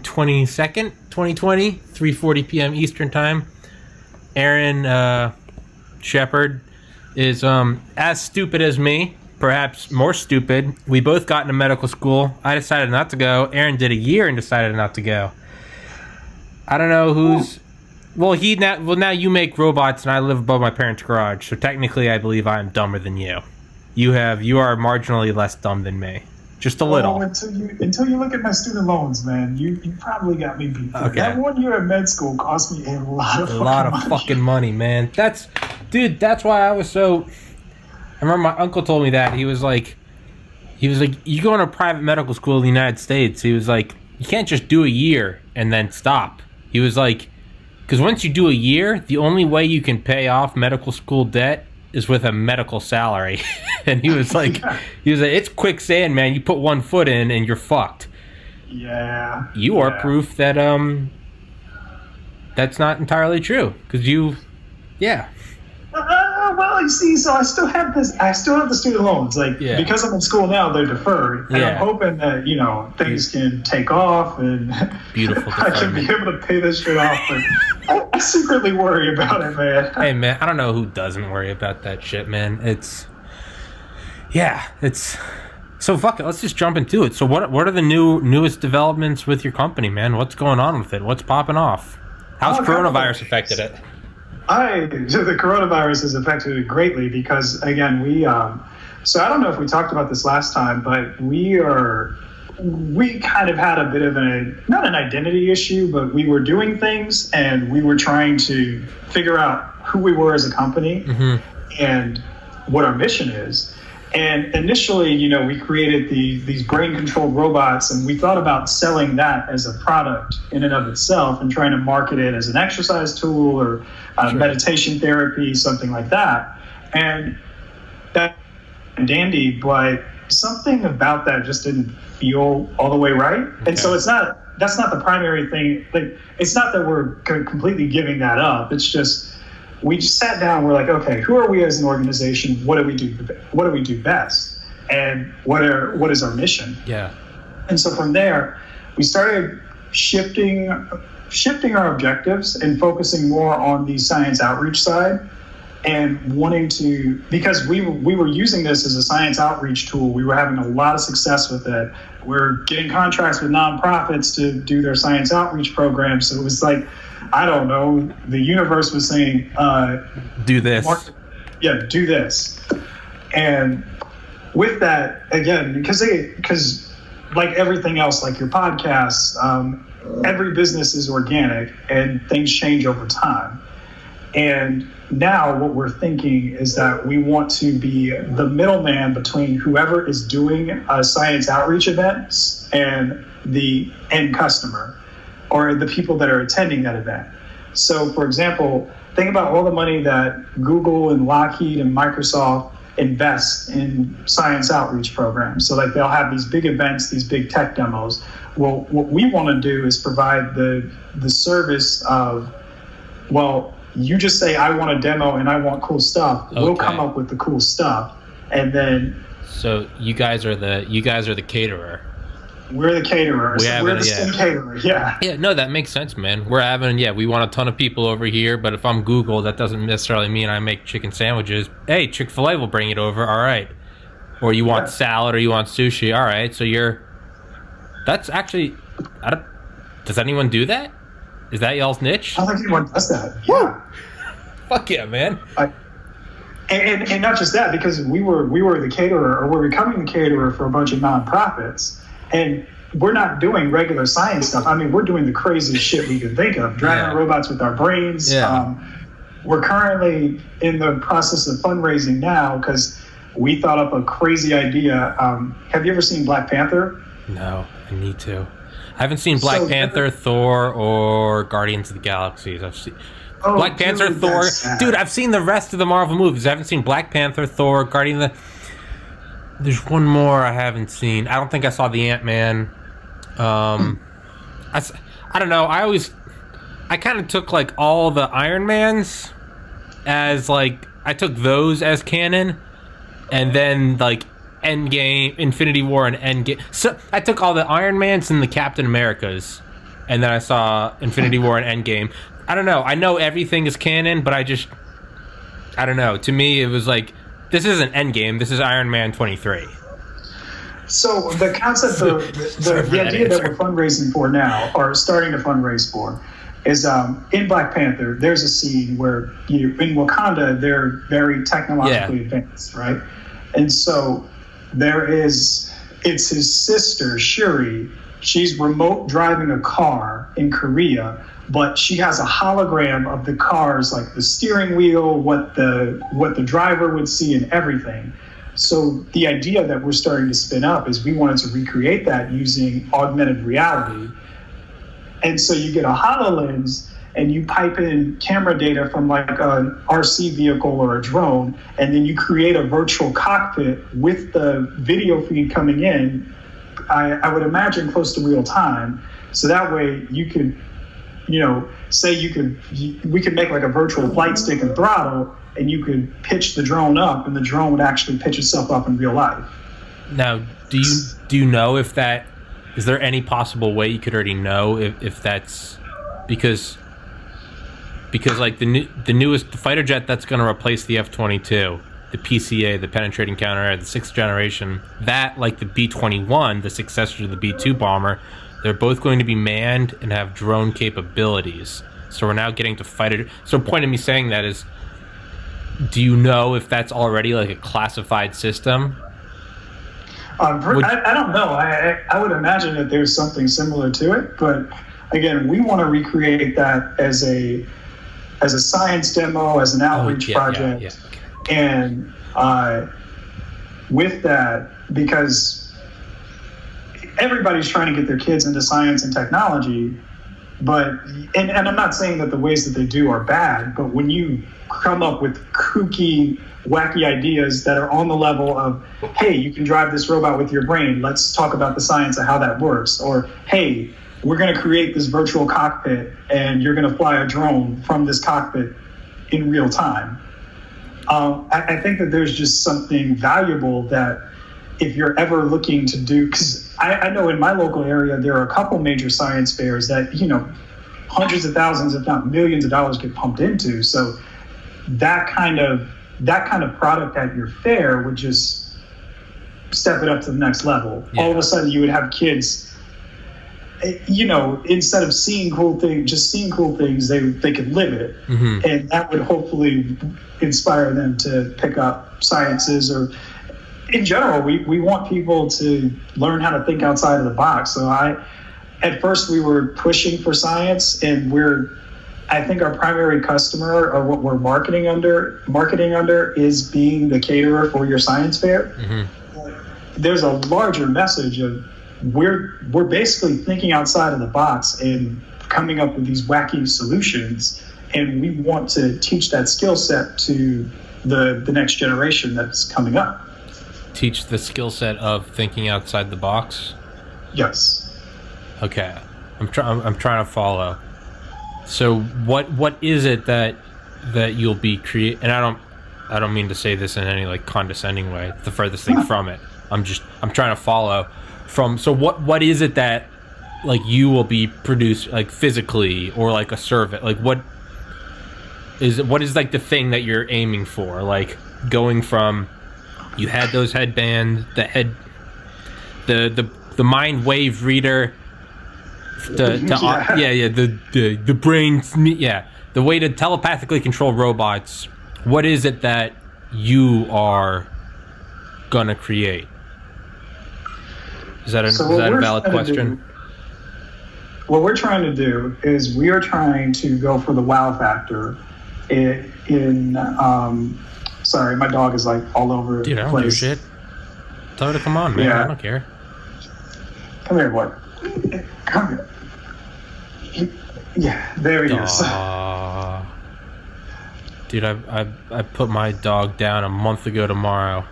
22nd, 2020, 3:40 p.m. Eastern Time. Aaron uh, Shepard is um, as stupid as me, perhaps more stupid. We both got into medical school. I decided not to go. Aaron did a year and decided not to go. I don't know who's. Well, he now. Well, now you make robots, and I live above my parents' garage. So technically, I believe I am dumber than you. You have. You are marginally less dumb than me. Just a little. Oh, until you until you look at my student loans, man, you, you probably got me beat. Okay. That one year at med school cost me a lot of a lot of fucking money. fucking money, man. That's, dude. That's why I was so. I remember my uncle told me that he was like, he was like, you go into a private medical school in the United States. He was like, you can't just do a year and then stop. He was like, because once you do a year, the only way you can pay off medical school debt is with a medical salary. and he was like, he was like, it's quicksand, man. You put one foot in and you're fucked. Yeah. You are yeah. proof that um, that's not entirely true because you, yeah. Well, you see, so I still have this. I still have the student loans. Like Yeah. because I'm in school now, they're deferred, and Yeah. I'm hoping that you know things can take off and Beautiful I can be able to pay this shit off. But I, I secretly worry about it, man. Hey man, I don't know who doesn't worry about that shit, man. It's yeah, it's so fuck it. Let's just jump into it. So what what are the new newest developments with your company, man? What's going on with it? What's popping off? How's Oh, coronavirus affected it? I the coronavirus has affected it greatly because again we um, so I don't know if we talked about this last time, but we are we kind of had a bit of a not an identity issue, but we were doing things and we were trying to figure out who we were as a company and what our mission is. And initially, you know, we created the, these brain controlled robots and we thought about selling that as a product in and of itself and trying to market it as an exercise tool or uh, meditation therapy, something like that. And that dandy, but something about that just didn't feel all the way right. And so it's not, that's not the primary thing. Like, it's not that we're completely giving that up. It's just, we just sat down. We're like, okay, who are we as an organization? What do we do? What do we do best? And what are what is our mission? Yeah. And so from there, we started shifting shifting our objectives and focusing more on the science outreach side and wanting to because we we were using this as a science outreach tool. We were having a lot of success with it. We're getting contracts with nonprofits to do their science outreach programs. So it was like, I don't know, the universe was saying, uh, Do this. Mark- yeah, do this. And with that, again, because they, because like everything else, like your podcasts, um, every business is organic and things change over time. And now what we're thinking is that we want to be the middleman between whoever is doing uh, science outreach events and the end customer or the people that are attending that event. So, for example, think about all the money that Google and Lockheed and Microsoft invest in science outreach programs. So, like, they'll have these big events, these big tech demos. Well, what we want to do is provide the the service of, well, you just say I want a demo and I want cool stuff. We'll come up with the cool stuff, and then So you guys are the you guys are the caterer. We're the caterers. We we're the yeah. Caterer. Yeah. Yeah, no, that makes sense, man. We're having yeah, we want a ton of people over here, but if I'm Google, that doesn't necessarily mean I make chicken sandwiches. Hey, Chick Fil A will bring it over. All right. Or you want Yeah. salad, or you want sushi. All right. So you're. That's actually. I don't. Does anyone do that? Is that y'all's niche? I don't think anyone does that. Yeah. Fuck yeah, man. I, and, and, and not just that, because we were we were the caterer, or we're becoming the caterer for a bunch of nonprofits, and we're not doing regular science stuff. I mean, we're doing the craziest shit we can think of, driving Yeah. robots with our brains. Yeah. Um, we're currently in the process of fundraising now because we thought up a crazy idea. Um, have you ever seen Black Panther? No, I need to. I haven't seen Black So- Panther, Thor, or Guardians of the Galaxies. I've seen Oh, Black Panther, dude, Thor. sad. Dude, I've seen the rest of the Marvel movies. I haven't seen Black Panther, Thor, Guardian of the. There's one more I haven't seen. I don't think I saw the Ant Man. Um, I, I don't know. I always, I kind of took like all the Iron Mans as like I took those as canon, and then like Endgame, Infinity War, and Endgame. So I took all the Iron Mans and the Captain Americas, and then I saw Infinity War and Endgame. I don't know. I know everything is canon, but I just, I don't know. To me, it was like this isn't Endgame. This is Iron Man twenty three. So the concept of the, the that idea that answer. we're fundraising for now, or starting to fundraise for, is um, in Black Panther. There's a scene where you in Wakanda they're very technologically Yeah. advanced, right? And so there is it's his sister Shuri. She's remote driving a car in Korea, but she has a hologram of the cars, like the steering wheel, what the what the driver would see, and everything. So the idea that we're starting to spin up is we wanted to recreate that using augmented reality. And so you get a HoloLens and you pipe in camera data from like an RC vehicle or a drone, and then you create a virtual cockpit with the video feed coming in. I, I would imagine close to real time. So that way you could, you know, say you could, we could make like a virtual flight stick and throttle, and you could pitch the drone up, and the drone would actually pitch itself up in real life. Now, do you do you know if that is there any possible way you could already know if, if that's because because like the new, the newest fighter jet that's going to replace the F twenty two, the PCA, the penetrating counter air, the sixth generation, that like the B twenty one, the successor to the B two bomber, they're both going to be manned and have drone capabilities. So we're now getting to fight it. So point of me saying that is, do you know if that's already like a classified system? Um, Would- I, I don't know. I, I would imagine that there's something similar to it, but again, we want to recreate that as a as a science demo, as an outreach Oh, yeah, yeah, project, yeah, okay. and uh, with that, because everybody's trying to get their kids into science and technology, but and, and I'm not saying that the ways that they do are bad, but when you come up with kooky, wacky ideas that are on the level of, hey, you can drive this robot with your brain. Let's talk about the science of how that works. Or hey, we're going to create this virtual cockpit and you're going to fly a drone from this cockpit in real time. Um, I, I think that there's just something valuable that if you're ever looking to do, because I, I know in my local area there are a couple major science fairs that you know hundreds of thousands, if not millions of dollars, get pumped into. So that kind of that kind of product at your fair would just step it up to the next level. All of a sudden, you would have kids. eh, You know, instead of seeing cool things, just seeing cool things, they they could live it, Mhm. and that would hopefully inspire them to pick up sciences or in general we, we want people to learn how to think outside of the box. So i at first we were pushing for science and we're i think our primary customer or what we're marketing under marketing under is being the caterer for your science fair. Mhm. there's a larger message of we're we're basically thinking outside of the box and coming up with these wacky solutions. And we want to teach that skill set to the the next generation that's coming up teach the skill set of thinking outside the box. yes Okay, I'm trying. I'm trying to follow. So what what is it that that you'll be create? And I don't I don't mean to say this in any like condescending way. The furthest thing from it. I'm just I'm trying to follow from. So what what is it that like you will be produced like physically or like a servant? Like what is what is like the thing that you're aiming for? Like going from you had those headbands, the head, the the the mind wave reader, the, to, Yeah. yeah yeah the the the brain yeah the way to telepathically control robots. What is it that you are gonna create? Is that a, So is that a valid question? do- what we're trying to do is we are trying to go for the wow factor in, in um, sorry my dog is like all over Dude, I the don't give a place shit. Tell her to come on, man. Yeah. I don't care. come here boy Come here. He- yeah, there he is. Dude, I, I I put my dog down a month ago tomorrow.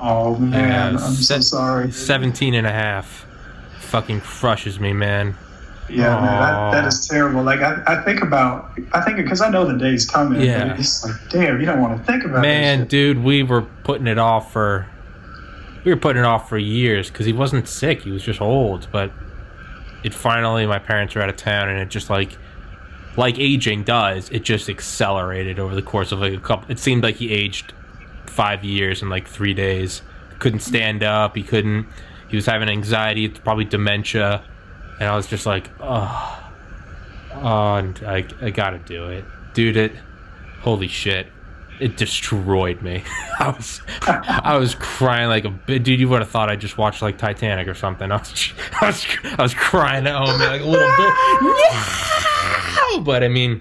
Oh man, I'm so sorry. 17 and a half. Fucking crushes me, man. Yeah, man, that, is terrible. Like I, I think about, I think because I know the day's coming. but Yeah. it's like, damn, you don't want to think about Man, dude, we were putting it off for we were putting it off for years because he wasn't sick. He was just old. But it finally, my parents were out of town, and it just like like aging does. It just accelerated over the course of like a couple. It seemed like he aged five years in like three days. Couldn't stand up. He couldn't. He was having anxiety, probably dementia, and I was just like, oh, oh, and I I gotta do it, dude. It holy shit. It destroyed me. I was i was crying like a bit dude you would have thought i just watched like titanic or something. I was i was, I was crying at home like a little bit. No! but i mean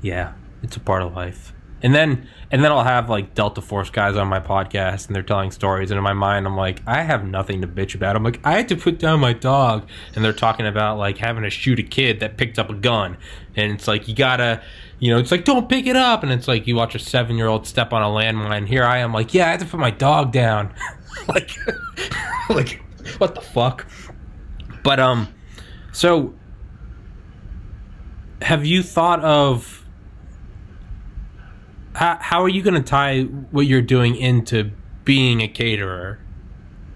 yeah it's a part of life and then and then i'll have like delta force guys on my podcast and they're telling stories and in my mind i'm like i have nothing to bitch about. I'm like i had to put down my dog. And they're talking about like having to shoot a kid that picked up a gun. And it's like you gotta you know it's like don't pick it up. And it's like you watch a seven year old step on a landmine. Here i am like yeah i had to put my dog down. Like like what the fuck? But um so have you thought of how, how are you going to tie what you're doing into being a caterer?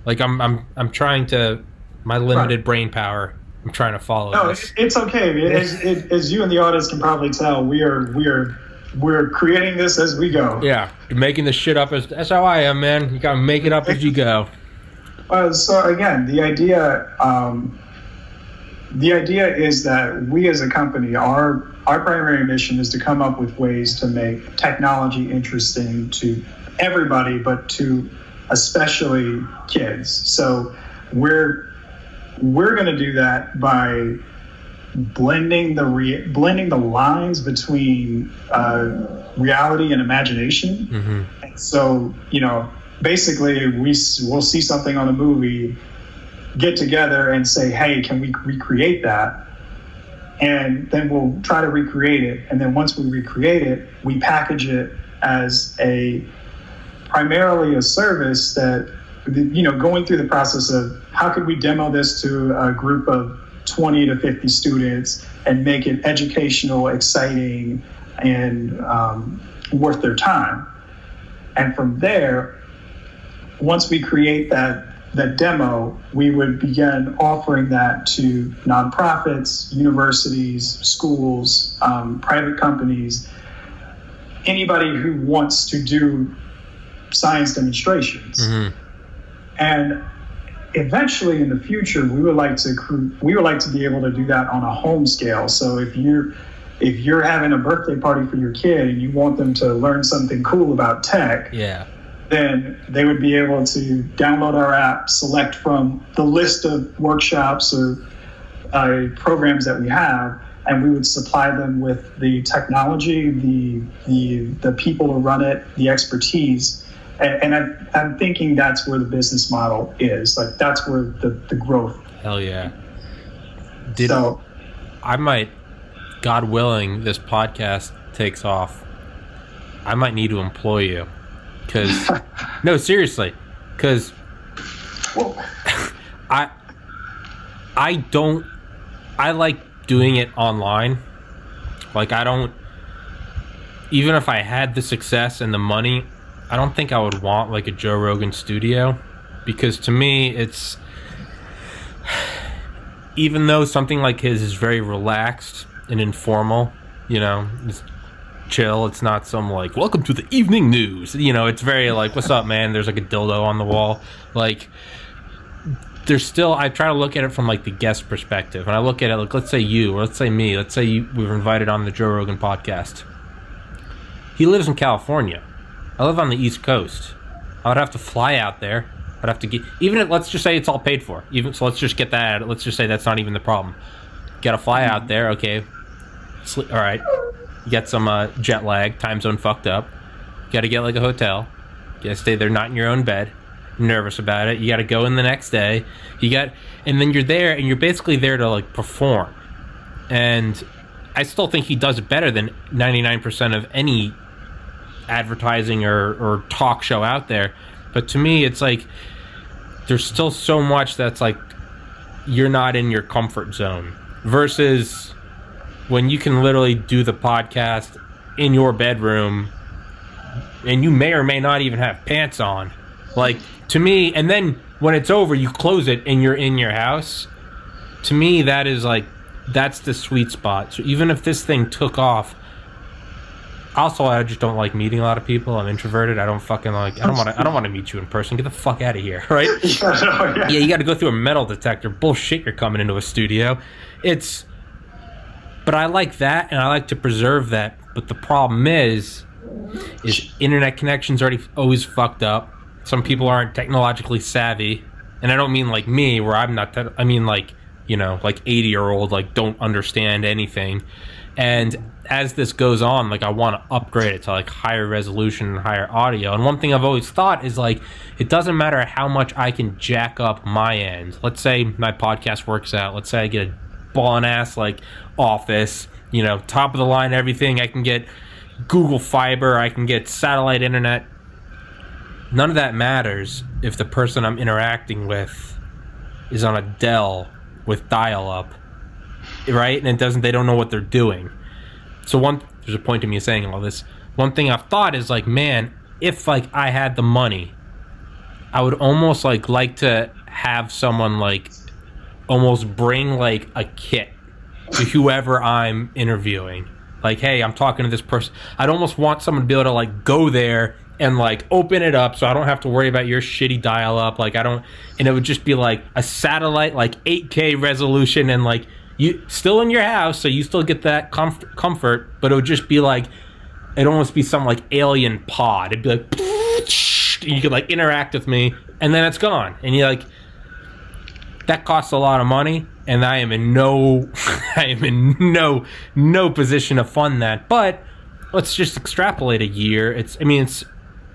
Like i'm i'm i'm trying to my limited brain power i'm trying to follow No, this. it's okay. As, it, as you and the audience can probably tell, we are we are we're creating this as we go. yeah you're making this shit up as that's how i am man. You gotta make it up as you go. Uh, so again, the idea, um, the idea is that we as a company, our our primary mission is to come up with ways to make technology interesting to everybody, but to especially kids. So we're we're going to do that by blending the re- blending the lines between uh, reality and imagination. mm-hmm. So, you know, basically, we we'll see something on a movie, get together and say, "Hey, can we recreate that?" And then we'll try to recreate it. And then once we recreate it, we package it as a primarily a service that you know going through the process of how could we demo this to a group of 20 to 50 students and make it educational exciting and um, worth their time and from there once we create that that demo we would begin offering that to nonprofits universities schools um, private companies anybody who wants to do science demonstrations. Mm-hmm. and eventually in the future we would like to we would like to be able to do that on a home scale. So if you're if you're having a birthday party for your kid and you want them to learn something cool about tech yeah then they would be able to download our app select from the list of workshops or uh, programs that we have and we would supply them with the technology the the the people to run it the expertise and, and I, I'm thinking that's where the business model is. Like that's where the, the growth. hell yeah did so I might, God willing, this podcast takes off. I might need to employ you, because no, seriously, because I, I don't, I like doing it online. Like I don't, even if I had the success and the money, I don't think I would want like a Joe Rogan studio, because to me it's even though something like his is very relaxed and informal, you know, it's chill. It's not some like, welcome to the evening news. You know, it's very like, what's up, man? There's like a dildo on the wall. Like, there's still, I try to look at it from like the guest perspective. And I look at it like, let's say you, or let's say me, let's say you, we were invited on the Joe Rogan podcast. He lives in California. I live on the East Coast. I would have to fly out there. I'd have to get even if let's just say it's all paid for. Even so, let's just get that. Let's just say that's not even the problem. Got to fly out there. Okay, Sleep, all right. Get some uh, jet lag, time zone fucked up. You Got to get like a hotel. You got to stay there, not in your own bed. nervous about it. You got to go in the next day. You got, and then you're there, and you're basically there to like perform. And I still think he does better than 99% of any advertising or, or talk show out there. But to me, it's like there's still so much that's like you're not in your comfort zone versus when you can literally do the podcast in your bedroom and you may or may not even have pants on. Like to me, and then when it's over, you close it and you're in your house. To me, that is like that's the sweet spot. So even if this thing took off, also I just don't like meeting a lot of people. I'm introverted. I don't fucking like. I don't want to. I don't want to meet you in person. Get the fuck out of here, right? Yeah, you got to go through a metal detector. Bullshit. You're coming into a studio. It's. But I like that, and I like to preserve that. But the problem is, is internet connections already always fucked up. Some people aren't technologically savvy, and I don't mean like me, where I'm not. Te- I mean like you know, like 80 year old, like don't understand anything. And as this goes on, like I want to upgrade it to like higher resolution and higher audio. And one thing I've always thought is like it doesn't matter how much I can jack up my end. Let's say my podcast works out. Let's say I get a ballin' ass like office, you know, top of the line everything. I can get Google Fiber, I can get satellite internet. None of that matters if the person I'm interacting with is on a Dell with dial up, right? And it doesn't. They don't know what they're doing. So one there's a point to me saying all this. One thing I've thought is like, man, if like I had the money, I would almost like like to have someone like almost bring like a kit to whoever I'm interviewing. Like, hey, I'm talking to this person. I'd almost want someone to be able to like go there and like open it up so I don't have to worry about your shitty dial up. Like I don't and it would just be like a satellite like 8K resolution and like you still in your house so you still get that comf- comfort, but it would just be like it'd almost be some like alien pod. It'd be like and you could like interact with me and then it's gone. And you like that costs a lot of money and I am in no I am in no no position to fund that. But let's just extrapolate a year. It's I mean it's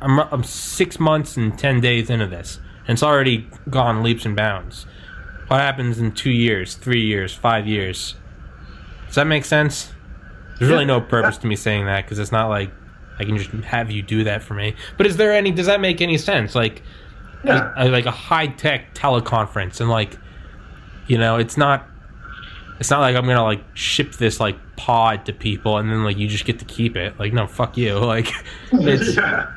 I'm, I'm six months and ten days into this, and it's already gone leaps and bounds. What happens in two years, three years, five years? Does that make sense? There's really no purpose to me saying that because it's not like I can just have you do that for me. But is there any? Does that make any sense? Like, Yeah. a- a- like a high tech teleconference, and like, you know, it's not. It's not like I'm gonna like ship this like pod to people and then like you just get to keep it. Like, no, fuck you. Like, it's yeah.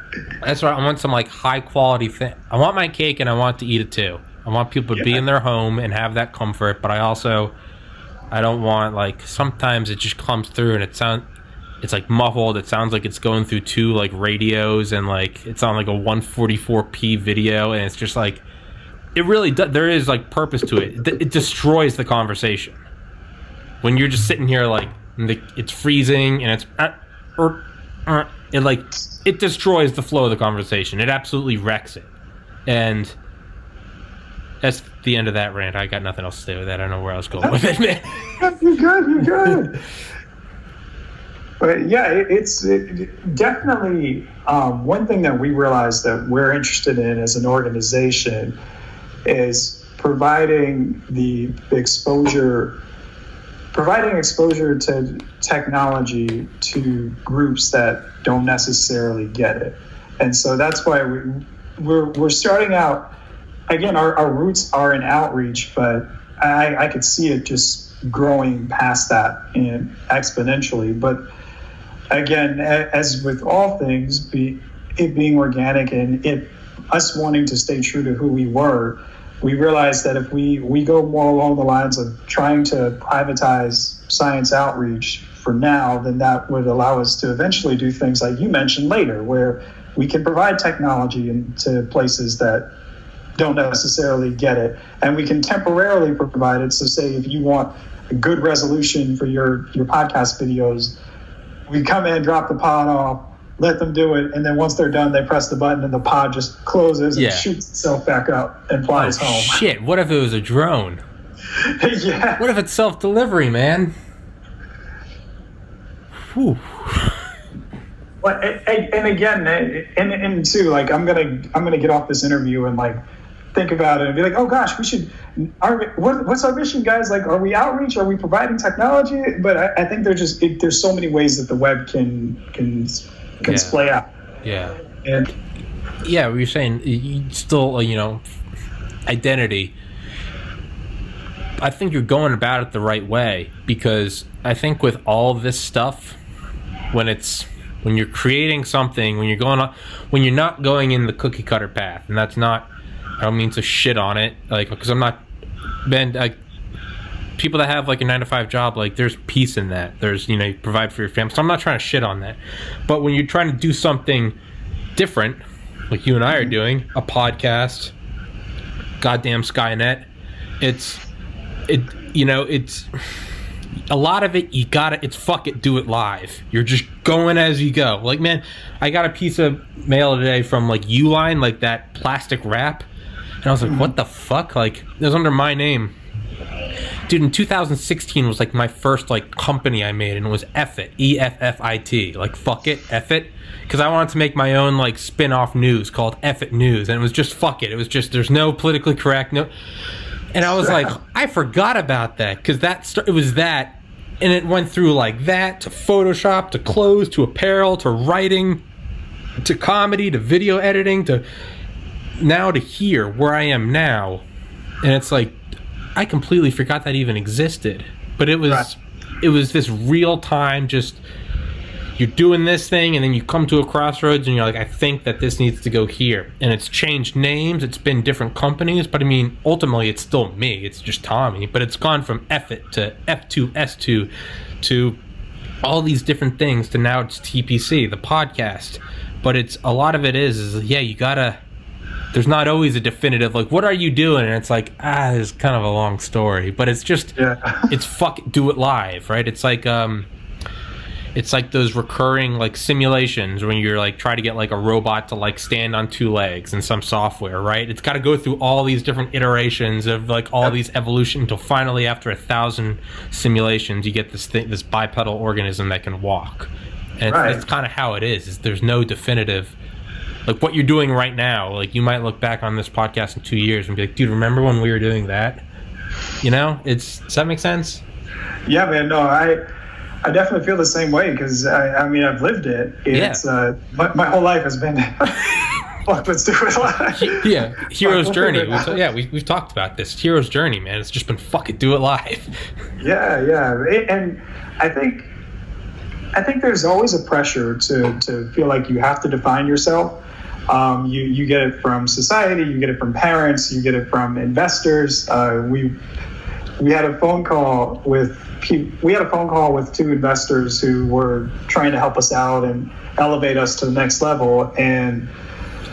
that's right. I want some like high quality thing. I want my cake and I want to eat it too. I want people to be in their home and have that comfort, but I also I don't want like sometimes it just comes through and it sound it's like muffled. It sounds like it's going through two like radios and like it's on like a 144p video and it's just like it really does, there is like purpose to it. It, destroys the conversation when you're just sitting here like it's freezing and it's uh, er, uh, it like it destroys the flow of the conversation. It absolutely wrecks it, and that's the end of that rant. I got nothing else to say with that. I don't know where I was going with it, man. You're good. You're good. But yeah, it, it's it, definitely um, one thing that we realize that we're interested in as an organization is providing the exposure, providing exposure to technology to groups that don't necessarily get it, and so that's why we we're we're starting out. Again, our, our roots are in outreach, but I, I could see it just growing past that and exponentially. But again, as with all things, be it being organic and it us wanting to stay true to who we were, we realized that if we we go more along the lines of trying to privatize science outreach for now, then that would allow us to eventually do things like you mentioned later, where we can provide technology into places that don't necessarily get it, and we can temporarily provide it. So, say if you want a good resolution for your your podcast videos, we come in, drop the pod off, let them do it, and then once they're done, they press the button, and the pod just closes and Yeah. shoots itself back up and Oh, flies home. shit! What if it was a drone? yeah, What if it's self delivery, man? Whew. Well, and again, and, and too, like I'm gonna I'm gonna get off this interview and like think about it and be like, oh gosh, we should. Our, what, what's our mission, guys? Like, are we outreach? Are we providing technology? But I, I think there's just it, there's so many ways that the web can can can Yeah. splay out. Yeah. And Yeah, we were saying you still, uh, you know, identity. I think you're going about it the right way because I think with all this stuff, when it's when you're creating something, when you're going on, when you're not going in the cookie cutter path, and that's not. I don't mean to shit on it, like because I'm not. Ben, like people that have like a nine to five job, like there's peace in that. There's you know you provide for your family. So I'm not trying to shit on that, but when you're trying to do something different, like you and I are mm-hmm. doing, a podcast, goddamn Skynet, it's it you know it's a lot of it you gotta it's fuck it do it live. You're just going as you go. Like man i got a piece of mail today from like uline like that plastic wrap. And i was like mm-hmm. what the fuck? Like it was under my name dude in 2016 was like my first like company i made and it was effit e-f-f-i-t like fuck it effit because i wanted to make my own like spin-off news called effit news and it was just fuck it. It was just there's no politically correct no and I was like, I forgot about that because that st- it was that, and it went through like that to Photoshop to clothes to apparel to writing to comedy to video editing to now to here where I am now, and it's like I completely forgot that even existed. But it was Right. it was this real time just you're doing this thing and then you come to a crossroads and you're like i think that this needs to go here and it's changed names it's been different companies but i mean ultimately it's still me it's just tommy but it's gone from f-it to f2s2 to all these different things to now it's tpc the podcast but it's a lot of it is is yeah you gotta there's not always a definitive like what are you doing? And it's like ah it's kind of a long story but it's just Yeah. it's fuck do it live right? It's like um it's like those recurring like simulations when you're like try to get like a robot to like stand on two legs in some software right? It's got to go through all these different iterations of like all these evolution until finally after a thousand simulations you get this thing this bipedal organism that can walk. And it's, Right. that's kind of how it is, is there's no definitive like what you're doing right now like you might look back on this podcast in two years and be like dude remember when we were doing that you know it's does that make sense Yeah, man. No, I I definitely feel the same way because I, I mean I've lived it. It's Yeah. uh, my, my whole life has been. Fuck, let's do it. yeah hero's journey we, yeah we, we've talked about this hero's journey man it's just been fuck it do it live Yeah, yeah, It- and I think I think there's always a pressure to to feel like you have to define yourself. Um, you you get it from society, you get it from parents, you get it from investors. Uh, we we had a phone call with we had a phone call with two investors who were trying to help us out and elevate us to the next level and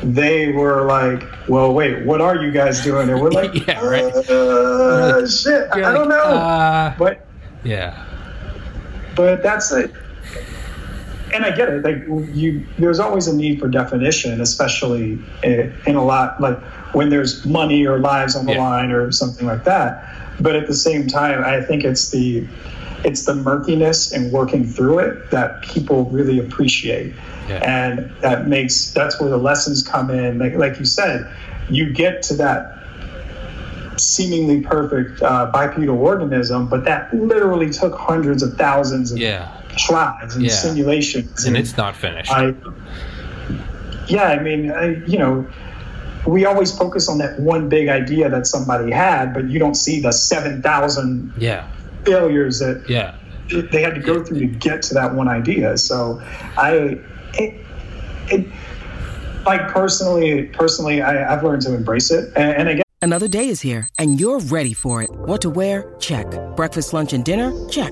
they were like well wait what are you guys doing and we're like Yeah, right. uh, shit You're i don't know uh, but yeah but that's it and i get it like you there's always a need for definition especially in, in a lot like when there's money or lives on the Yeah. line or something like that but at the same time i think it's the it's the murkiness and working through it that people really appreciate Yeah. and that makes that's where the lessons come in like, like you said you get to that seemingly perfect uh, bipedal organism but that literally took hundreds of thousands of yeah tries and Yeah. simulations and it's not finished I, yeah, I mean, I, you know, we always focus on that one big idea that somebody had, but you don't see the 7,000 yeah failures that yeah they had to go through to get to that one idea. So I, it, it like personally, personally, I, I've learned to embrace it. And, and again, Another day is here, and you're ready for it. What to wear? Check. Breakfast, lunch, and dinner? Check.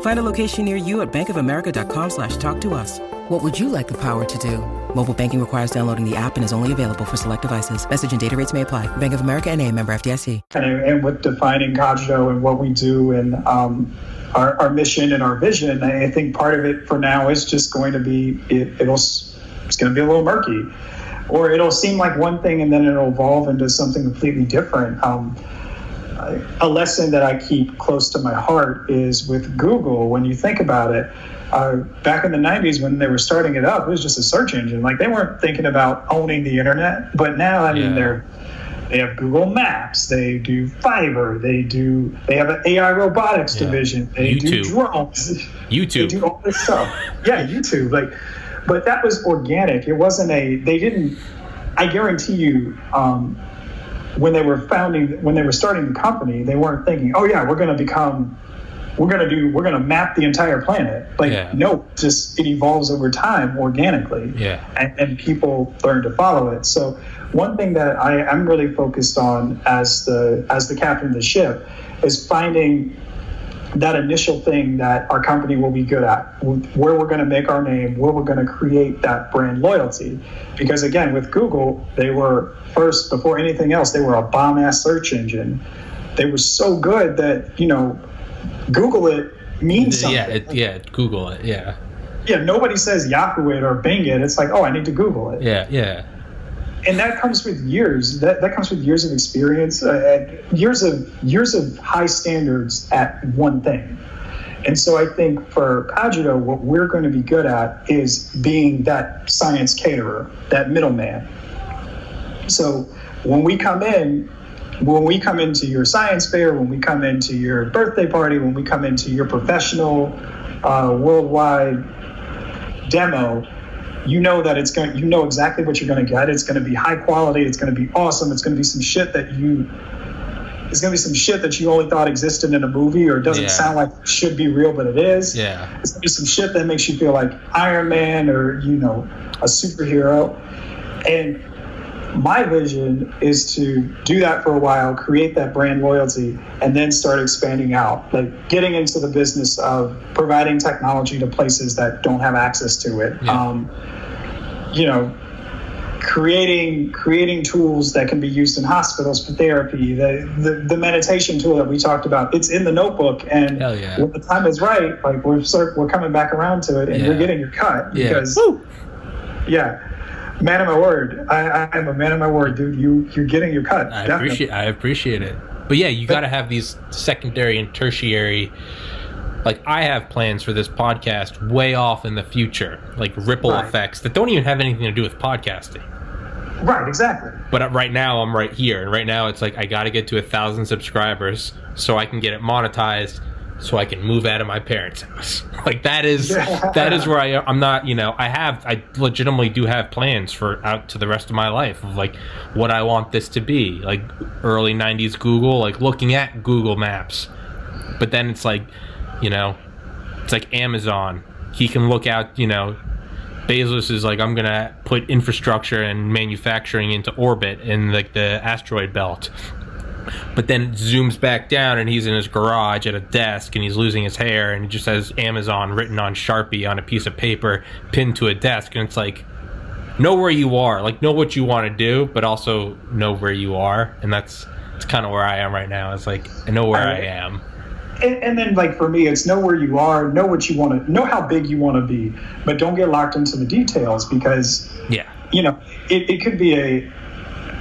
Find a location near you at bankofamerica.com slash talk to us. What would you like the power to do? Mobile banking requires downloading the app and is only available for select devices. Message and data rates may apply. Bank of America and a member FDIC. and, and with defining Cogito and what we do and um, our, our mission and our vision, I think part of it for now is just going to be it, it'll it's going to be a little murky, or it'll seem like one thing and then it'll evolve into something completely different. Um, a lesson that I keep close to my heart is with Google. When you think about it, uh, back in the 90s when they were starting it up, it was just a search engine. Like they weren't thinking about owning the internet. But now, I mean, Yeah. they're they have Google Maps, they do Fiber, they do they have an AI robotics Yeah. division, they do drones, YouTube. they do all this stuff. Yeah, YouTube. Like, but that was organic. It wasn't a. They didn't. I guarantee you. Um, when they were founding, when they were starting the company, they weren't thinking, "Oh yeah, we're going to become, we're going to do, we're going to map the entire planet." Like, Yeah. no, just it evolves over time organically, Yeah. and, and people learn to follow it. So, one thing that I, I'm really focused on as the as the captain of the ship is finding that initial thing that our company will be good at, where we're going to make our name, where we're going to create that brand loyalty. Because again, with Google, they were first, before anything else, they were a bomb ass search engine. They were so good that, you know, Google it means something. Yeah, it, yeah. Google it. Yeah, yeah, nobody says Yahoo it or Bing it. It's like, oh, I need to Google it. yeah, yeah. And that comes with years. That that comes with years of experience, uh, years of years of high standards at one thing. And so I think for Cogito, what we're going to be good at is being that science caterer, that middleman. So when we come in, when we come into your science fair, when we come into your birthday party, when we come into your professional uh, worldwide demo, you know that it's going. You know exactly what you're going to get. It's going to be high quality. It's going to be awesome. It's going to be some shit that you. It's going to be some shit that you only thought existed in a movie or doesn't Yeah. sound like it should be real, but it is. Yeah. It's going to be some shit that makes you feel like Iron Man or you know a superhero. And my vision is to do that for a while, create that brand loyalty, and then start expanding out. Like getting into the business of providing technology to places that don't have access to it. Yeah. Um, you know, creating creating tools that can be used in hospitals for therapy. The, the the meditation tool that we talked about, it's in the notebook, and yeah. when the time is right, like we're start, we're coming back around to it, and you're getting your cut Yeah. because yeah. Man of my word, I, I am a man of my word, dude. You you're getting your cut. I definitely. appreciate I appreciate it. But yeah, you got to have these secondary and tertiary. Like I have plans for this podcast way off in the future, like ripple Right. effects that don't even have anything to do with podcasting. Right, exactly. But right now I'm right here, and right now it's like I got to get to a thousand subscribers so I can get it monetized, so I can move out of my parents' house. Like that is Yeah. that is where I I'm not you know I have I legitimately do have plans for out to the rest of my life of like what I want this to be like early '90s Google like looking at Google Maps, but then it's like you know it's like Amazon. He can look out you know Bezos is like, I'm gonna put infrastructure and manufacturing into orbit in like the asteroid belt. But then it zooms back down, and he's in his garage at a desk, and he's losing his hair, and he just has Amazon written on Sharpie on a piece of paper pinned to a desk, and it's like, know where you are, like know what you want to do, but also know where you are, and that's that's kind of where I am right now. It's like I know where I am. And, and then, like for me, it's know where you are, know what you want to, know how big you want to be, but don't get locked into the details because Yeah, you know it, it could be a.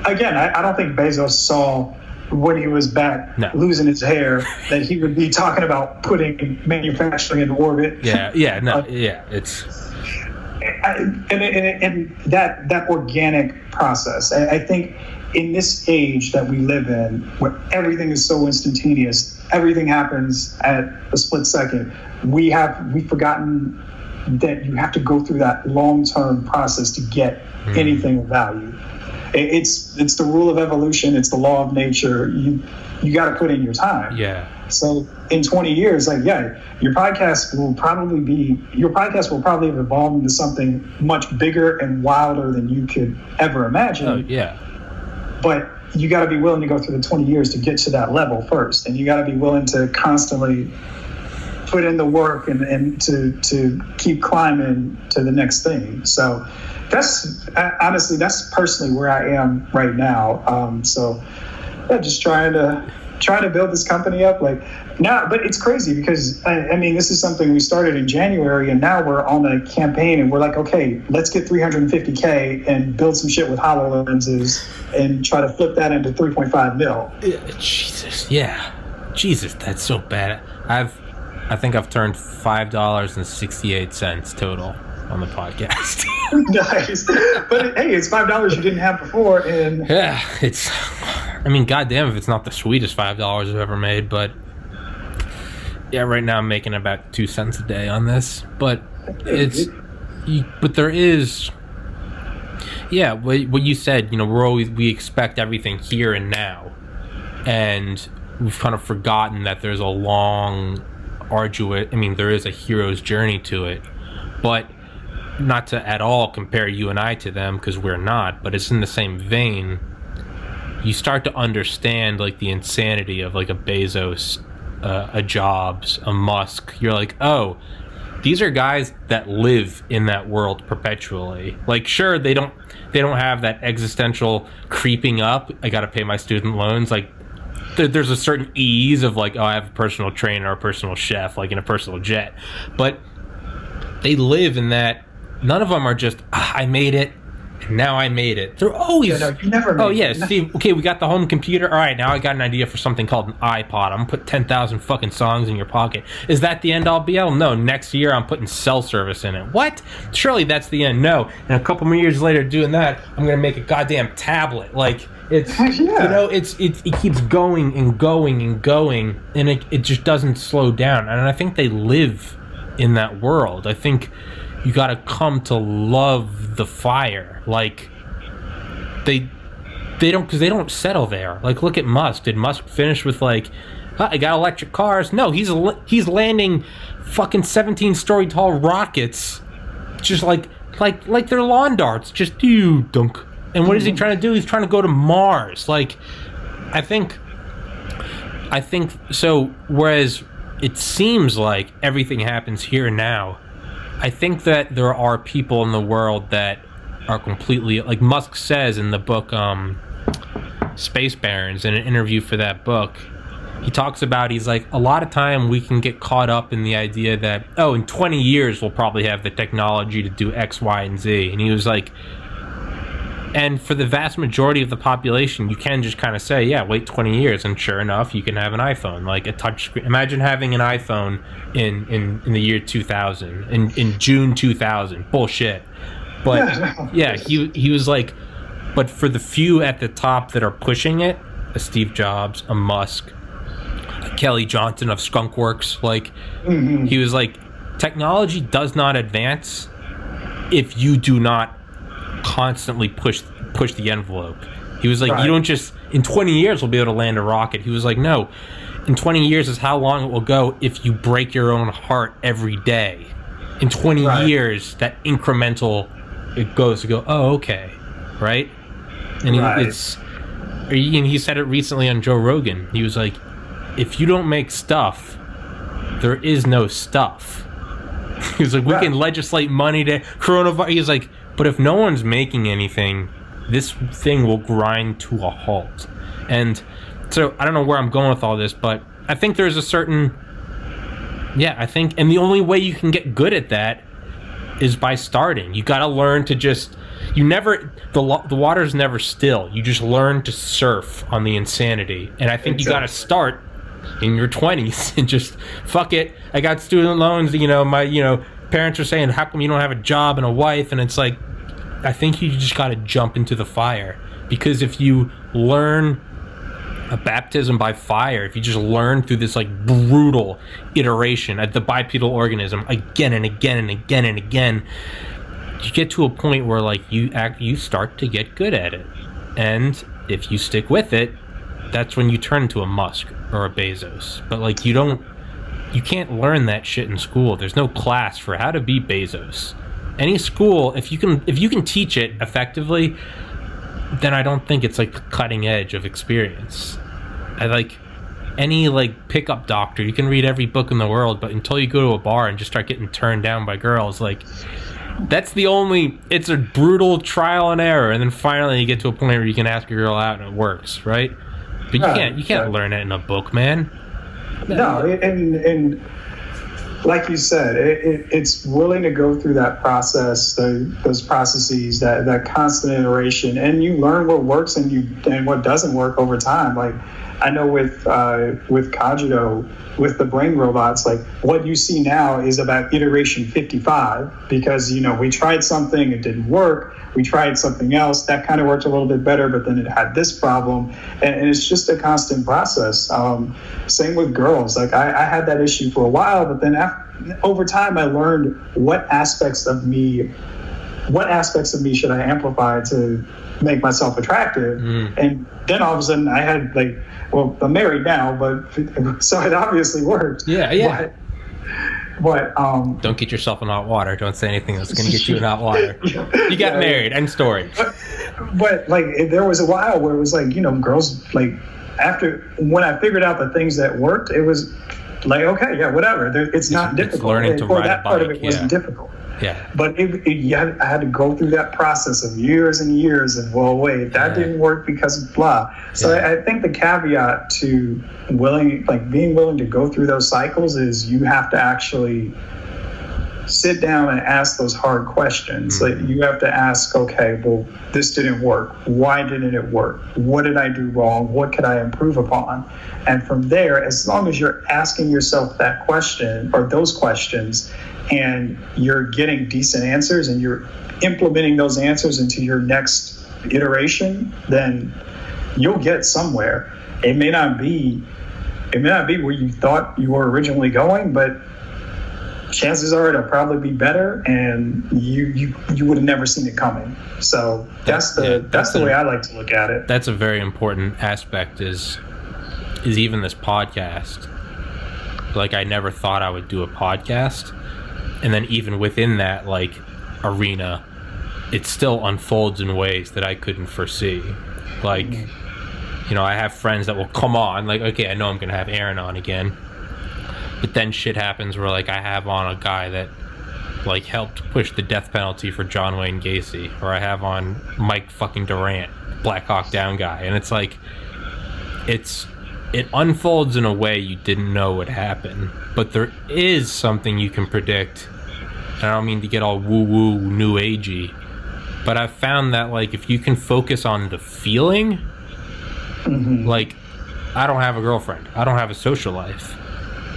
Again, I, I don't think Bezos saw when he was back No. losing his hair that he would be talking about putting manufacturing in orbit. yeah, yeah, no, Uh, yeah. It's I- and, and, and that that organic process. I, I think in this age that we live in, where everything is so instantaneous, everything happens at a split second. We have we've forgotten that you have to go through that long term process to get anything of value. It, it's it's the rule of evolution. It's the law of nature. You you got to put in your time. yeah, So in 20 years, like yeah, your podcast will probably be your podcast will probably have evolved into something much bigger and wilder than you could ever imagine. oh yeah, But you got to be willing to go through the 20 years to get to that level first, and you got to be willing to constantly put in the work and, and to to keep climbing to the next thing. So that's honestly that's personally where I am right now. Um, so yeah, just trying to trying to build this company up. Like now, but it's crazy because I, I, mean, this is something we started in January, and now we're on a campaign, and we're like, okay, let's get 350k and build some shit with Hololenses and try to flip that into 3.5 mil. Jesus, yeah, Jesus, that's so bad. I've, I think I've turned five dollars and sixty eight cents total on the podcast. nice, but hey, it's five dollars you didn't have before, and yeah, it's. I mean, goddamn, if it's not the sweetest five dollars I've ever made, but yeah, right now I'm making about two cents a day on this, but it's. You, but there is. Yeah, what, what you said. You know, we're always we expect everything here and now, and we've kind of forgotten that there's a long, arduous. I mean, there is a hero's journey to it, but not to at all compare you and I to them because we're not, but it's in the same vein. You start to understand like the insanity of like a Bezos, uh, a Jobs, a Musk. You're like, oh, these are guys that live in that world perpetually. Like, sure, they don't they don't have that existential creeping up. I got to pay my student loans. Like, there's a certain ease of like, oh, I have a personal trainer or a personal chef, like in a personal jet, but they live in that none of them are just ah, I made it. Now I made it. They're always. Yeah, no, you never. oh yeah, Steve. Okay, we got the home computer. All right, now I got an idea for something called an iPod. I'm gonna put ten thousand fucking songs in your pocket. Is that the end all be all? No. Next year I'm putting cell service in it. What? Surely that's the end. No. And a couple more years later, doing that, I'm gonna make a goddamn tablet. Like it's yeah. you know it's it, it keeps going and going and going, and it it just doesn't slow down. And I think they live in that world. I think you got to come to love the fire. Like they they don't because they don't settle there. Like look at Musk. Did Musk finish with like ah, I got electric cars? No, he's he's landing fucking 17 story tall rockets, just like like like they're lawn darts. Just you dunk. And what is he trying to do? He's trying to go to Mars. Like I think I think so. Whereas it seems like everything happens here and now I think that there are people in the world that are completely like Musk says in the book um, Space Barons in an interview for that book. He talks about he's like a lot of time we can get caught up in the idea that oh in 20 years we'll probably have the technology to do X, Y, and Z. And he was like and for the vast majority of the population, you can just kind of say, yeah, wait 20 years, and sure enough, you can have an iPhone, like a touch screen. Imagine having an iPhone in, in, in the year 2000, in, in June 2000. Bullshit. But yeah, he, he was like, but for the few at the top that are pushing it, a Steve Jobs, a Musk, a Kelly Johnson of Skunkworks, like, mm-hmm. he was like, technology does not advance if you do not constantly push push the envelope. He was like, right. you don't just in 20 years we'll be able to land a rocket. He was like, no, in 20 years is how long it will go if you break your own heart every day. In 20 right. years, that incremental it goes to go. Oh, okay, right? And he, right. it's and he said it recently on Joe Rogan. He was like, if you don't make stuff, there is no stuff. He was like, we can legislate money to coronavirus. He's like, but if no one's making anything, this thing will grind to a halt. And so I don't know where I'm going with all this, but I think there's a certain yeah, I think and the only way you can get good at that is by starting. You got to learn to just you never the the water's never still. You just learn to surf on the insanity. And I think exactly. you got to start in your 20s and just fuck it. I got student loans, you know, my you know, parents are saying how come you don't have a job and a wife? And it's like I think you just got to jump into the fire. Because if you learn a baptism by fire, if you just learn through this like brutal iteration at the bipedal organism again and again and again and again, you get to a point where like you act, you start to get good at it, and if you stick with it, that's when you turn into a Musk or a Bezos. But like you don't, you can't learn that shit in school. There's no class for how to be Bezos any school if you can if you can teach it effectively then i don't think it's like the cutting edge of experience i like any like pickup doctor you can read every book in the world but until you go to a bar and just start getting turned down by girls like that's the only it's a brutal trial and error and then finally you get to a point where you can ask a girl out and it works right But you Right, can't you can't right. learn it in a book, man. No, and and like you said, it, it, it's willing to go through that process, the, those processes, that that constant iteration, and you learn what works and you and what doesn't work over time. Like I know with uh, with Cogito, with the brain robots, like what you see now is about iteration 55 because you know we tried something, it didn't work. We tried something else that kind of worked a little bit better, but then it had this problem, and, and it's just a constant process. Um, same with girls. Like I, I had that issue for a while, but then after, over time, I learned what aspects of me, what aspects of me should I amplify to make myself attractive, and then all of a sudden I had like, well, I'm married now, but so it obviously worked. Yeah, yeah. But, but um, Don't get yourself in hot water. Don't say anything that's gonna get you in hot water. You got Yeah. married. End story. but like there was a while where it was like you know girls like after when I figured out the things that worked, it was like okay, yeah, whatever. There, it's not It's difficult. learning to or ride a that part of bike, it wasn't yeah. difficult. Yeah. But it, it, you had, I had to go through that process of years and years of well, wait, that Yeah. didn't work because of blah. So Yeah. I, I think the caveat to willing, like being willing to go through those cycles, is you have to actually sit down and ask those hard questions. Mm-hmm. Like you have to ask, okay, well, this didn't work. Why didn't it work? What did I do wrong? What could I improve upon? And from there, as long as you're asking yourself that question or those questions and you're getting decent answers and you're implementing those answers into your next iteration, then you'll get somewhere. It may not be it may not be where you thought you were originally going, but chances are it'll probably be better and you you, you would have never seen it coming so that's the yeah, that's, that's the an- way i like to look at it That's a very important aspect. Is is even this podcast. Like I never thought I would do a podcast, and then even within that like arena, it still unfolds in ways that I couldn't foresee. Like, mm-hmm. you know, I have friends that will come on. Like, okay, I know I'm gonna have Aaron on again, but then shit happens where like I have on a guy that like helped push the death penalty for John Wayne Gacy, or I have on Mike fucking Durant, Black Hawk Down guy, and it's like it's it unfolds in a way you didn't know would happen, but there is something you can predict. And I don't mean to get all woo woo new agey, but I've found that like if you can focus on the feeling, mm-hmm. like I don't have a girlfriend, I don't have a social life.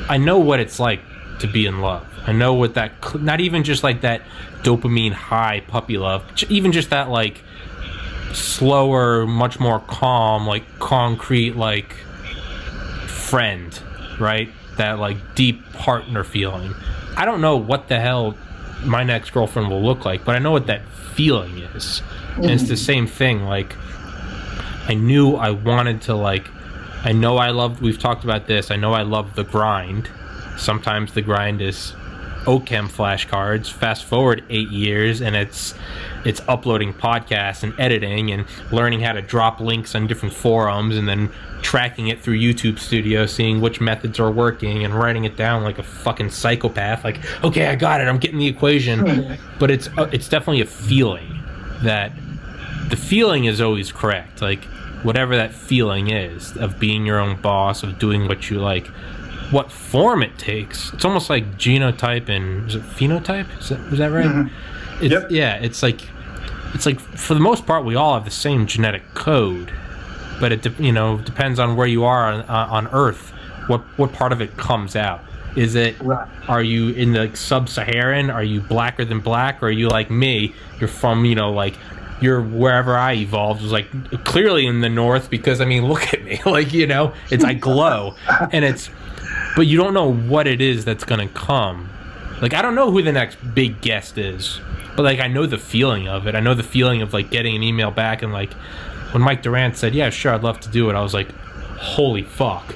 I know what it's like to be in love. I know what that not even just like that dopamine high puppy love, even just that like slower, much more calm, like concrete like friend, right? That like deep partner feeling. I don't know what the hell my next girlfriend will look like, but I know what that feeling is. And it's the mm-hmm. same thing like I knew I wanted to like I know I love, we've talked about this. I know I love the grind. Sometimes the grind is OChem flashcards. Fast forward 8 years and it's it's uploading podcasts and editing and learning how to drop links on different forums and then tracking it through YouTube Studio, seeing which methods are working and writing it down like a fucking psychopath like, "Okay, I got it. I'm getting the equation." But it's uh, it's definitely a feeling that the feeling is always correct. Like whatever that feeling is of being your own boss, of doing what you like, what form it takes. It's almost like genotype and is it phenotype? Is that, is that right? It's, Yep. Yeah, it's like it's like for the most part we all have the same genetic code, but it de- you know depends on where you are on, uh, on Earth. What what part of it comes out? Is it Right. are you in the sub-Saharan? Are you blacker than black? Or are you like me? You're from you know like you're wherever I evolved was like clearly in the north because I mean look at me like you know it's I glow and it's but you don't know what it is that's gonna come. Like I don't know who the next big guest is, but like I know the feeling of it. I know the feeling of like getting an email back and like when Mike Durant said, "Yeah, sure, I'd love to do it," I was like, "Holy fuck!"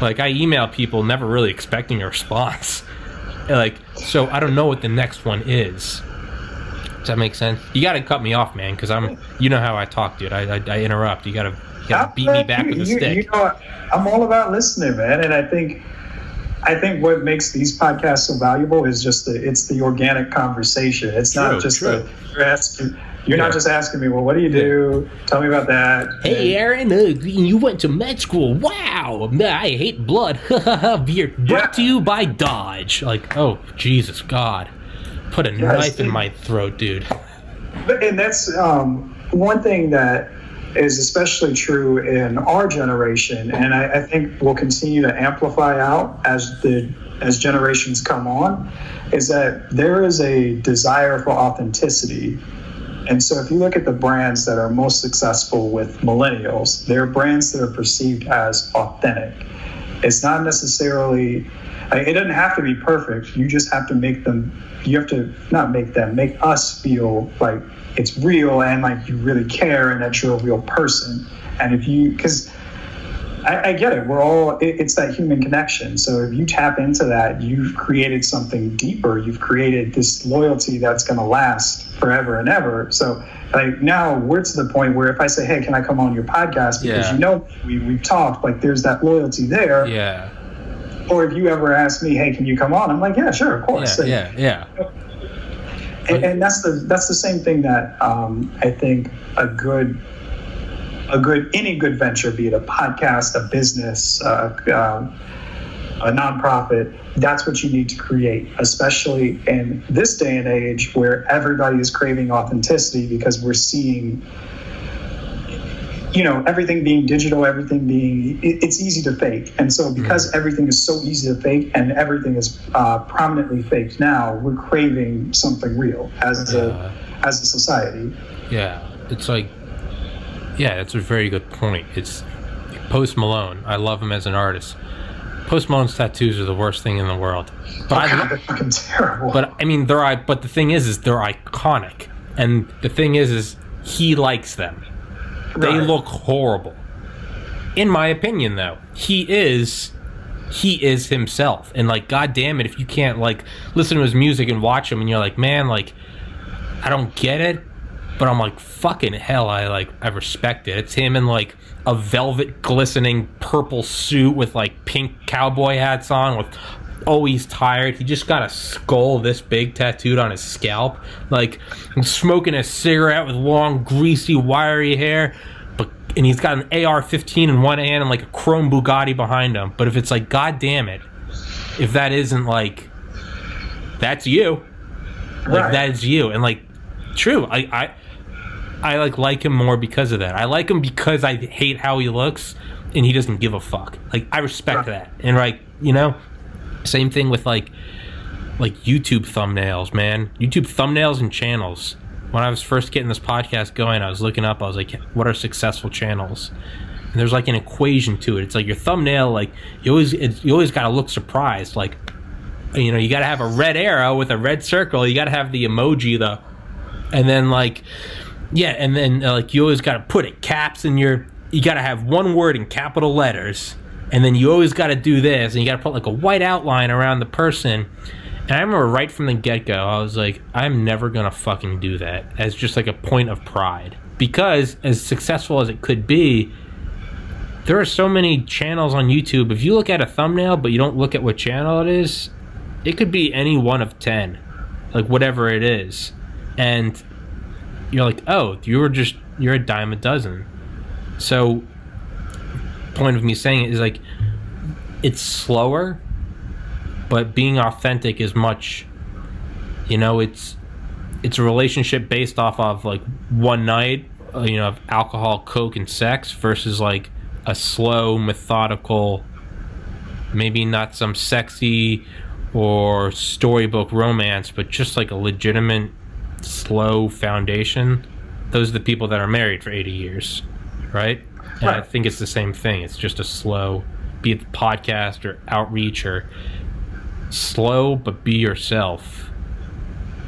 Like I email people never really expecting a response. Like so, I don't know what the next one is. Does that make sense? You got to cut me off, man, because I'm. You know how I talk, dude. I I, I interrupt. You got to you got to beat me back with a you, stick. You know, I'm all about listening, man, and I think, I think what makes these podcasts so valuable is just the it's the organic conversation. It's True, not just the you're asking You're Yeah. not just asking me, well, what do you do? Tell me about that. Hey, Aaron, uh, you went to med school. Wow, I hate blood. Beer brought Yeah. to you by Dodge. Like, oh, Jesus, God. Put a Yeah, knife in my throat, dude. And that's um, one thing that is especially true in our generation, and I, I think will continue to amplify out as the as generations come on, is that there is a desire for authenticity. And so, if you look at the brands that are most successful with millennials, they're brands that are perceived as authentic. It's not necessarily, it doesn't have to be perfect. You just have to make them, you have to not make them, make us feel like it's real and like you really care and that you're a real person. And if you, because I, I get it, we're all, it, it's that human connection. So if you tap into that, you've created something deeper. You've created this loyalty that's going to last forever and ever. So like now we're to the point where if I say, hey, can I come on your podcast? Because Yeah. you know we, we've talked, like there's that loyalty there. Yeah, Or if you ever ask me, hey, can you come on? I'm like, yeah, sure, of course. yeah, yeah, yeah. and, and that's the that's the same thing that um, I think a good a good any good venture, be it a podcast, a business, uh, um, a nonprofit, that's what you need to create, especially in this day and age where everybody is craving authenticity because we're seeing. You know, everything being digital, everything being, it's easy to fake. And so, because everything is so easy to fake and everything is uh, prominently faked now, we're craving something real as a, as a society. Yeah, it's like, yeah, that's a very good point. It's Post Malone. I love him as an artist. Post Malone's tattoos are the worst thing in the world. But I, God, they're fucking terrible. but I mean, they're i- but the thing is, is they're iconic, and the thing is, is he likes them. They Right. look horrible. In my opinion, though, he is he is himself, and like, god damn it, if you can't like listen to his music and watch him, and you're like, man, like, I don't get it, but I'm like, fucking hell, I like, I respect it. It's him in like a velvet glistening purple suit with like pink cowboy hats on with oh he's tired. He just got a skull this big tattooed on his scalp. Like I'm smoking a cigarette with long greasy wiry hair but and he's got an ar-15 in one hand and like a chrome bugatti behind him. But if it's like god damn it if that isn't like that's you. Like Right. that is you. And like true i i i like like him more because of that. I like him because i hate how he looks and he doesn't give a fuck. Like i respect Right. that. And like you know same thing with like like youtube thumbnails man. Youtube thumbnails and channels. When i was first getting this podcast going i was looking up i was like what are successful channels? And there's like an equation to it. It's like your thumbnail like you always you always got to look surprised. Like you know you got to have a red arrow with a red circle. You got to have the emoji the and then like yeah and then uh, like you always got to put it caps in your you got to have one word in capital letters and then you always got to do this and you got to put like a white outline around the person. And i remember right from the get-go i was like i'm never gonna fucking do that. As just like a point of pride. Because as successful as it could be there are so many channels on youtube. If you look at a thumbnail but you don't look at what channel it is it could be any one of 10 like whatever it is. And you're like oh you were just you're a dime a dozen. So point of me saying it is like it's slower but being authentic is much you know it's it's a relationship based off of like one night uh, you know of alcohol coke and sex versus like a slow methodical maybe not some sexy or storybook romance but just like a legitimate slow foundation. Those are the people that are married for 80 years right and i think it's the same thing it's just a slow be it podcast or outreach or slow but be yourself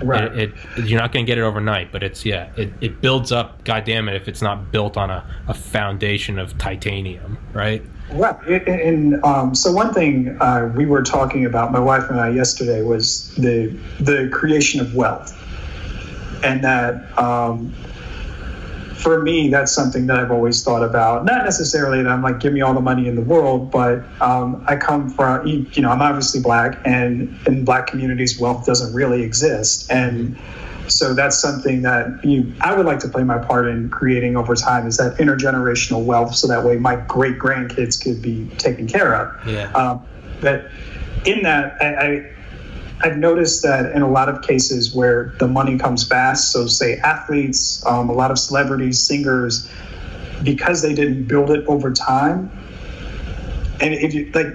right. it, it you're not going to get it overnight but it's yeah it, it builds up god damn it if it's not built on a, a foundation of titanium right Right. And- And um, so one thing uh, we were talking about, my wife and I yesterday, was the the creation of wealth, and that um, for me, that's something that I've always thought about. Not necessarily that I'm like, give me all the money in the world, but um, I come from, you know, I'm obviously black, and in black communities, wealth doesn't really exist. And so that's something that you, I would like to play my part in creating over time is that intergenerational wealth, so that way my great grandkids could be taken care of. Yeah. Um, but in that, I, I I've noticed that in a lot of cases where the money comes fast, so say athletes, um, a lot of celebrities, singers, because they didn't build it over time, and if you like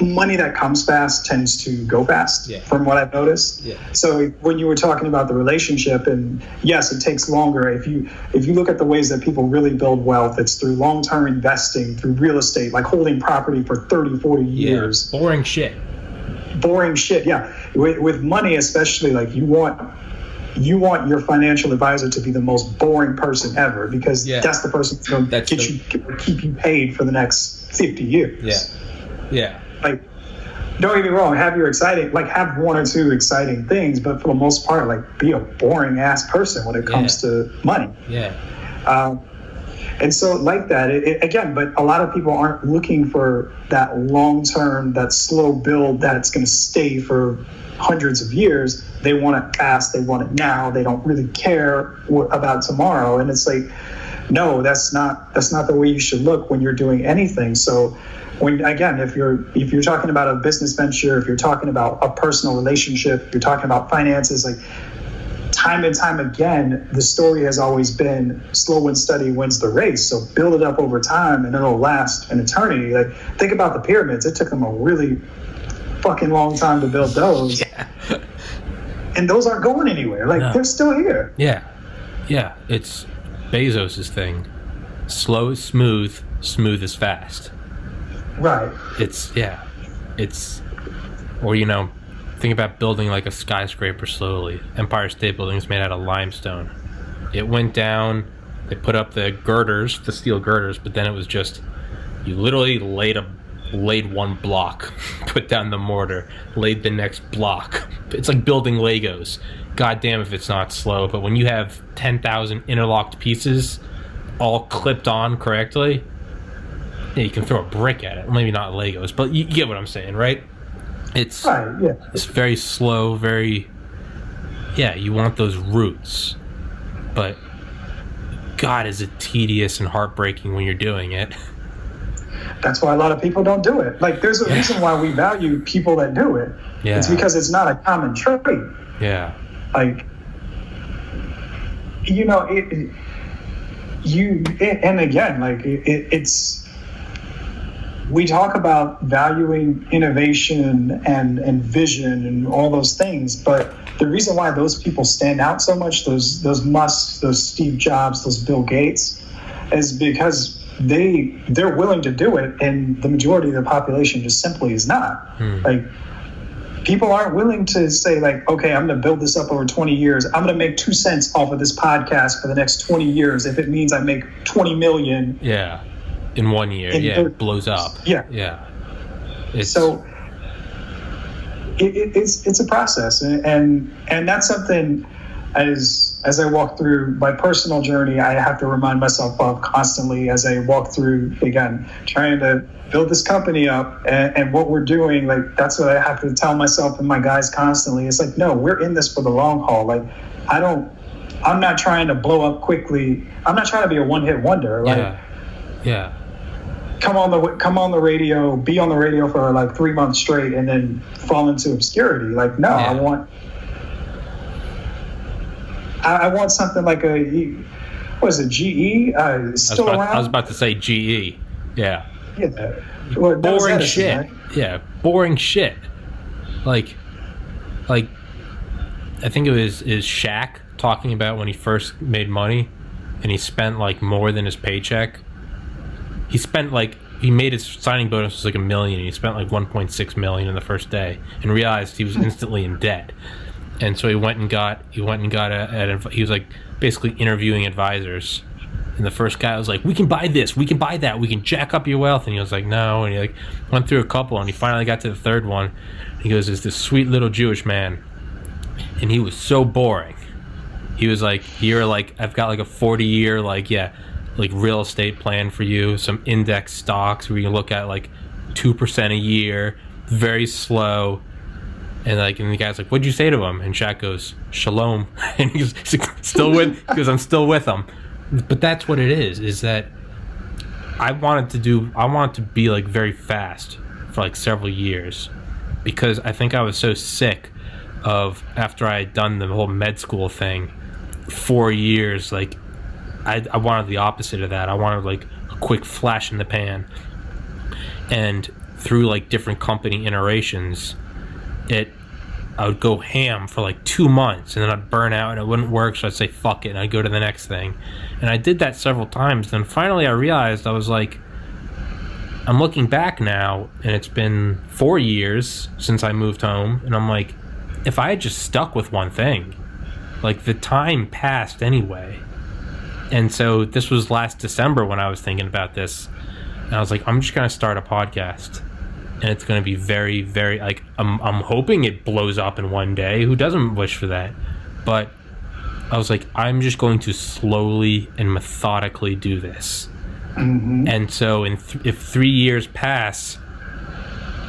money that comes fast tends to go fast Yeah. from what I've noticed. Yeah. So when you were talking about the relationship and yes, it takes longer. If you if you look at the ways that people really build wealth, it's through long-term investing, through real estate, like holding property for 30, 40 years Boring shit. boring shit. Yeah, with, with money especially, like you want you want your financial advisor to be the most boring person ever because Yeah. that's the person that's going to get the- you keep you paid for the next fifty years. Yeah. Yeah. Like, don't get me wrong, have your exciting like have one or two exciting things, but for the most part, like be a boring ass person when it comes Yeah. to money. Yeah. Um, and so, like that, it, it, again, but a lot of people aren't looking for that long term, that slow build that's going to stay for hundreds of years. They want it fast, they want it now, they don't really care wh- about tomorrow. And it's like, no, that's not that's not the way you should look when you're doing anything. So when again, if you're if you're talking about a business venture, if you're talking about a personal relationship, you're talking about finances, like time and time again, the story has always been slow and steady wins the race. So build it up over time and it'll last an eternity. Like think about the pyramids. It took them a really fucking long time to build those. And those aren't going anywhere. Like No. they're still here. Yeah. Yeah. It's Bezos' thing. Slow is smooth, smooth is fast. Right. It's yeah. It's or you know, think about building like a skyscraper slowly. Empire State Building is made out of limestone. It went down, they put up the girders, the steel girders, but then it was just you literally laid a laid one block, put down the mortar, laid the next block. It's like building Legos. God damn if it's not slow, but when you have 10,000 interlocked pieces all clipped on correctly, yeah, you can throw a brick at it. Maybe not Legos, but you, you get what I'm saying, right? It's Right. Yeah. it's very slow, very yeah. You want those roots, but God, is it tedious and heartbreaking when you're doing it? That's why a lot of people don't do it. Like there's a Yeah. reason why we value people that do it. Yeah. It's because it's not a common trait. Yeah, like you know it, it- you it, and again like it, it's we talk about valuing innovation and and vision and all those things but the reason why those people stand out so much those those Musk those Steve Jobs those Bill Gates is because they they're willing to do it and the majority of the population just simply is not. Hmm. Like people aren't willing to say like okay i'm going to build this up over 20 years. I'm going to make two cents off of this podcast for the next 20 years if it means i make 20 million yeah. In one year, In yeah, it blows up. Yeah. yeah. It's, so it, it, it's it's a process and, and and that's something as as i walk through my personal journey i have to remind myself of constantly as i walk through again trying to build this company up and, and what we're doing. Like that's what i have to tell myself and my guys constantly. It's like no we're in this for the long haul. Like i don't i'm not trying to blow up quickly. I'm not trying to be a one-hit wonder. Like yeah, yeah, come on the come on the radio, be on the radio for like three months straight, and then fall into obscurity. Like, no, I want, I, I want something like a, was it, GE? Uh, I was, still about, around? I was about to say GE. Yeah, yeah. Well, boring Edison, shit. right? Yeah, boring shit. Like, like, I think it was is Shaq talking about when he first made money, and he spent like more than his paycheck. He spent like he made his signing bonus was like a million. He spent like 1.6 million in the first day, and realized he was hmm. instantly in debt. And so he went and got he went and got a, adv- he was like basically interviewing advisors. And the first guy was like, "We can buy this, we can buy that, we can jack up your wealth." And he was like, "No." And he like went through a couple, and he finally got to the third one. He goes, "Is this sweet little Jewish man?" And he was so boring. He was like, "You're like, I've got like a 40 year like yeah, like real estate plan for you. Some index stocks where you look at like two percent a year, very slow." And like, and the guy's like, "What'd you say to him?" And Shaq goes, "Shalom," and he's still with because I'm still with him. But that's what it is. Is that I wanted to do. I wanted to be like very fast for like several years because I think I was so sick of after I had done the whole med school thing, four years. Like, I, I wanted the opposite of that. I wanted like a quick flash in the pan, and through like different company iterations, it I would go ham for like two months and then I'd burn out and it wouldn't work. So I'd say, fuck it. And I'd go to the next thing. And I did that several times. Then finally I realized I was like, I'm looking back now and it's been four years since I moved home. And I'm like, if I had just stuck with one thing, like the time passed anyway. And so this was last December when I was thinking about this. And I was like, I'm just going to start a podcast. And it's going to be very very like I'm, I'm hoping it blows up in one day. Who doesn't wish for that? But i was like i'm just going to slowly and methodically do this. Mm-hmm. And so in th- if three years pass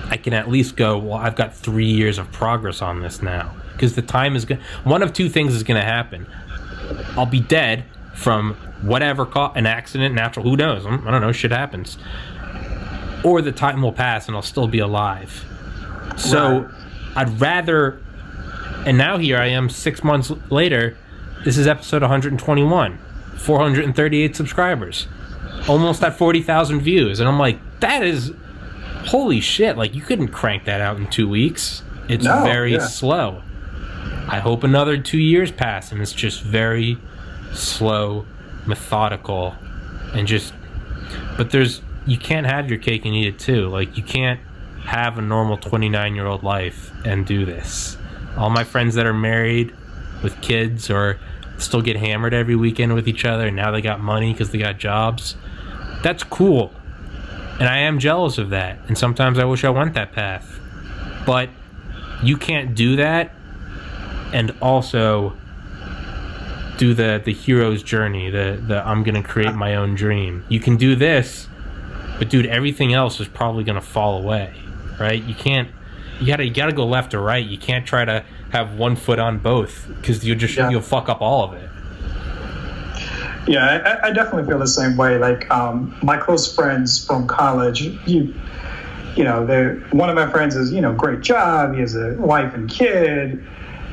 i can at least go well i've got three years of progress on this now. Because the time is going one of two things is going to happen. I'll be dead from whatever co- an accident natural who knows i don't know shit happens or the time will pass and I'll still be alive. So Right. I'd rather, and now here I am six months later. This is episode 121, 438 subscribers, almost at 40,000 views. And I'm like, that is, holy shit, like you couldn't crank that out in two weeks. It's No, very yeah. slow. I hope another two years pass and it's just very slow, methodical, and just but there's you can't have your cake and eat it too. Like you can't have a normal 29 year old life and do this. All my friends that are married with kids or still get hammered every weekend with each other and now they got money because they got jobs. That's cool. And I am jealous of that. And sometimes I wish I went that path. But you can't do that and also do the the hero's journey the the i'm gonna create my own dream you can do this but dude everything else is probably gonna fall away right you can't you gotta you gotta go left or right you can't try to have one foot on both because you'll just Yeah. you'll fuck up all of it Yeah, I, I definitely feel the same way. Like um, my close friends from college, you, you know, they're one of my friends is you know great job. He has a wife and kid,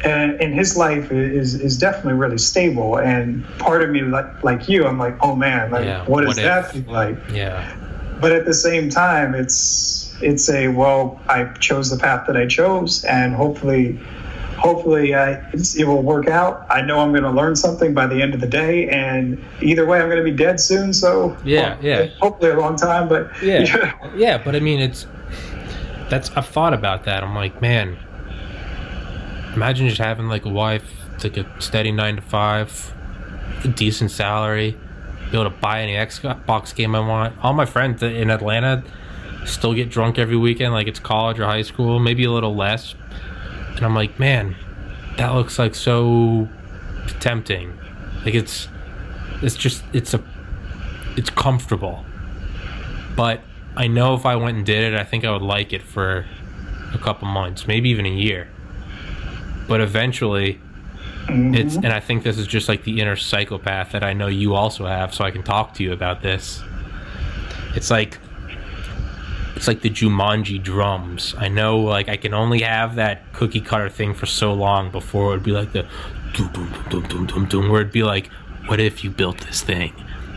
and, and his life is is definitely really stable. And part of me, like like you, I'm like, oh man, like Yeah, what what does if? that like? yeah But at the same time, it's it's a well, I chose the path that I chose, and hopefully. Hopefully, uh, it's, it will work out. I know I'm going to learn something by the end of the day, and either way, I'm going to be dead soon. So, Yeah, well, yeah. Hopefully, a long time, but yeah yeah but i mean it's that's i've thought about that i'm like man imagine just having like a wife it's like a steady nine to five a decent salary be able to buy any xbox game i want. All my friends in atlanta still get drunk every weekend like it's college or high school maybe a little less. And i'm like man that looks like so tempting. Like it's it's just it's a it's comfortable. But I know if I went and did it, I think I would like it for a couple months, maybe even a year. But eventually, mm-hmm. it's and I think this is just like the inner psychopath that I know you also have, so I can talk to you about this. It's like it's like the Jumanji drums. I know like I can only have that cookie cutter thing for so long before it would be like the where it'd be like, what if you built this thing?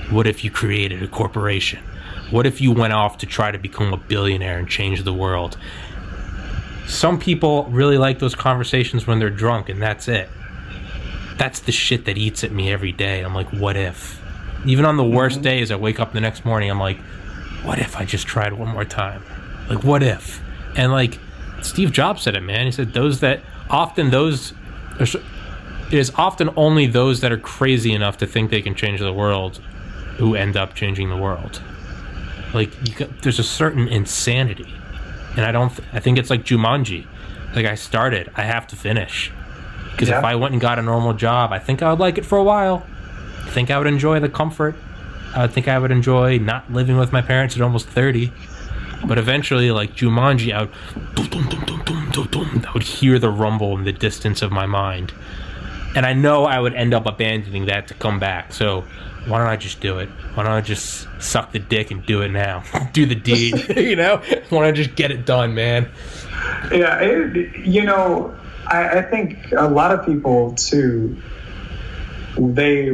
What if you created a corporation? What if you went off to try to become a billionaire and change the world? Some people really like those conversations when they're drunk, and that's it. That's the shit that eats at me every day. I'm like, what if? Even on the mm-hmm. worst days, I wake up the next morning, I'm like, what if I just tried one more time? Like, what if? And like, Steve Jobs said it, man. He said, those that often those, it is often only those that are crazy enough to think they can change the world who end up changing the world. Like, you got, there's a certain insanity. And I don't, th- I think it's like Jumanji. Like, I started, I have to finish. Because if I went and got a normal job, I think I would like it for a while. I think I would enjoy the comfort. I think I would enjoy not living with my parents at almost 30. But eventually, like Jumanji, I would, I would hear the rumble in the distance of my mind. And I know I would end up abandoning that to come back. So why don't I just do it? Why don't I just suck the dick and do it now? do the deed, you know? Why don't I just get it done, man? Yeah, it, you know, I, I think a lot of people too. They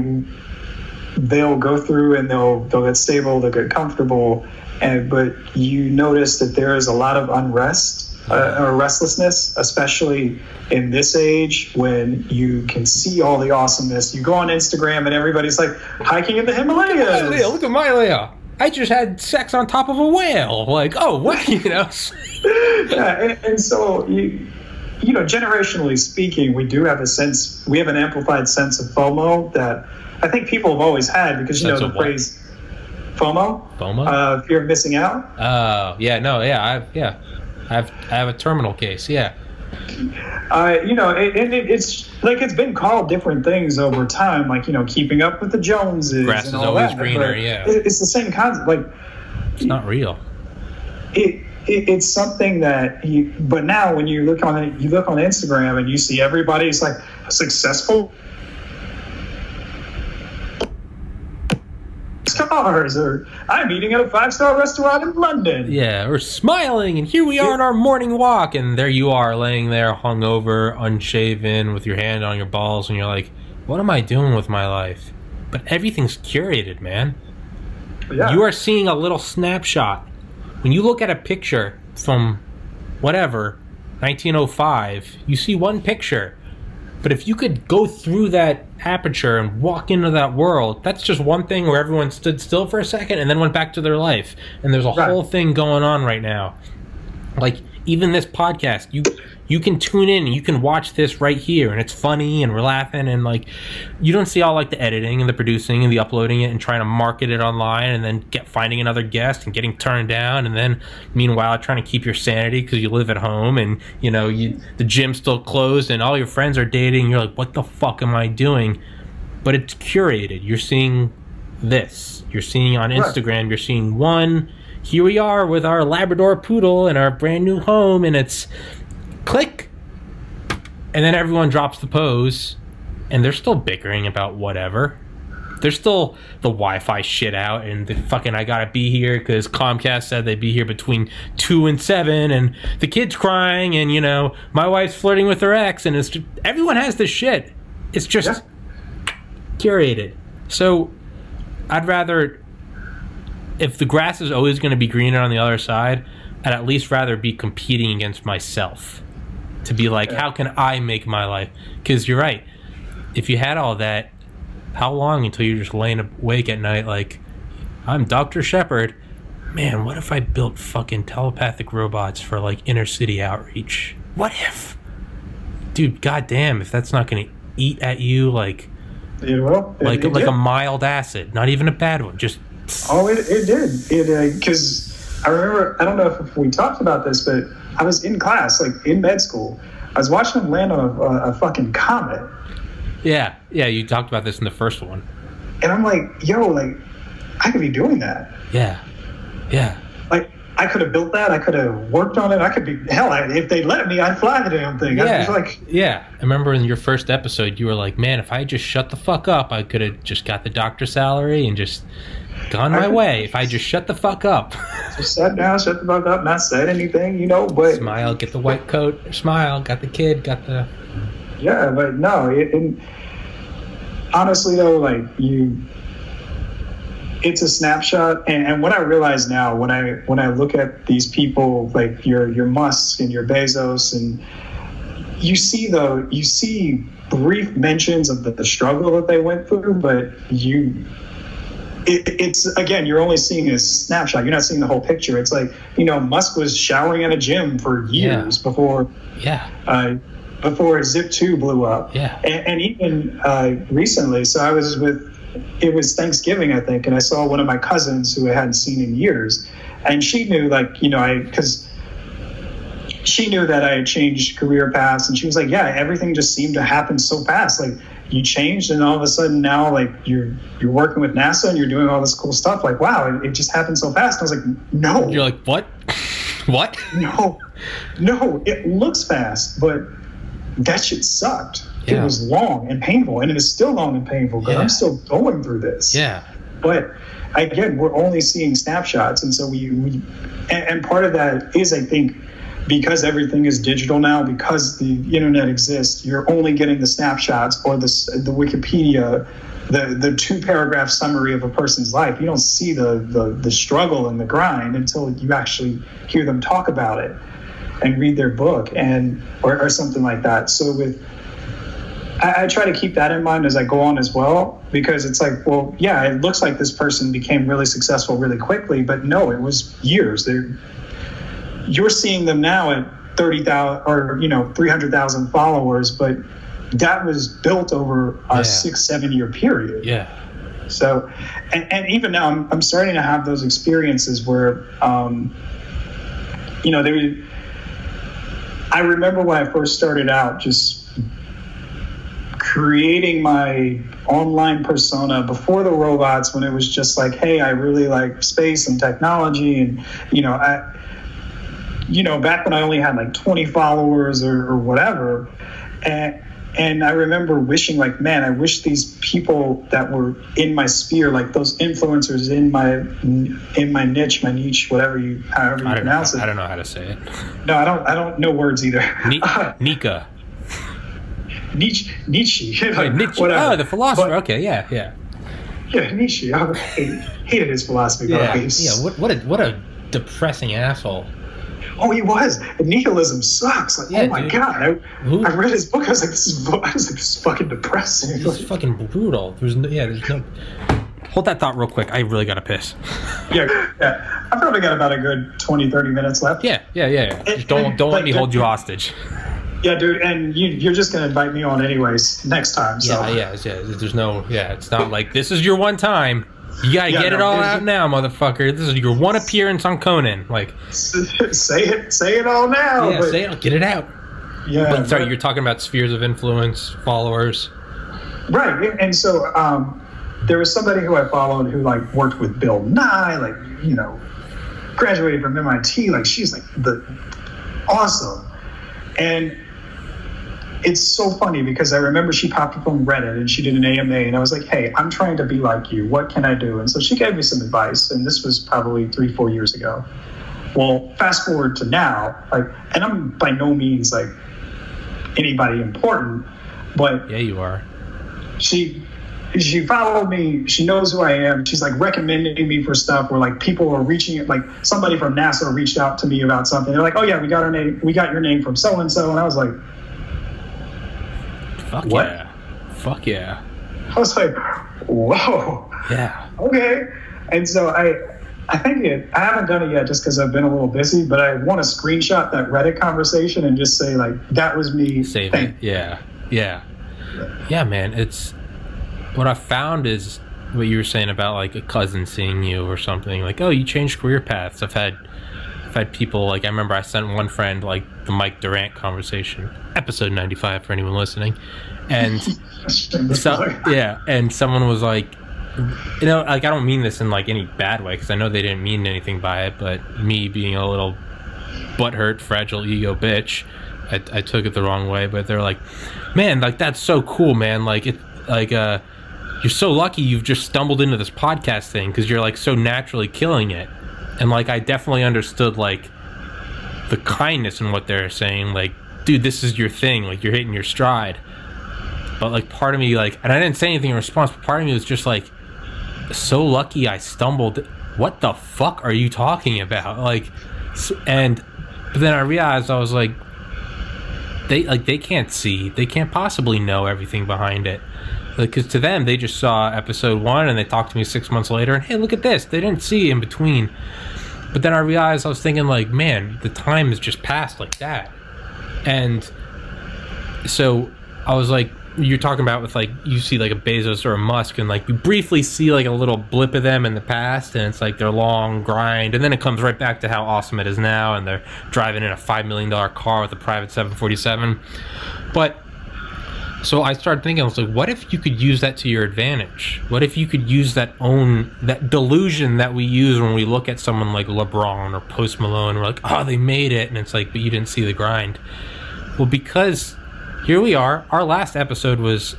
they'll go through and they'll they'll get stable, they'll get comfortable, and but you notice that there is a lot of unrest uh, or restlessness, especially in this age when you can see all the awesomeness. You go on Instagram and everybody's like hiking in the Himalayas. Look at my Leah. I just had sex on top of a whale. Like, oh, what? You know? yeah, and, and so you, you know, generationally speaking, we do have a sense, we have an amplified sense of FOMO that I think people have always had because you Sense know the phrase FOMO, FOMO? uh, fear of missing out. Oh, yeah, no, yeah, I, yeah. I have, I have a terminal case, yeah. Uh, you know, it, and it, it's like it's been called different things over time, like you know, keeping up with the Joneses. Grass and is all always that, greener, yeah. it- it's the same concept. Like It's not real. it, it it's something that you but now when you look on it you look on instagram and you see everybody's like successful cars or i'm eating at a five-star restaurant in london Yeah, we're smiling, and here we are on our morning walk, and there you are, laying there, hungover, unshaven, with your hand on your balls, and you're like, "What am I doing with my life?" But everything's curated, man. yeah You are seeing a little snapshot. When you look at a picture from whatever 1905, you see one picture. But if you could go through that aperture and walk into that world, that's just one thing where everyone stood still for a second and then went back to their life. And there's a Right. whole thing going on right now. Like even this podcast, you you can tune in and you can watch this right here and it's funny and we're laughing and like you don't see all like the editing and the producing and the uploading it and trying to market it online and then get finding another guest and getting turned down and then meanwhile trying to keep your sanity because you live at home and you know you the gym's still closed and all your friends are dating you're like what the fuck am i doing? But it's curated. You're seeing this. You're seeing on instagram you're seeing one. Here we are with our labrador poodle in our brand new home and it's click. And then everyone drops the pose and they're still bickering about whatever. There's still the wi-fi shit out and the fucking i gotta be here because comcast said they'd be here between 2 and 7 and the kid's crying and you know my wife's flirting with her ex and it's just, everyone has this shit. It's just Yeah. curated. So i'd rather if the grass is always going to be greener on the other side i'd at least rather be competing against myself to be like how can i make my life? Because you're right. If you had all that how long until you're just laying awake at night like i'm dr shepard. Man what if i built fucking telepathic robots for like inner city outreach? What if? Dude goddamn if that's not gonna eat at you like you know like it like did. a mild acid. Not even a bad one just oh it, it did. It uh, because i remember i don't know if we talked about this but i was in class like in med school. I was watching them land on a, a, a fucking comet. Yeah yeah you talked about this in the first one. And i'm like yo like i could be doing that. Yeah yeah. Like I could have built that. I could have worked on it. I could be hell. I, if they let me, I'd fly the damn thing. I was yeah like, yeah i remember in your first episode you were like man if i just shut the fuck up i could have just got the doctor salary and just gone my I- way if i just shut the fuck up just sat down, shut the fuck up, not said anything, you know. But smile get the white coat smile got the kid got the yeah, but no. It, and honestly, though, like you, it's a snapshot. And, and what I realize now, when I when I look at these people, like your your Musk and your Bezos, and you see though, you see brief mentions of the, the struggle that they went through, but you it, it's again you're only seeing a snapshot. You're not seeing the whole picture. It's like you know musk was showering in a gym for years before yeah. uh, before Zip2 blew up. Yeah. and, and even uh, recently so i was with it was thanksgiving i think and i saw one of my cousins who i hadn't seen in years and she knew like you know i because she knew that I had changed career paths, and she was like, "Yeah, everything just seemed to happen so fast. Like you changed, and all of a sudden now, like you're you're working with NASA and you're doing all this cool stuff. Like, wow, it, it just happened so fast." And I was like, "No, You're like, what? what? no, no. It looks fast, but that shit sucked. Yeah. It was long and painful, and it is still long and painful. But Yeah. I'm still going through this. Yeah. But again, we're only seeing snapshots, and so we, we and, and part of that is, I think, because everything is digital now, because the internet exists, you're only getting the snapshots or the the Wikipedia, the the two paragraph summary of a person's life. You don't see the the the struggle and the grind until you actually hear them talk about it and read their book and or, or something like that. So with I, I try to keep that in mind as I go on as well, because it's like, well, yeah, it looks like this person became really successful really quickly, but no, it was years. They're, you're seeing them now at 30,000 or, you know, 300,000 followers, but that was built over a Yeah. six, seven year period. Yeah. So, and, and even now, I'm, I'm starting to have those experiences where, um, you know, there. I remember when I first started out, just creating my online persona before the robots, when it was just like, hey, I really like space and technology, and you know, I, you know, back when I only had like 20 followers or, or whatever, and and I remember wishing like, man, I wish these people that were in my sphere, like those influencers in my in my niche, my niche, whatever you however you pronounce know, pronounce I don't know how to say it. No, I don't. I don't know words either. Ni- Nika. Nietzsche, Nietzsche, Wait, Nietzsche. whatever. Oh, the philosopher. But- okay, yeah, yeah. yeah, Nietzsche. I hated, hated his philosophy. Yeah, yeah. What, what a what a depressing asshole. Oh, he was. And Nihilism sucks. Like, Yeah, oh my dude. god. I, Who- I read his book. I was like, this is. I was like, this is fucking depressing. It's fucking brutal. There's no, yeah, there's no. Hold that thought real quick. I really gotta piss. yeah, yeah. I've probably got about a good 20, 30 minutes left. Yeah, yeah, yeah. yeah. Don't don't let me hold you hostage. Yeah, dude, and you, you're just gonna invite me on anyways next time. So Yeah, yeah, yeah. There's no. Yeah, it's not like this is your one time. You gotta Yeah, get it all out now, motherfucker. This is your one appearance on Conan. Like, say it, say it all now. yeah, but, say it, get it out. yeah, But sorry, but- you're talking about spheres of influence, followers. Right, and so um, there was somebody who I followed who like worked with Bill Nye, like you know, graduated from MIT. Like she's like the awesome, and it's so funny because I remember she popped up on Reddit and she did an AMA, and I was like, hey, I'm trying to be like you. What can I do? And so she gave me some advice, and this was probably three, four years ago. Well, fast forward to now, like, and I'm by no means like anybody important, but Yeah, you are. she she followed me she knows who i am she's like recommending me for stuff where like people are reaching like somebody from nasa reached out to me about something they're like oh yeah we got our name we got your name from so and so and i was like Fuck What? yeah. Fuck yeah. i was like whoa Yeah. okay and so i i think it i haven't done it yet just because i've been a little busy but i want to screenshot that reddit conversation and just say like that was me Save it. Yeah. Yeah. Yeah, man. It's what I found is what you were saying about like a cousin seeing you or something. Like, oh, you changed career paths. I've had Had people like I remember I sent one friend like the Mike Durant conversation, episode ninety five for anyone listening. And so yeah, and someone was like, you know, like I don't mean this in like any bad way because I know they didn't mean anything by it, but me being a little butthurt, fragile ego bitch, I, I took it the wrong way. But they're like, man, like that's so cool, man. Like it, like uh, you're so lucky you've just stumbled into this podcast thing because you're like so naturally killing it, and like I definitely understood like the kindness in what they're saying. Like, dude, this is your thing. Like you're hitting your stride. But like part of me like and I didn't say anything in response, but part of me was just like so lucky I stumbled. What the fuck are you talking about? Like and but then I realized I was like they like they can't see. They can't possibly know everything behind it. Because to them, they just saw episode one and they talked to me six months later, and hey, look at this. They didn't see in between. But then I realized I was thinking, like, man, the time has just passed like that. And so I was like, you're talking about with like you see like a Bezos or a Musk and like you briefly see like a little blip of them in the past and it's like their long grind and then it comes right back to how awesome it is now and they're driving in a five million dollar car with a private 747 but so I started thinking, I was like, what if you could use that to your advantage? What if you could use that own that delusion that we use when we look at someone like LeBron or Post Malone? We're like, oh, they made it, and it's like, but you didn't see the grind. Well, because here we are. Our last episode was.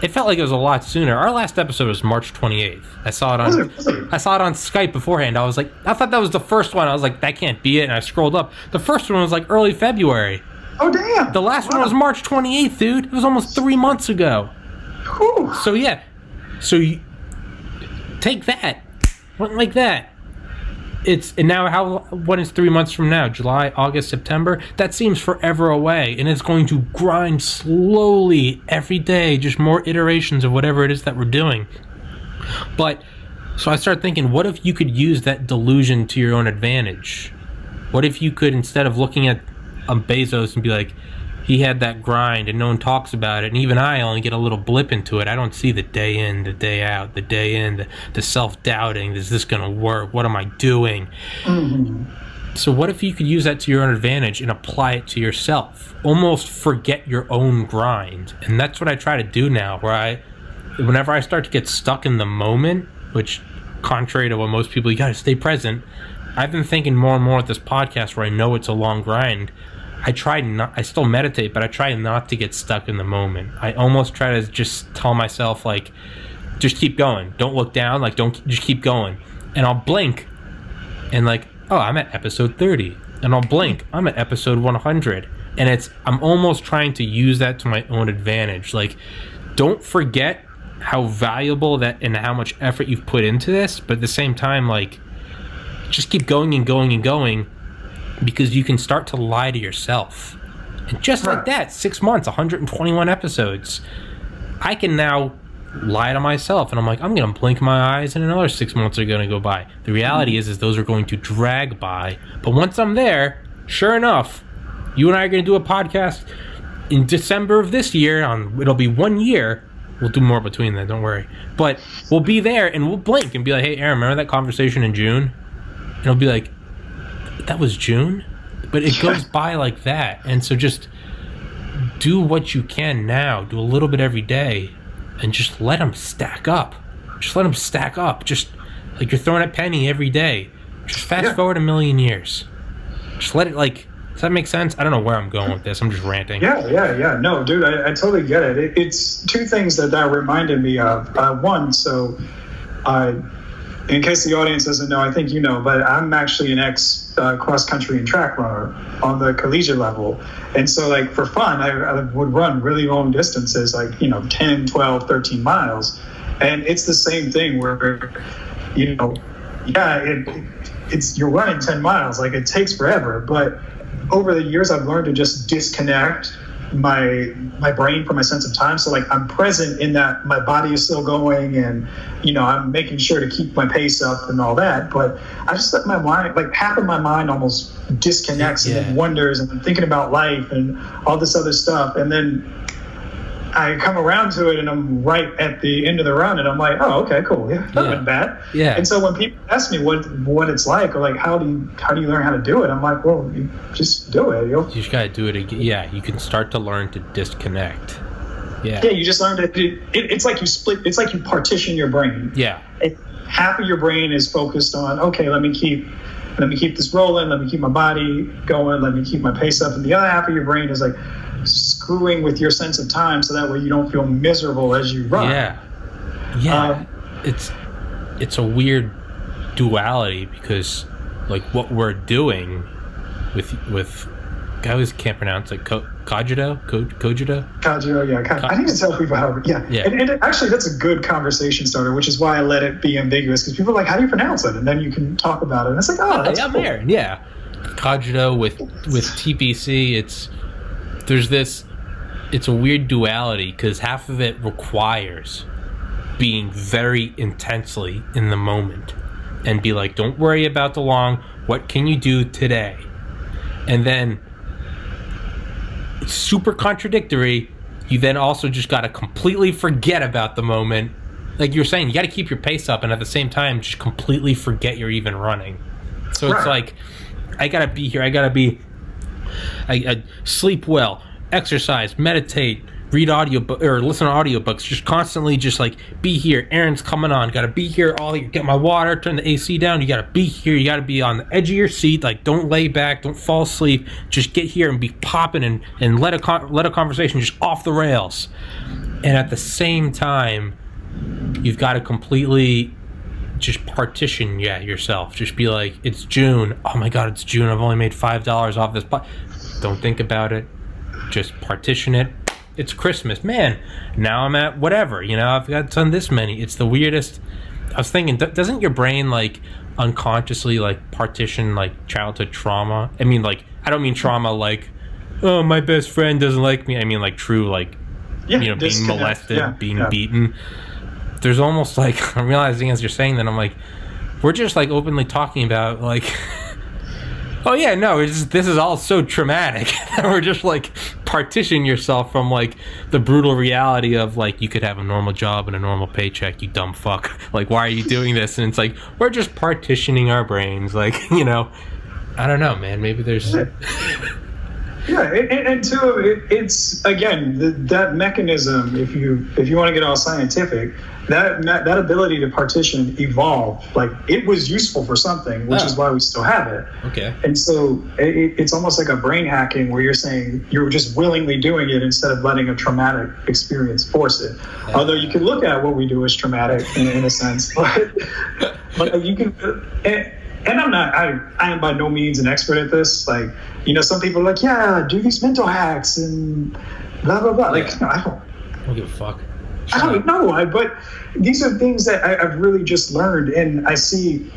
It felt like it was a lot sooner. Our last episode was March 28th. I saw it on. I saw it on Skype beforehand. I was like, I thought that was the first one. I was like, that can't be it. And I scrolled up. The first one was like early February. Oh damn! The last wow. one was March 28th, dude. It was almost three months ago. Whew. So yeah, so you take that, went like that. It's and now how what is three months from now? July, August, September. That seems forever away, and it's going to grind slowly every day, just more iterations of whatever it is that we're doing. But so I started thinking, what if you could use that delusion to your own advantage? What if you could, instead of looking at um, Bezos and be like, he had that grind and no one talks about it. And even I only get a little blip into it. I don't see the day in, the day out, the day in, the, the self doubting. Is this going to work? What am I doing? Mm-hmm. So, what if you could use that to your own advantage and apply it to yourself? Almost forget your own grind. And that's what I try to do now, where I, whenever I start to get stuck in the moment, which, contrary to what most people, you got to stay present. I've been thinking more and more with this podcast where I know it's a long grind I try not. I still meditate, but I try not to get stuck in the moment. I almost try to just tell myself like, just keep going. Don't look down. Like don't just keep going. And I'll blink, and like, oh, I'm at episode thirty. And I'll blink. I'm at episode one hundred. And it's I'm almost trying to use that to my own advantage. Like, don't forget how valuable that and how much effort you've put into this. But at the same time, like, just keep going and going and going because you can start to lie to yourself. And just like that, six months, 121 episodes, I can now lie to myself and I'm like, I'm gonna blink my eyes and another six months are gonna go by. The reality is is those are going to drag by. But once I'm there, sure enough, you and I are gonna do a podcast in December of this year on it'll be one year. We'll do more between then, don't worry. But we'll be there and we'll blink and be like, hey Aaron, remember that conversation in June? And it'll be like, that was June, but it goes by like that. And so just do what you can now. Do a little bit every day, and just let them stack up. Just let them stack up. Just like you're throwing a penny every day. Just fast yeah. forward a million years. Just let it like. Does that make sense? I don't know where I'm going with this. I'm just ranting. Yeah, yeah, yeah. No, dude, I, I totally get it. it. It's two things that that reminded me of. Uh, one, so I in case the audience doesn't know, I think you know, but I'm actually an ex uh, cross country and track runner on the collegiate level. And so, like, for fun, I, I, would run really long distances, like, you know, 10, 12, 13 miles. And it's the same thing where, you know, yeah, it, it's you're running 10 miles, like, it takes forever. But over the years, I've learned to just disconnect my my brain for my sense of time. So like i'm present in that my body is still going and you know i'm making sure to keep my pace up and all that. But i just let my mind like half of my mind almost disconnects yeah. and wonders and I'm thinking about life and all this other stuff. And then I come around to it and I'm right at the end of the run and I'm like, oh, okay, cool. Yeah, that yeah. bad. Yeah. And so when people ask me what what it's like or like how do you how do you learn how to do it, I'm like, well, you just do it. You'll, you just gotta do it again. Yeah, you can start to learn to disconnect. Yeah. Yeah, you just learn to. It, it's like you split. It's like you partition your brain. Yeah. It, half of your brain is focused on okay, let me keep let me keep this rolling, let me keep my body going, let me keep my pace up, and the other half of your brain is like screwing with your sense of time so that way you don't feel miserable as you run. Yeah. Yeah. Um, it's it's a weird duality because like what we're doing with with I always can't pronounce it. Co- cogito, Co-. Yeah, I need to tell people how. Yeah, yeah. And, and, actually, that's a good conversation starter, which is why I let it be ambiguous because people are like, "How do you pronounce it?" And then you can talk about it. And it's like, "Oh, that's I'm cool. there." Yeah, cogito with with TPC. It's there's this it's a weird duality because half of it requires being very intensely in the moment and be like, don't worry about the long. What can you do today? And then, super contradictory, you then also just got to completely forget about the moment. Like you were saying, you got to keep your pace up, and at the same time, just completely forget you're even running. So it's like, I gotta be here. I gotta be. I, I sleep well, exercise, meditate, read audio or listen to audiobooks. Just constantly, just like be here. Aaron's coming on. Got to be here. All you get my water. Turn the AC down. You got to be here. You got to be on the edge of your seat. Like don't lay back. Don't fall asleep. Just get here and be popping and and let a con- let a conversation just off the rails. And at the same time, you've got to completely just partition yeah yourself just be like it's june oh my god it's june i've only made five dollars off this but don't think about it just partition it. It's christmas. Man now i'm at whatever you know i've got done this many. It's the weirdest. I was thinking doesn't your brain like unconsciously like partition like childhood trauma? I mean like i don't mean trauma like oh my best friend doesn't like me. I mean like true like Yeah, you know being molested Yeah, being yeah. beaten. There's almost like I'm realizing as you're saying that I'm like, we're just like openly talking about like, oh yeah, no, just, this is all so traumatic. and we're just like partition yourself from like the brutal reality of like you could have a normal job and a normal paycheck, you dumb fuck. Like why are you doing this? And it's like we're just partitioning our brains. Like you know, I don't know, man. Maybe there's Yeah, and, two, it, it's again the, that mechanism. If you if you want to get all scientific, that that that ability to partition evolved. Like it was useful for something, which Oh. is ah. why we still have it. okay. And so it, it's almost like a brain hacking where you're saying you're just willingly doing it instead of letting a traumatic experience force it. Although you can look at what we do as traumatic in, in a sense, but, but you can. And, and I'm not. I, I am by no means an expert at this. Like you know, some people are like, yeah, do these mental hacks and blah blah blah. Like no, I don't. I don't give a fuck. I don't know. I, but these are things that I, I've really just learned, and I see.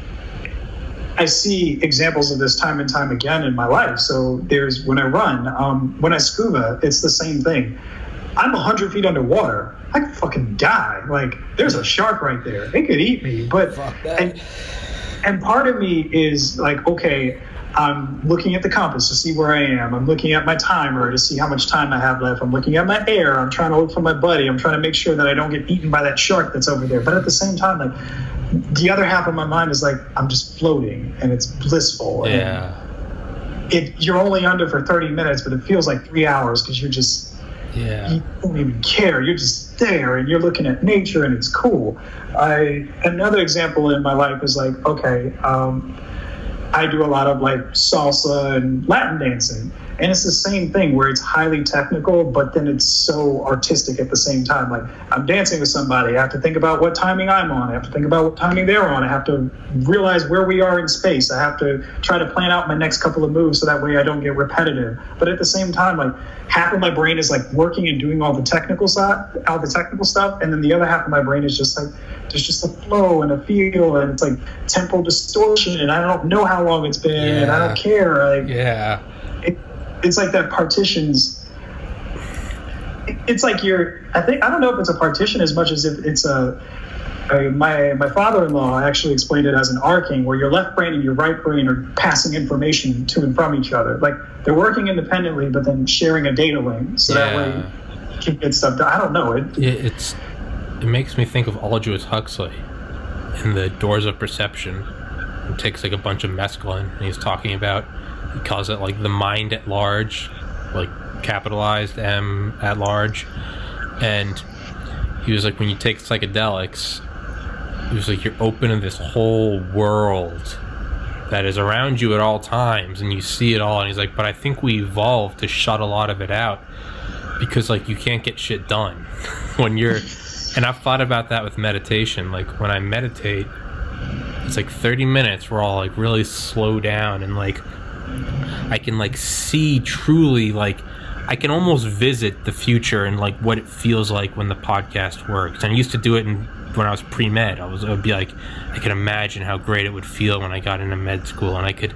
I see examples of this time and time again in my life. So there's when I run, um, when I scuba, it's the same thing. I'm 100 feet underwater. I could fucking die. Like there's a shark right there. It could eat me. But and and part of me is like, okay, I'm looking at the compass to see where I am. I'm looking at my timer to see how much time I have left. I'm looking at my air. I'm trying to look for my buddy. I'm trying to make sure that I don't get eaten by that shark that's over there. But at the same time, like the other half of my mind is like, I'm just floating and it's blissful. And Yeah. It, you're only under for 30 minutes, but it feels like three hours because you're just Yeah. you don't even care. You're just there and you're looking at nature and it's cool. I another example in my life is like, okay, um, I do a lot of like salsa and Latin dancing. And it's the same thing where it's highly technical, but then it's so artistic at the same time. Like I'm dancing with somebody, I have to think about what timing I'm on. I have to think about what timing they're on. I have to realize where we are in space. I have to try to plan out my next couple of moves so that way I don't get repetitive. But at the same time, like half of my brain is like working and doing all the technical side, all the technical stuff, and then the other half of my brain is just like there's just a flow and a feel, and it's like temporal distortion, and I don't know how long it's been, and I don't care. Like Yeah. it, it's like that partitions it- it's like you're i think i don't know if it's a partition as much as if it's a, a my my father-in-law actually explained it as an arcing where your left brain and your right brain are passing information to and from each other like they're working independently but then sharing a data link so that way you can get stuff done i don't know it It, it's it makes me think of Aldous Huxley in the Doors of Perception. He takes like a bunch of mescaline and he's talking about he calls it like the mind at large, like capitalized M at large, and he was like when you take psychedelics, he was like you're open to this whole world that is around you at all times and you see it all and he's like but I think we evolved to shut a lot of it out because like you can't get shit done when you're and I've thought about that with meditation like when I meditate it's like 30 minutes where I'll like really slow down and like I can like see truly like I can almost visit the future and like what it feels like when the podcast works. And I used to do it in when I was pre med. I was I would be like I could imagine how great it would feel when I got into med school, and I could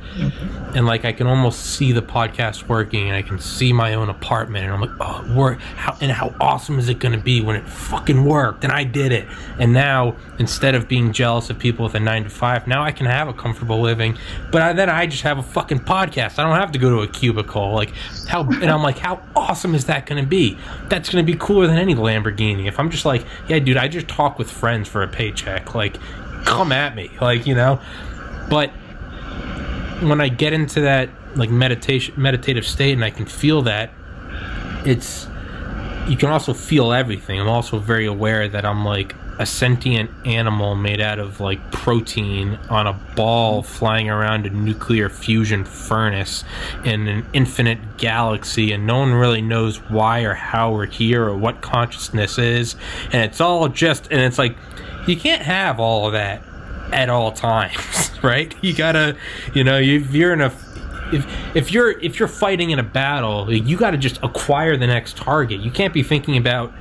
and like I can almost see the podcast working, and I can see my own apartment, and I'm like, oh, work how and how awesome is it going to be when it fucking worked, and I did it. And now instead of being jealous of people with a nine to five, now I can have a comfortable living, but I, then I just have a fucking podcast. I don't have to go to a cubicle. Like how and I'm like, how awesome is that going to be? That's going to be cooler than any Lamborghini. If I'm just like, yeah, dude, I just talk with friends for a paycheck. Like, come at me. Like, you know? But when I get into that like meditation meditative state and I can feel that, it's you can also feel everything. I'm also very aware that I'm like a sentient animal made out of like protein on a ball flying around a nuclear fusion furnace in an infinite galaxy and no one really knows why or how we're here or what consciousness is and it's all just and it's like you can't have all of that at all times right? You gotta you know if you're in a if if you're if you're fighting in a battle you got to just acquire the next target. You can't be thinking about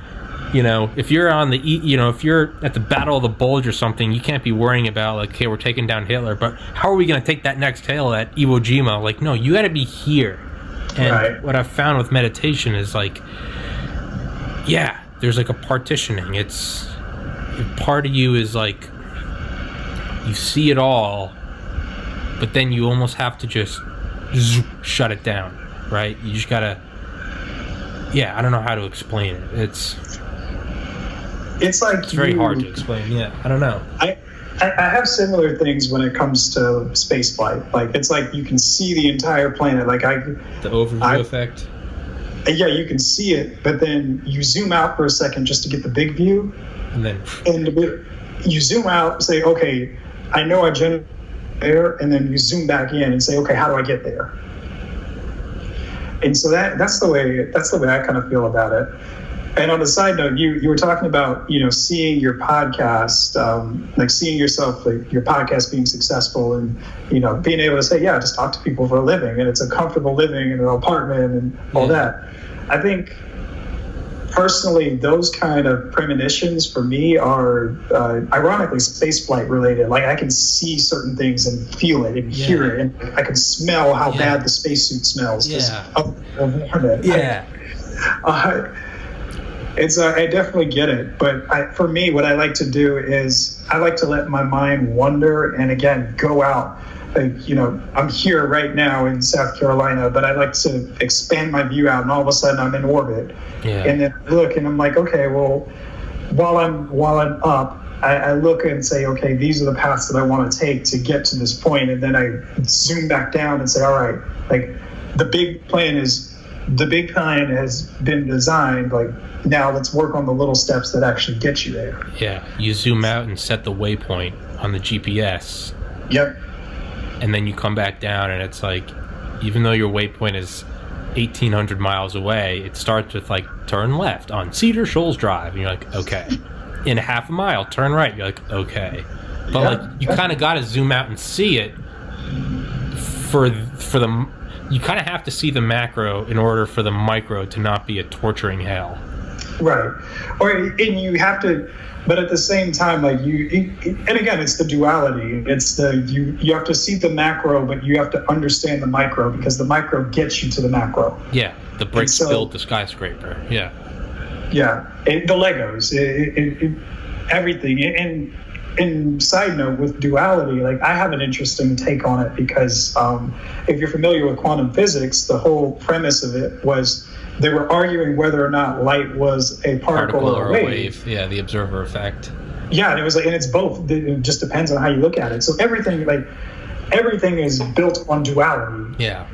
you know, if you're on the, you know, if you're at the Battle of the Bulge or something, you can't be worrying about like, okay, we're taking down Hitler, but how are we going to take that next hill at Iwo Jima? Like, no, you got to be here. And right. what I've found with meditation is like, yeah, there's like a partitioning. It's part of you is like, you see it all, but then you almost have to just shut it down, right? You just gotta, yeah, I don't know how to explain it. It's it's like it's very you, hard to explain. Yeah, I don't know. I, I have similar things when it comes to space flight. Like it's like you can see the entire planet. Like I, the overview I, effect. Yeah, you can see it, but then you zoom out for a second just to get the big view, and then and you zoom out, say, okay, I know I generated there, and then you zoom back in and say, okay, how do I get there? And so that that's the way that's the way I kind of feel about it. And on a side note, you you were talking about you know seeing your podcast, um, like seeing yourself, like your podcast being successful, and you know being able to say, yeah, just talk to people for a living, and it's a comfortable living in an apartment and all yeah. that. I think personally, those kind of premonitions for me are uh, ironically spaceflight related. Like I can see certain things and feel it and yeah. hear it, and I can smell how yeah. bad the spacesuit smells. Yeah. Of, yeah. Uh, it's I definitely get it, but I, for me, what I like to do is I like to let my mind wander and again go out. Like, you know, I'm here right now in South Carolina, but I like to expand my view out, and all of a sudden I'm in orbit, yeah. and then look, and I'm like, okay, well, while I'm while I'm up, I, I, look and say, okay, these are the paths that I want to take to get to this point, and then I zoom back down and say, all right, like the big plan is the big plan has been designed like now let's work on the little steps that actually get you there. Yeah you zoom out and set the waypoint on the gps yep. And then you come back down and it's like even though your waypoint is 1800 miles away it starts with like turn left on cedar shoals drive. And you're like okay. In half a mile turn right. You're like okay. But yeah. like you kind of got to zoom out and see it for for the you kind of have to see the macro in order for the micro to not be a torturing hell. Right. Or and you have to but at the same time like you and again it's the duality. It's the you you have to see the macro but you have to understand the micro because the micro gets you to the macro. Yeah the bricks so, build the skyscraper. Yeah. Yeah it, the legos it, it, everything. And in side note with duality, like I have an interesting take on it because um, if you're familiar with quantum physics, the whole premise of it was they were arguing whether or not light was a particle, particle or, a, wave. wave. Yeah, the observer effect. Yeah, and it was like, and it's both. It just depends on how you look at it. So everything, like everything, is built on duality. Yeah.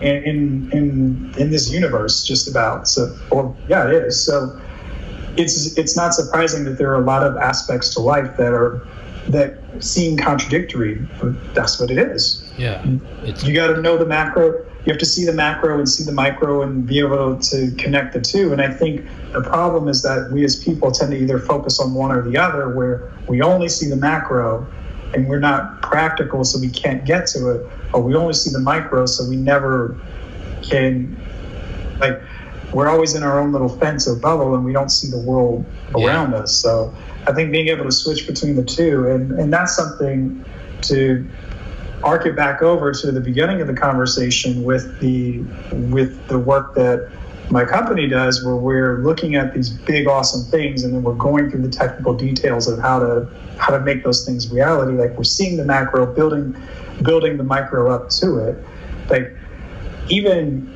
In in in this universe, just about. So, or yeah, it is. So it's it's not surprising that there are a lot of aspects to life that are that seem contradictory, but that's what it is. Yeah, you got to know the macro. You have to see the macro and see the micro and be able to connect the two. And I think the problem is that we as people tend to either focus on one or the other, where we only see the macro and we're not practical, so we can't get to it, or we only see the micro, so we never can like we're always in our own little fence or bubble and we don't see the world Yeah. around us. So I think being able to switch between the two, and, and that's something to arc it back over to the beginning of the conversation with the with the work that my company does where we're looking at these big awesome things and then we're going through the technical details of how to how to make those things reality like we're seeing the macro building building the micro up to it like even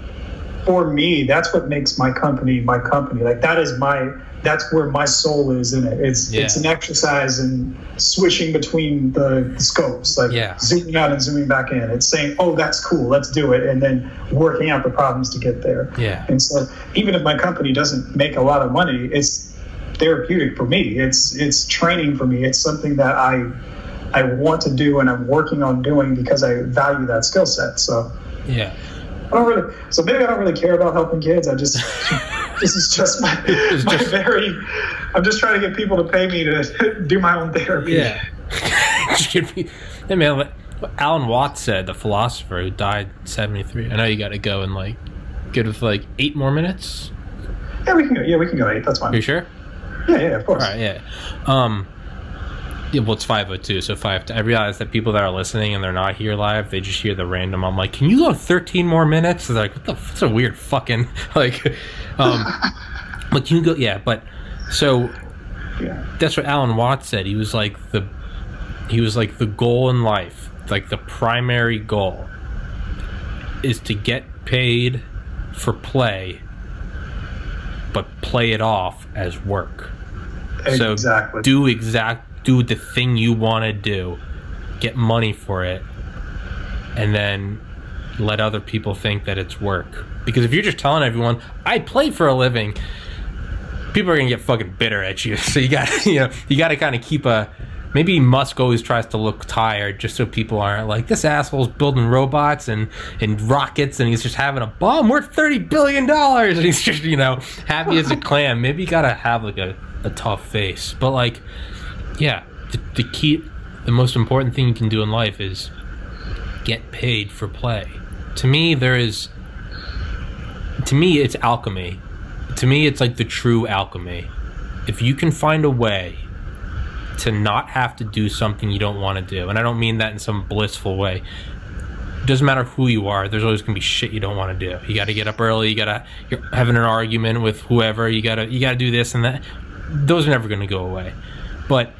for me that's what makes my company my company. Like that is my that's where my soul is in it. It's it's an exercise in switching between the scopes like Yeah. zooming out and zooming back in. It's saying oh that's cool let's do it and then working out the problems to get there. Yeah. and so even if my company doesn't make a lot of money it's therapeutic for me. It's it's training for me. It's something that i i want to do and i'm working on doing because i value that skill set so. Yeah. I don't really. So maybe I don't really care about helping kids. I just this is just my, It's my just- very. I'm just trying to get people to pay me to do my own therapy. Yeah. Hey man, Alan Watts said, the philosopher who died seventy three. I know you got to go in like good with like eight more minutes. Yeah, we can go. Yeah, we can go eight. That's fine. Are you sure? Yeah, yeah, of course. All right, yeah. Um, yeah, well, it's five oh two, so five. I realize that people that are listening and they're not here live, they just hear the random. I'm like, can you go thirteen more minutes? They're like, what the? That's a weird fucking like. Um, but can you go? Yeah, but so Yeah. that's what Alan Watts said. He was like the he was like the goal in life, like the primary goal is to get paid for play, but play it off as work. So exactly. do exact do the thing you want to do, get money for it, and then let other people think that it's work. Because if you're just telling everyone, I play for a living, people are gonna get fucking bitter at you. So you got you know you got to kind of keep a. Maybe Musk always tries to look tired just so people aren't like this asshole's building robots and and rockets and he's just having a bomb worth thirty billion dollars and he's just you know happy as a clam. Maybe you gotta have like a, a tough face, but like yeah, the, the key, the most important thing you can do in life is get paid for play. To me, there is. To me, it's alchemy. To me, it's like the true alchemy. If you can find a way to not have to do something you don't want to do, and I don't mean that in some blissful way. Doesn't matter who you are. There's always gonna be shit you don't want to do. You got to get up early. You gotta you're having an argument with whoever. You gotta you gotta do this and that. Those are never gonna go away. But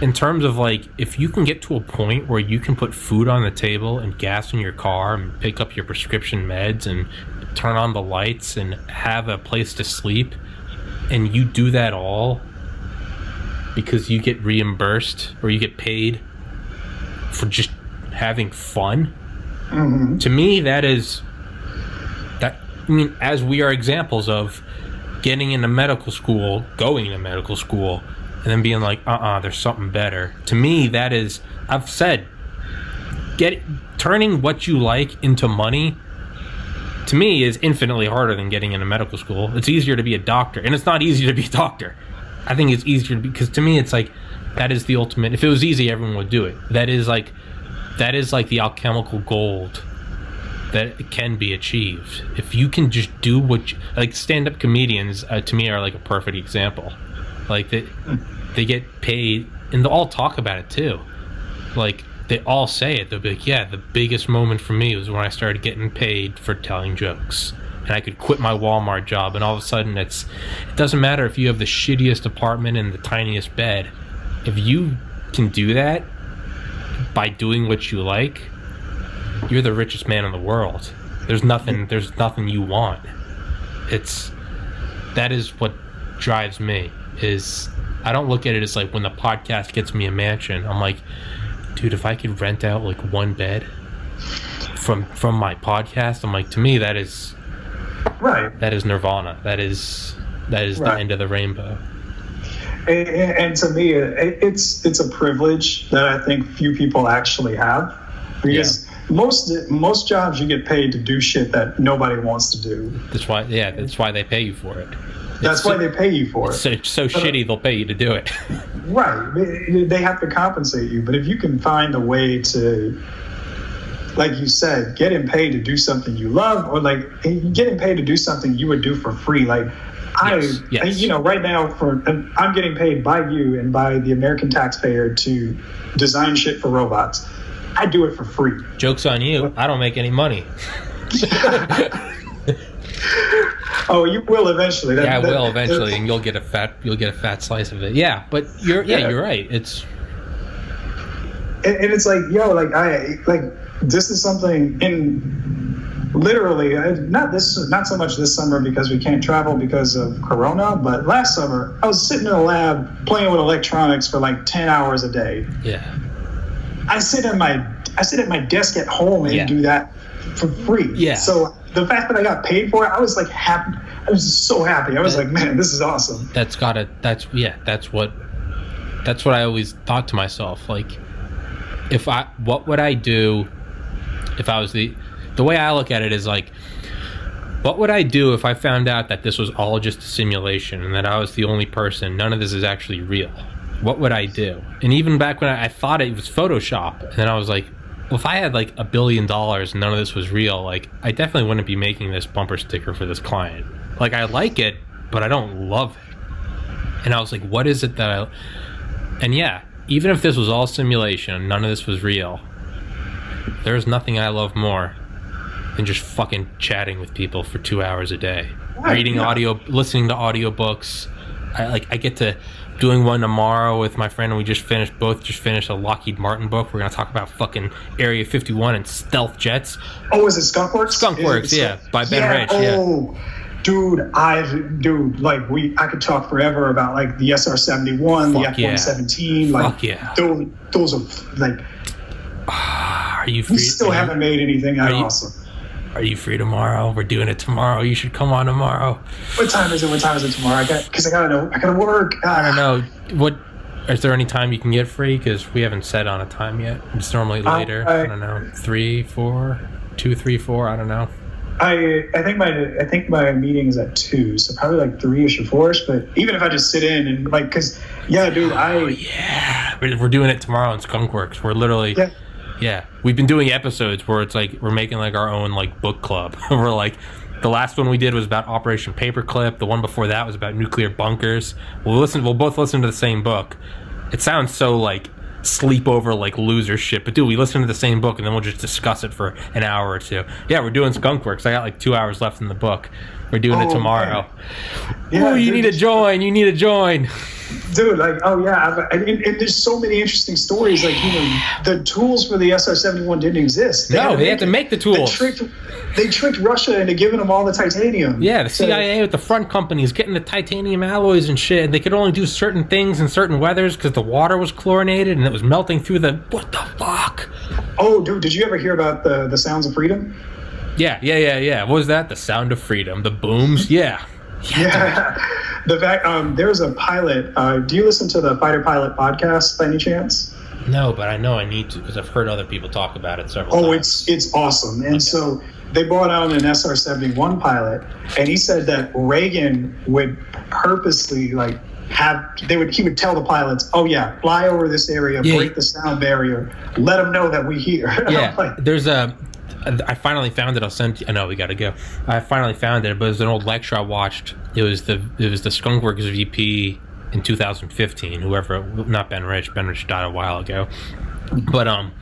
in terms of like if you can get to a point where you can put food on the table and gas in your car and pick up your prescription meds and turn on the lights and have a place to sleep and you do that all because you get reimbursed or you get paid for just having fun mm-hmm. to me that is that i mean as we are examples of getting into medical school going to medical school and then being like uh-uh there's something better. To me that is i've said get turning what you like into money to me is infinitely harder than getting into medical school. It's easier to be a doctor and it's not easy to be a doctor. I think it's easier because to me it's like that is the ultimate if it was easy everyone would do it. That is like that is like the alchemical gold that can be achieved. If you can just do what you, like stand-up comedians uh, to me are like a perfect example. Like they, they get paid and they all talk about it too. Like they all say it. They'll be like yeah the biggest moment for me was when i started getting paid for telling jokes and i could quit my walmart job and all of a sudden it's it doesn't matter if you have the shittiest apartment and the tiniest bed. If you can do that by doing what you like you're the richest man in the world. There's nothing there's nothing you want. It's that is what drives me is i don't look at it as like when the podcast gets me a mansion i'm like dude if i could rent out like one bed from from my podcast i'm like to me that is Right. that is nirvana. That is that is the end of the rainbow. And, and to me, it, it's it's a privilege that I think few people actually have, because most most jobs you get paid to do shit that nobody wants to do. that's why yeah that's why they pay you for it That's It's why they pay you for it. so, it's so uh, shitty they'll pay you to do it Right. They- have to compensate you. But if you can find a way to like you said, getting paid to do something you love, or like getting paid to do something you would do for free. Like I, Yes, yes. you know, right now for I'm getting paid by you and by the American taxpayer to design shit for robots. I do it for free. Joke's on you. I don't make any money. Oh, you will eventually. That- Yeah, I that- will eventually, and you'll get a fat you'll get a fat slice of it. Yeah, but you're yeah, Yeah. you're right. It's and, and it's like yo like i like this is something in literally I- not this not so much this summer because we can't travel because of corona but last summer i was sitting in a lab playing with electronics for like 10 hours a day yeah. i sit at my i sit at my desk at home and Yeah. do that for free Yeah. so the fact that i got paid for it i was like happy i was so happy i was like man this is awesome That's gotta that's yeah, that's what that's what I always thought to myself. Like if I what would I do if I was the the way I look at it is like what would I do if I found out that this was all just a simulation and that I was the only person? None of this is actually real. What would I do? And even back when I, I thought it was Photoshop, and then I was like, well, if I had like a billion dollars and none of this was real, like I definitely wouldn't be making this bumper sticker for this client. Like I like it, but I don't love it. And I was like, what is it that I. And yeah, even if this was all simulation, none of this was real, there's nothing I love more than just fucking chatting with people for two hours a day. Right, Reading yeah. audio, listening to audiobooks. I like I get to doing one tomorrow with my friend and we just finished both just finished a Lockheed Martin book. We're gonna talk about fucking Area 51 and stealth jets. Oh, is it Skunkworks? Skunk Is it yeah, by Ben Rich, yeah. Oh, dude, I dude, like we, I could talk forever about like the SR seventy one, the F yeah. one seventeen, like yeah. those, those are like Are you free? we still haven't made anything that you- awesome. Are you free tomorrow? We're doing it tomorrow. You should come on tomorrow. What time is it? What time is it tomorrow? I got because I gotta know. I gotta work. I don't know. What is there any time you can get free? Because we haven't set on a time yet. It's normally Uh, later. I- I don't know. Three, four, two, three, four. I don't know. I I think my I think my meeting is at two, so probably like three ish or four ish. But even if I just sit in and like, cause yeah, dude, I Oh, Yeah, we're we're doing it tomorrow in Skunkworks. We're literally. yeah. Yeah, we've been doing episodes where it's like we're making like our own like book club. we're like, the last one we did was about Operation Paperclip. The one before that was about nuclear bunkers. We'll listen. We'll both listen to the same book. It sounds so like sleepover like loser shit, but dude, we listen to the same book and then we'll just discuss it for an hour or two. Yeah, we're doing Skunkworks. I got like two hours left in the book. We're doing it Oh, tomorrow. Yeah, oh, you dude, need to join. You need to join. dude like oh yeah and, and there's so many interesting stories like you know the tools for the sr-71 didn't exist No, to they had to make the they tools. tricked, they tricked russia into giving them all the titanium Yeah, the So- CIA with the front companies getting the titanium alloys and shit. They could only do certain things in certain weathers because the water was chlorinated and it was melting through the. What the fuck? oh dude did you ever hear about the the sounds of freedom Yeah, yeah, yeah, yeah. What was that? The sound of freedom. The booms. Yeah. yeah the fact um there's a pilot uh do you listen to the fighter pilot podcast by any chance No, but I know I need to because I've heard other people talk about it several Oh, times. it's it's awesome. And so they brought out an SR-71 pilot, and he said that Reagan would purposely like have they would he would tell the pilots, "Oh yeah, fly over this area, Yeah. break the sound barrier, let them know that we here." Yeah, like, there's a. I finally found it. I'll send. I know we got to go. I finally found it, but it was an old lecture I watched. It was the it was the Skunkworks VP in 2015. Whoever, not Ben Rich. Ben Rich died a while ago. But um,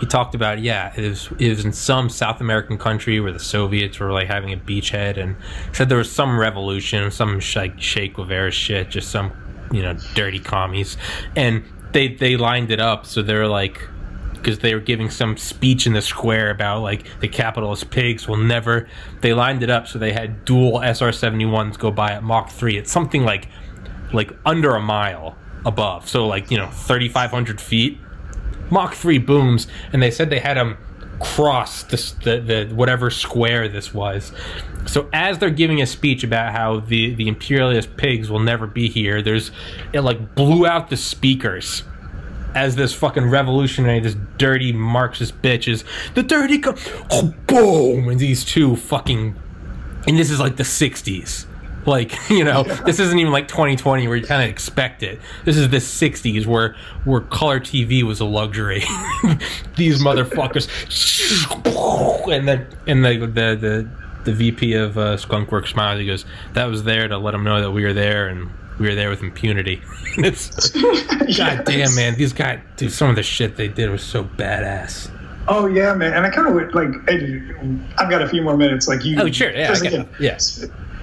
he talked about yeah, it was it was in some South American country where the Soviets were like having a beachhead, and said there was some revolution, some like Che Guevara shit, just some you know dirty commies, and they they lined it up so they're like because they were giving some speech in the square about like the capitalist pigs will never. They lined it up so they had dual SR-71s go by at Mach three. It's something like like under a mile above, so like you know 3,500 feet. Mach three booms, and they said they had them cross the the whatever square this was. So as they're giving a speech about how the the imperialist pigs will never be here, there's it like blew out the speakers as this fucking revolutionary, this dirty Marxist bitch is the dirty, co- oh, boom, and these two fucking, and this is like the '60s, Like, you know, this isn't even like 2020 where you kind of expect it. This is the 60s where where color TV was a luxury. These motherfuckers, and the and the the the, the VP of uh, Skunkworks smiles. He goes, "That was there to let them know that we were there and." We were there with impunity. it's god damn, man. These guys, dude. Some of the shit they did was so badass. Oh yeah, man. And I kind of would like. I've got a few more minutes. Like you. Oh sure, yeah, it. yeah.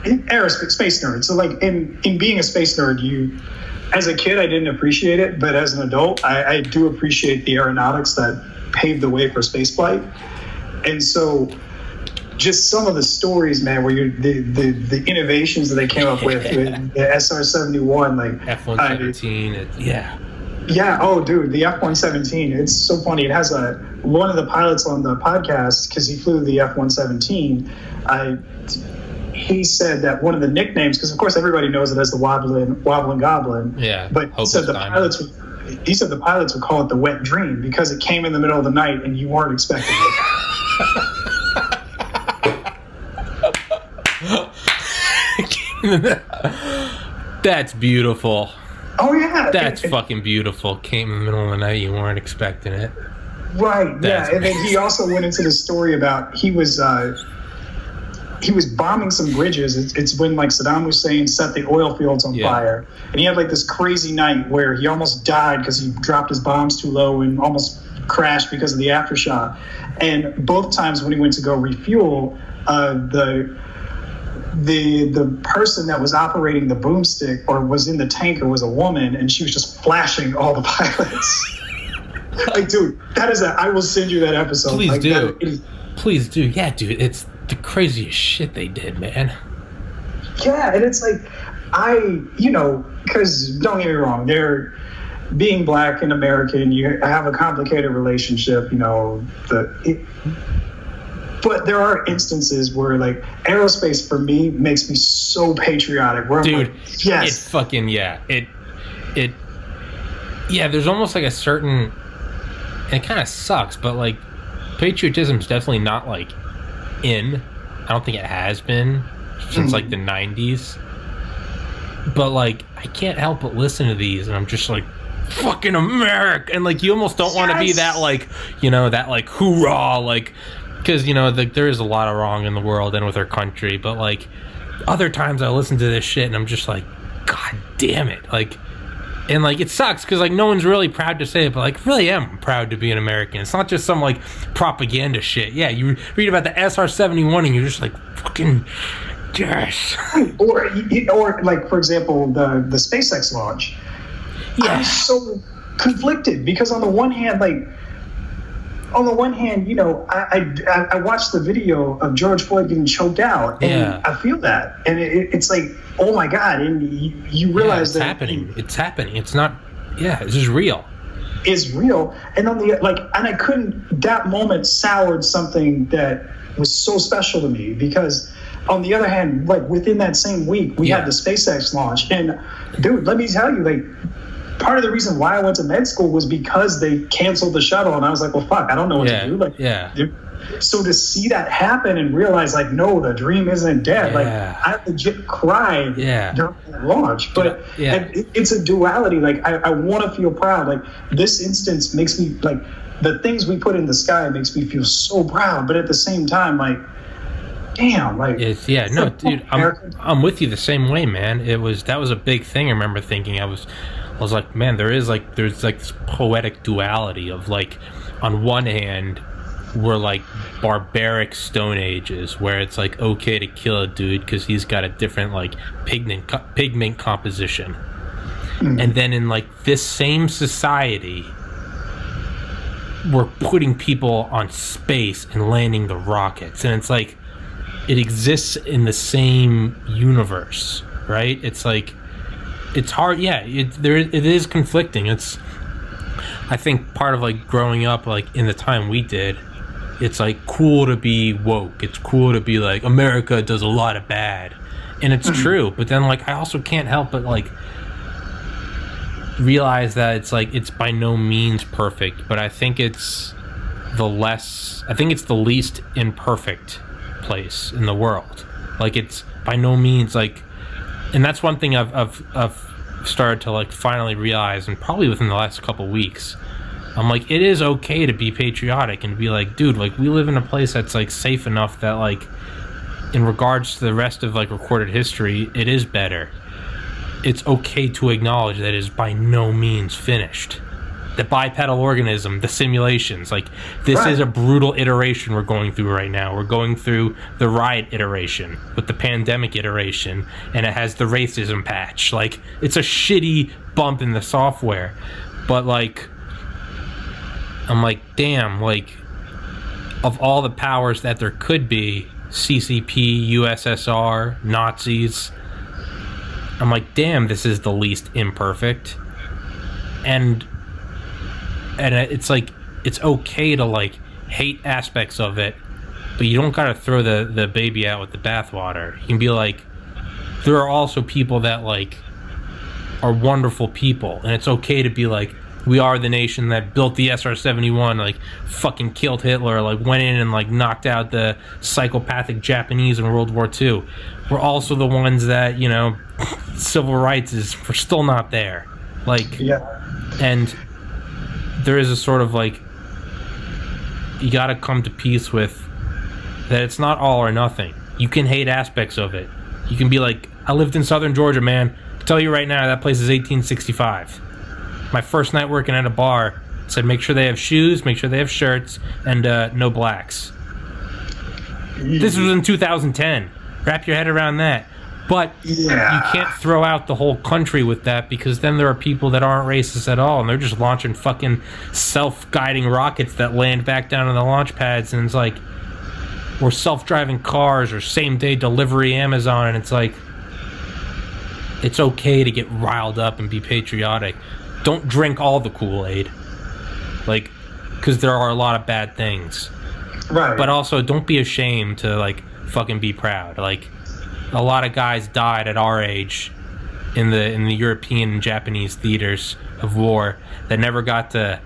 Aerospace space nerd. So like in in being a space nerd, you as a kid I didn't appreciate it, but as an adult, I, I do appreciate the aeronautics that paved the way for spaceflight. And so just some of the stories, man, where you the, the the innovations that they came up with, with the SR seventy one, like F one seventeen, yeah. Yeah. Oh, dude, the F one seventeen. It's so funny. It has a one of the pilots on the podcast because he flew the F one seventeen. I he said that one of the nicknames, because of course everybody knows it as the wobbling wobbling goblin. Yeah. But he said the diamond. pilots. Would, he said the pilots would call it the wet dream because it came in the middle of the night and you weren't expecting it. That's beautiful. Oh yeah, that's fucking beautiful. Came in the middle of the night, you weren't expecting it. Right. That's yeah, and then he also went into the story about he was uh, he was bombing some bridges. It's, it's, when like Saddam Hussein set the oil fields on yeah. fire, and he had like this crazy night where he almost died because he dropped his bombs too low and almost crashed because of the aftershock. And both times when he went to go refuel, uh, the the the person that was operating the boomstick or was in the tanker was a woman, and she was just flashing all the pilots. like, dude, that is a. I will send you that episode. Please like, do. Is, Please do. Yeah, dude, it's the craziest shit they did, man. Yeah, and it's like, I, you know, because don't get me wrong, they're being black and American. You have a complicated relationship. You know, the. It, but there are instances where like aerospace for me makes me so patriotic. Where Dude, I'm like, yes, it fucking yeah, it it yeah. There's almost like a certain, it kind of sucks, but like patriotism is definitely not like in. I don't think it has been since mm-hmm. like the '90s. But like, I can't help but listen to these, and I'm just like, fucking America, and like, you almost don't yes. want to be that like, you know, that like hoorah, like because you know the, there is a lot of wrong in the world and with our country but like other times i listen to this shit and i'm just like god damn it. Like and like it sucks because like no one's really proud to say it but like really am proud to be an american. It's not just some like propaganda shit. Yeah you read about the sr-71 and you're just like fucking yes. Or or like for example the the spacex launch. Yeah. i'm so conflicted because on the one hand like on the one hand, you know, I, I, I watched the video of George Floyd getting choked out, and yeah. I feel that, and it, it's like, oh my god, and you, you realize yeah, that happening. It's happening. It's not. Yeah, this is real. Is real, and on the like, and I couldn't. That moment soured something that was so special to me because. On the other hand, like within that same week, we yeah. had the SpaceX launch, and dude, let me tell you, like part of the reason why I went to med school was because they canceled the shuttle, and I was like, well, fuck, I don't know what yeah, to do. Like, yeah. So to see that happen and realize, like, no, the dream isn't dead. Yeah. Like, I legit cried yeah. during launch. But yeah. it, it's a duality. Like, I, I want to feel proud. Like, this instance makes me like the things we put in the sky makes me feel so proud. But at the same time, like damn, like it's yeah, no, dude, I'm I'm with you the same way, man. It was that was a big thing. I remember thinking I was I was like, man, there is like there's like this poetic duality of like, on one hand, we're like barbaric Stone Ages where it's like okay to kill a dude because he's got a different like pigment co- pigment composition, mm. and then in like this same society, we're putting people on space and landing the rockets, and it's like it exists in the same universe, right? It's like it's hard. Yeah, it there it is conflicting. It's I think part of like growing up like in the time we did, it's like cool to be woke. It's cool to be like America does a lot of bad. And it's mm-hmm. true, but then like I also can't help but like realize that it's like it's by no means perfect, but I think it's the less I think it's the least imperfect place in the world. Like it's by no means like and that's one thing I've, I've I've started to like finally realize, and probably within the last couple weeks. I'm like, it is okay to be patriotic and be like, dude, like we live in a place that's like safe enough that like, in regards to the rest of like recorded history, it is better. It's okay to acknowledge that it is by no means finished the bipedal organism, the simulations. Like this Right. is a brutal iteration we're going through right now. We're going through the riot iteration with the pandemic iteration, and it has the racism patch. Like it's a shitty bump in the software, but like I'm like, damn, like of all the powers that there could be, CCP, USSR, Nazis. I'm like, damn, this is the least imperfect. And and it's like it's okay to like hate aspects of it, but you don't gotta throw the the baby out with the bathwater. You can be like, there are also people that like are wonderful people, and it's okay to be like, we are the nation that built the SR seventy one, like fucking killed Hitler, like went in and like knocked out the psychopathic Japanese in World War II. We're also the ones that you know, civil rights is we're still not there. Like Yeah. and there is a sort of like you got to come to peace with that it's not all or nothing. You can hate aspects of it. You can be like i lived in southern georgia man. I tell you right now that place is 1865 my first night working at a bar said make sure they have shoes make sure they have shirts and uh, no blacks. This was in 2010 wrap your head around that but Yeah. you can't throw out the whole country with that because then there are people that aren't racist at all and they're just launching fucking self-guiding rockets that land back down on the launch pads and it's like or self-driving cars or same-day delivery Amazon and it's like it's okay to get riled up and be patriotic. Don't drink all the Kool-Aid. Like cuz there are a lot of bad things Right. but also don't be ashamed to like fucking be proud like a lot of guys died at our age in the in the european and japanese theaters of war that never got to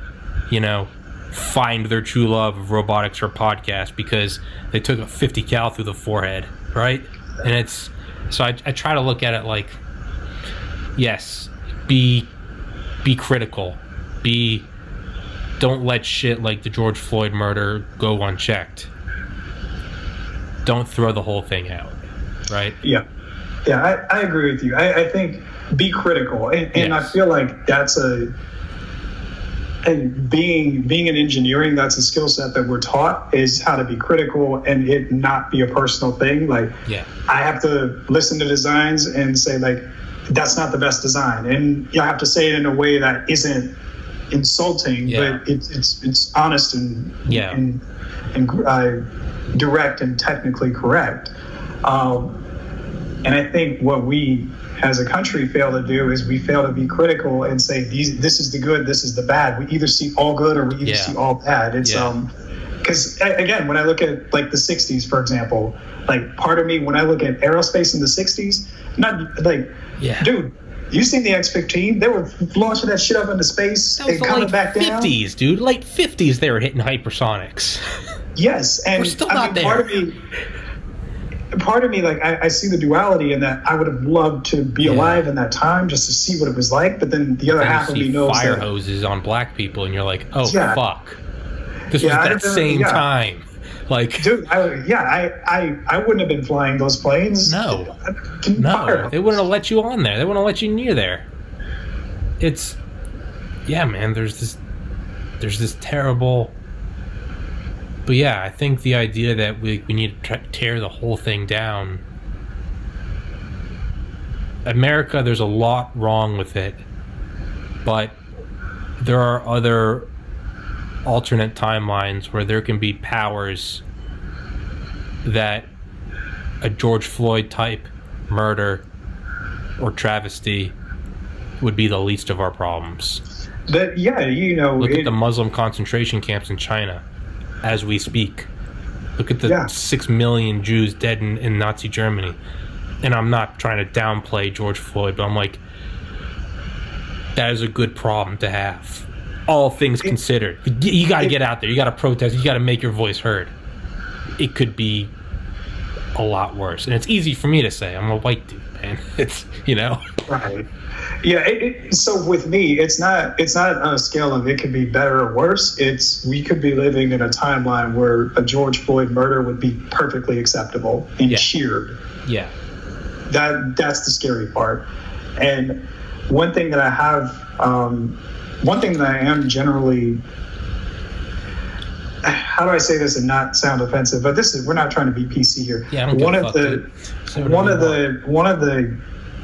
you know find their true love of robotics or podcast because they took a 50 cal through the forehead right? And it's so I, I try to look at it like yes be be critical. Be don't let shit like the George Floyd murder go unchecked. Don't throw the whole thing out, right? Yeah, yeah, I, I agree with you. I, I think be critical, and, and I feel like that's a and being being in engineering, that's a skill set that we're taught is how to be critical and it not be a personal thing. Like Yeah. I have to listen to designs and say like that's not the best design, and you have to say it in a way that isn't insulting, Yeah. but it's it's it's honest and Yeah. and and uh, direct and technically correct. Um, and I think what we as a country fail to do is we fail to be critical and say these this is the good, this is the bad. We either see all good or we either Yeah. see all bad. It's Yeah. um because again, when I look at like the '60s, for example, like part of me when I look at aerospace in the '60s, not like, Yeah. dude, you seen the X-15? They were launching that shit up into space That was and coming back down. 50s, dude. Late 50s, they were hitting hypersonics. Yes, and We're still I not mean, part there. of me, part of me, like I, I see the duality in that. I would have loved to be alive in that time just to see what it was like. But then the other And half of me knows fire that, hoses on black people, and you're like, oh, Yeah. fuck. This Yeah, was that same yeah. time. Like, dude. I, yeah, I, I, I wouldn't have been flying those planes. No. Uh, no, they wouldn't have let you on there. They wouldn't have let you near there. It's yeah, man. There's this there's this terrible. But yeah, I think the idea that we we need to tear the whole thing down. America, there's a lot wrong with it, but there are other alternate timelines where there can be powers that a George Floyd type murder or travesty would be the least of our problems. But yeah, you know, Look it- at the Muslim concentration camps in China as we speak. Look at the Yeah. six million Jews dead in, in Nazi Germany. And I'm not trying to downplay George Floyd, but I'm like, that is a good problem to have. All things considered. You- You got to get out there. You got to protest. You got to make your voice heard. It could be a lot worse. And it's easy for me to say. I'm a white dude, It's you know. Right. Yeah. It, it, so with me, it's not it's not on a scale of it could be better or worse. It's we could be living in a timeline where a George Floyd murder would be perfectly acceptable and Yeah. cheered. Yeah. That that's the scary part. And one thing that I have, um, one thing that I am generally. How do I say this and not sound offensive? But this is we're not trying to be PC here. Yeah, I don't one of the. One of the one of the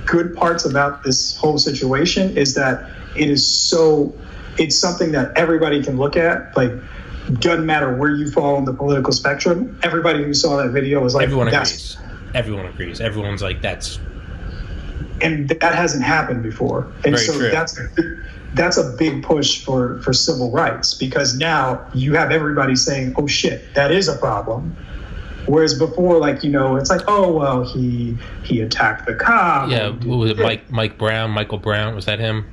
good parts about this whole situation is that it is so it's something that everybody can look at like doesn't matter where you fall on the political spectrum everybody who saw that video was like Everyone agrees. Everyone agrees. Everyone's like, that's and that hasn't happened before and Very so true. that's that's a big push for for civil rights because now you have everybody saying oh shit that is a problem whereas before like you know it's like oh well he he attacked the cop yeah. What was it? Mike Mike Brown, Michael Brown. Was that him?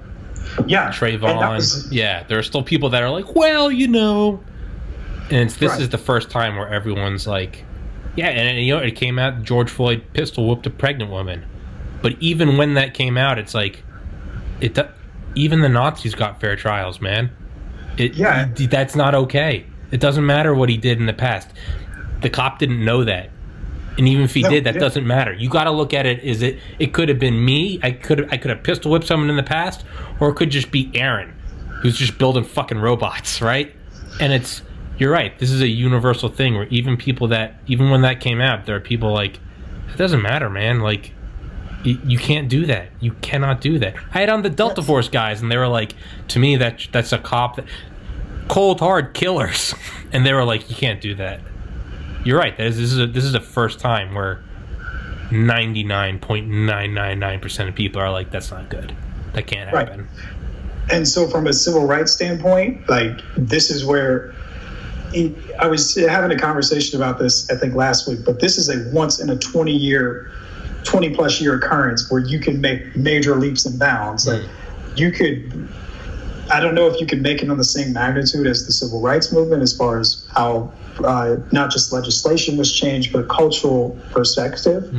yeah and Trayvon. was- yeah, there are still people that are like, well, you know, and it's, this Right. is the first time where everyone's like, yeah, and, you know, it came out George Floyd pistol whooped a pregnant woman, but even when that came out, it's like, it even the Nazis got fair trials, man. It, Yeah. that's not okay. It doesn't matter what he did in the past. The cop didn't know that. And even if he No, did, that yeah. doesn't matter. You got to look at it. Is it? It could have been me. I could. I could have pistol whipped someone in the past, or it could just be Aaron, who's just building fucking robots, right? And it's. You're right. This is a universal thing where even people that, even when that came out, there are people like, it doesn't matter, man. Like, y- you can't do that. You cannot do that. I had on the Delta Force guys, and they were like, to me, that that's a cop that cold hard killers, and they were like, you can't do that. You're right. This is a, this is the first time where 99.999% of people are like, that's not good. That can't happen. Right. and so from a civil rights standpoint like this is where i was having a conversation about this i think last week but this is a once in a 20 year 20 plus year occurrence where you can make major leaps and bounds like mm. you could i don't know if you could make it on the same magnitude as the civil rights movement as far as how uh, not just legislation was changed but cultural perspective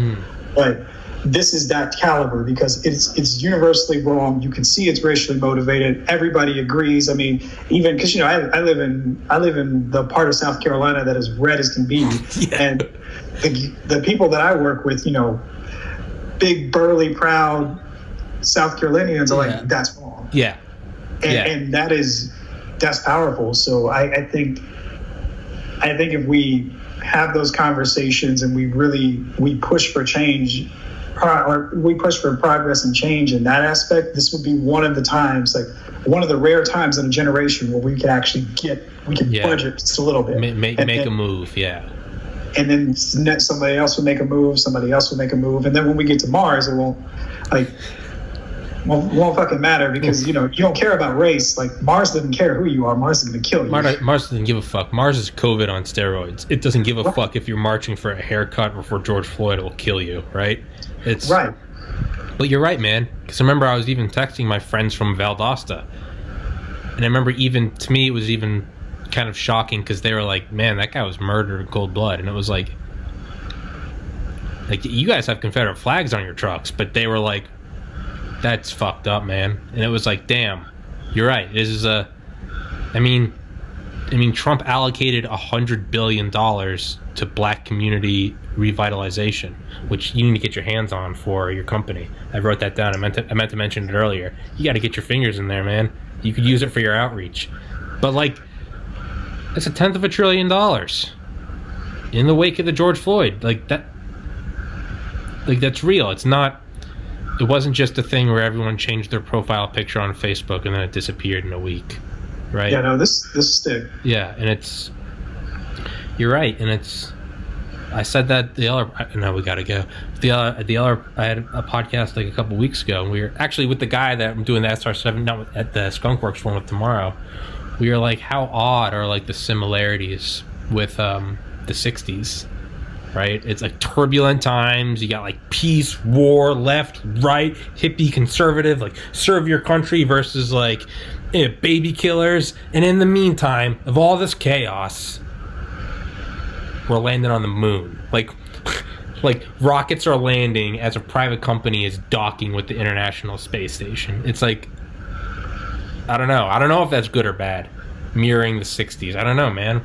but this is that caliber because it's it's universally wrong. You can see it's racially motivated. Everybody agrees. I mean, even because you know I, I live in I live in the part of South Carolina that is red as can be, and the, the people that I work with, you know, big burly proud South Carolinians are Yeah. like that's wrong, Yeah. And, Yeah. and that is that's powerful. So I, I think I think if we have those conversations and we really we push for change or we push for progress and change in that aspect this would be one of the times like one of the rare times in a generation where we can actually get we can Yeah. budget just a little bit Ma- make And make then- a move. Yeah. and then somebody else will make a move somebody else will make a move and then when we get to mars it won't like won't, won't fucking matter because you know you don't care about race like mars doesn't care who you are mars is going to kill you Mars, Mars doesn't give a fuck. Mars is COVID on steroids. It doesn't give a fuck if you're marching for a haircut or for George Floyd. It will kill you, right? It's right But you're right, man. Because I remember I was even texting my friends from Valdosta, and I remember even to me it was even kind of shocking because they were like, "Man, that guy was murdered in cold blood," and it was like, like you guys have Confederate flags on your trucks, but they were like, "That's fucked up, man," and it was like, "Damn, you're right. This is a, I mean." I mean, Trump allocated a hundred billion dollars to black community revitalization, which you need to get your hands on for your company. I wrote that down. I meant to, I meant to mention it earlier. You got to get your fingers in there, man. You could use it for your outreach, but like, that's a tenth of a trillion dollars in the wake of the George Floyd. Like that, like that's real. It's not. It wasn't just a thing where everyone changed their profile picture on Facebook and then it disappeared in a week, right? yeah no this this stick Yeah, and it's you're right, and it's I said that the other no we gotta go the other the other I had a podcast like a couple weeks ago, and we were actually with the guy that I'm doing the SR seven not with, at the Skunkworks one with tomorrow. We were like, how odd are like the similarities with um, the '60s, right? It's like turbulent times. You got like peace, war, left, right, hippie, conservative, like serve your country versus like eh, baby killers. And in the meantime, of all this chaos, we're landing on the moon. Like, like rockets are landing as a private company is docking with the International Space Station. It's like I don't know. I don't know if that's good or bad. Mirroring the '60s. I don't know, man.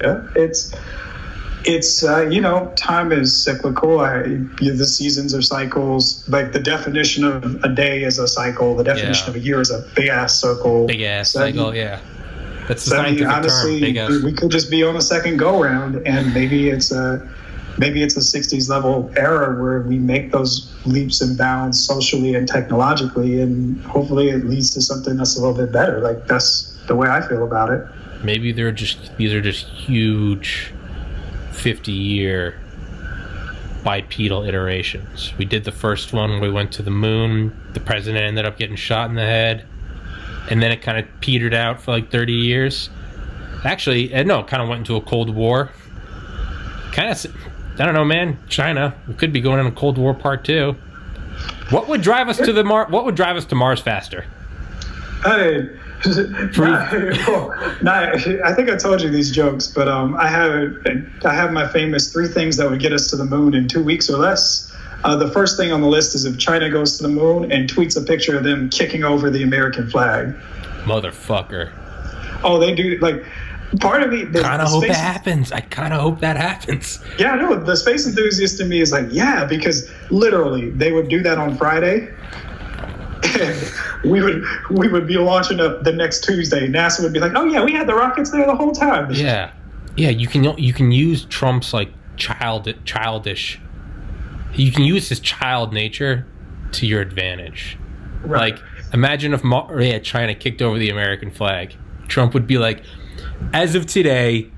Yeah, it's it's uh, you know time is cyclical. I, the seasons are cycles. Like the definition of a day is a cycle. The definition Yeah. of a year is a big ass circle. Big ass So, cycle. Yeah, that's the So I mean, scientific honestly, term. We could just be on a second go round, and maybe it's a maybe it's a '60s level era where we make those leaps and bounds socially and technologically, and hopefully it leads to something that's a little bit better. Like that's the way I feel about it. Maybe they're just these are just huge, fifty-year bipedal iterations. We did the first one. We went to the moon. The president ended up getting shot in the head, and then it kind of petered out for like thirty years. Actually, eh, no, it kind of went into a cold war. Kind of, I don't know, man. China, we could be going in a cold war part two. What would drive us to the Mar? What would drive us to Mars faster? Hey, well, I think I told you these jokes, but um, I have I have my famous three things that would get us to the moon in two weeks or less. Uh, the first thing on the list is if China goes to the moon and tweets a picture of them kicking over the American flag. Motherfucker. Oh, they do like part of me. Kind of hope space- that happens. I kind of hope that happens. Yeah, no, the space enthusiast in me is like, yeah, because literally they would do that on Friday. We would we would be launching up the next Tuesday. NASA would be like, "Oh yeah, we had the rockets there the whole time." Yeah, yeah. You can you can use Trump's like child childish. You can use his child nature to your advantage. Right. Like imagine if yeah, China kicked over the American flag. Trump would be like, as of today,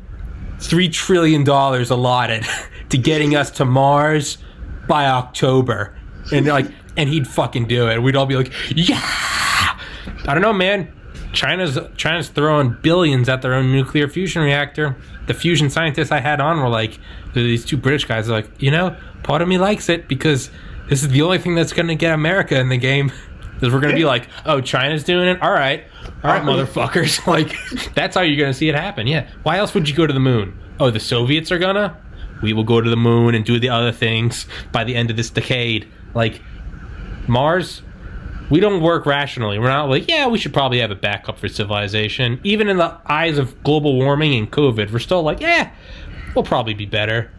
three trillion dollars allotted to getting us to Mars by October, and like, and he'd fucking do it. We'd all be like, yeah. I don't know, man. China's China's throwing billions at their own nuclear fusion reactor. The fusion scientists I had on were like, these two British guys are like, you know, part of me likes it because this is the only thing that's going to get America in the game. Because we're going to be like, oh, China's doing it. All right, all right, motherfuckers. Like, that's how you're going to see it happen. Yeah. Why else would you go to the moon? Oh, the Soviets are gonna. We will go to the moon and do the other things by the end of this decade. Like, Mars, we don't work rationally. We're not like, yeah, we should probably have a backup for civilization. Even in the eyes of global warming and COVID, we're still like, yeah, we'll probably be better.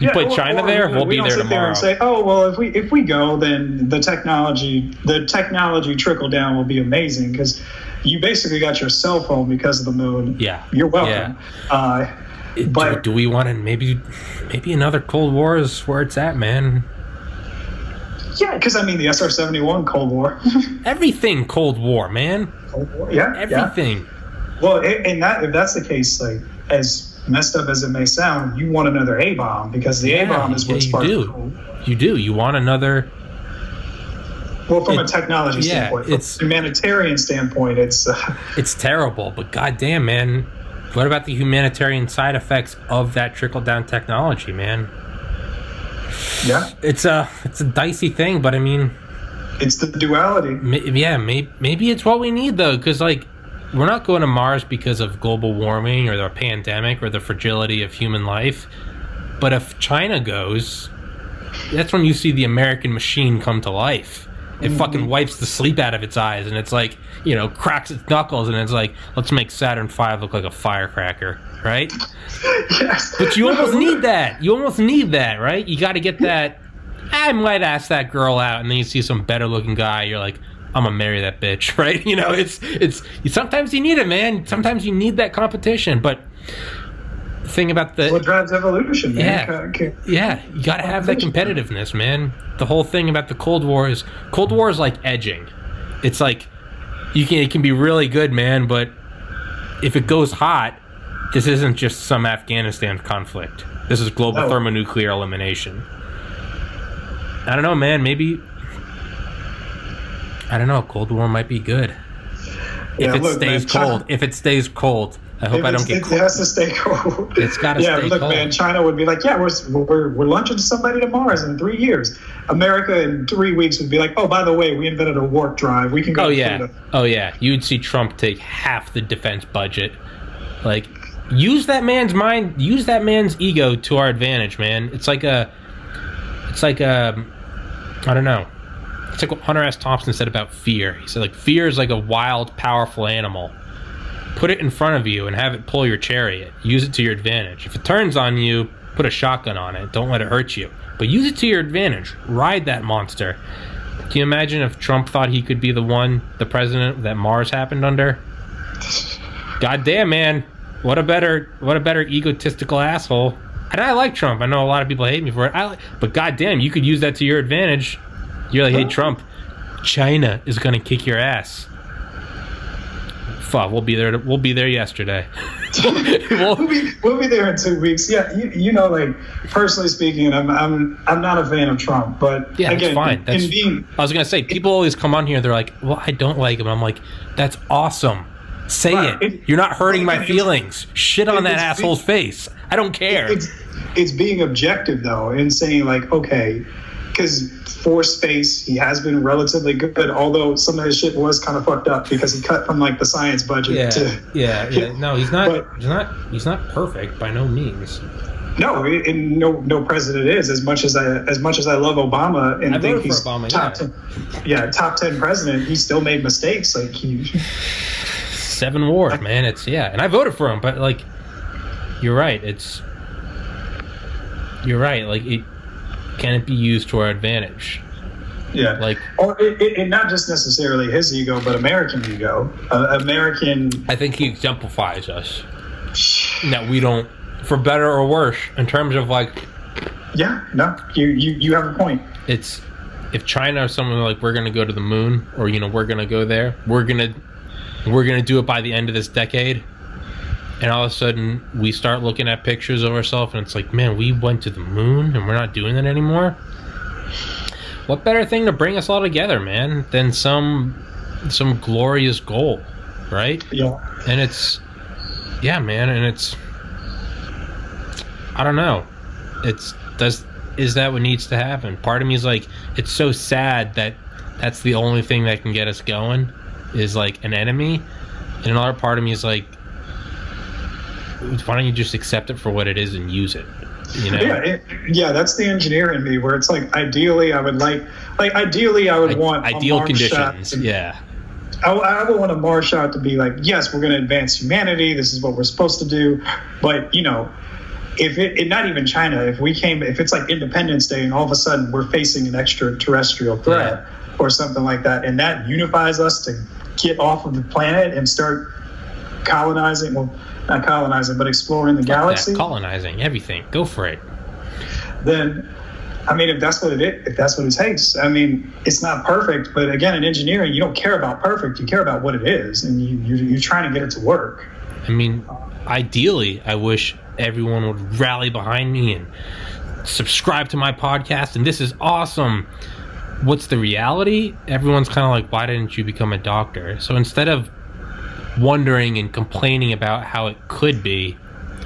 You Yeah, put or- China there, we- we'll we be don't there sit there and say, "Oh well, if we if we go, then the technology the technology trickle down will be amazing." Because you basically got your cell phone because of the moon. Yeah. you're welcome. Uh, do, but- do we want to maybe maybe another Cold War is where it's at, man? Yeah, because I mean the SR seventy one Cold War. Everything Cold War, man. Cold War, yeah, yeah. Everything. Well, i- and that if that's the case, like as messed up as it may sound, you want another A bomb because the A bomb is yeah, what you do. the Cold- You do. You want another Well, from a technology yeah, standpoint, from it's- a humanitarian standpoint, it's uh, It's terrible, but goddamn, man, what about the humanitarian side effects of that trickle down technology, man? Yeah, It's a it's a dicey thing, but I mean, it's the duality. ma- yeah, maybe maybe it's what we need though, because like we're not going to Mars because of global warming or the pandemic or the fragility of human life. But if China goes, that's when you see the American machine come to life. It mm-hmm. fucking wipes the sleep out of its eyes, and it's like you know cracks its knuckles, and it's like let's make Saturn V look like a firecracker, right? Yes, But you almost need that. You almost need that, right? You got to get that. I might ask that girl out, and then you see some better looking guy. You're like, I'm gonna marry that bitch, right? You know, it's it's. Sometimes you need it, man. Sometimes you need that competition. But thing about the what drives evolution, man. Yeah. Uh, Ca- yeah, you got to have that competitiveness, man. The whole thing about the Cold War is Cold War is like edging. It's like you can it can be really good, man, but if it goes hot, this isn't just some Afghanistan conflict. This is global No. thermonuclear elimination. I don't know, man. Maybe I don't know. Cold War might be good if Yeah, it look, stays man, China- cold. If it stays cold, I hope I don't get it cold. has to stay cold. It's gotta yeah, stay look, cold. man. China would be like, yeah, we're, we're we're launching somebody to Mars in three years. America in three weeks would be like, oh, by the way, we invented a warp drive. We can go. Oh to yeah, Pluto." oh yeah. You'd see Trump take half the defense budget. Like, use that man's mind, use that man's ego to our advantage, man. It's like a, it's like a, I don't know. It's like what Hunter S. Thompson said about fear. He said like fear is like a wild, powerful animal. Put it in front of you and have it pull your chariot. Use it to your advantage. If it turns on you, put a shotgun on it. Don't let it hurt you. But use it to your advantage. Ride that monster. Can you imagine if Trump thought he could be the one, the president that Mars happened under? God damn, man. What a better, what a better egotistical asshole. And I like Trump. I know a lot of people hate me for it. I, but goddamn, you could use that to your advantage. You're like, hey, Trump, China is gonna kick your ass. Fuck, we'll be there. We'll be there yesterday. we'll, be, we'll be there in two weeks. Yeah, you, you know, like personally speaking, I'm I'm I'm not a fan of Trump, but Yeah, again, that's fine. That's, being I was gonna say people always come on here. They're like, "Well, I don't like him." I'm like, "That's awesome. Say Right. it. It- You're not hurting my feelings. Shit on that asshole's face. I don't care." it's it's being objective though and saying like okay because for space he has been relatively good although some of his shit was kind of fucked up because he cut from like the science budget yeah, to yeah, yeah. No, he's not. But- he's not. He's not perfect by no means. no and no no president is as much as i as much as i love obama and I think he's Obama, top yeah. 10 yeah top 10 president he still made mistakes like he Seven wars, man. It's yeah, and I voted for him, but like, you're right. It's you're right. Like, it can it be used to our advantage? yeah Like, or it, it, not just necessarily his ego but american ego uh, american I think he exemplifies us that we don't, for better or worse, in terms of like yeah no you you, you have a point it's if China or someone like we're gonna go to the moon or you know we're gonna go there, we're gonna we're gonna do it by the end of this decade. And all of a sudden we start looking at pictures of ourselves and it's like, man, we went to the moon and we're not doing that anymore. What better thing to bring us all together, man, than some some glorious goal, right? yeah and it's yeah man and it's i don't know it's does is that what needs to happen part of me is like it's so sad that that's the only thing that can get us going is like an enemy and another part of me is like why don't you just accept it for what it is and use it you know Yeah, it, yeah, that's the engineer in me. Where it's like, ideally, I would like, like, ideally, I would Like, want ideal conditions to- yeah I, I would want a Mars shot to be like, yes, we're going to advance humanity. This is what we're supposed to do. But you know, if it, it not even China, if we came, if it's like Independence Day, and all of a sudden we're facing an extraterrestrial threat or something like that, and that unifies us to get off of the planet and start colonizing, well, not colonizing, but exploring the galaxy. that colonizing everything go for it then I mean, if that's what it is, if that's what it takes, I mean, it's not perfect, but again, in engineering, you don't care about perfect, you care about what it is, and you, you you're trying to get it to work. I mean, ideally, I wish everyone would rally behind me and subscribe to my podcast. And this is awesome. What's the reality? Everyone's kind of like, why didn't you become a doctor? So instead of wondering and complaining about how it could be,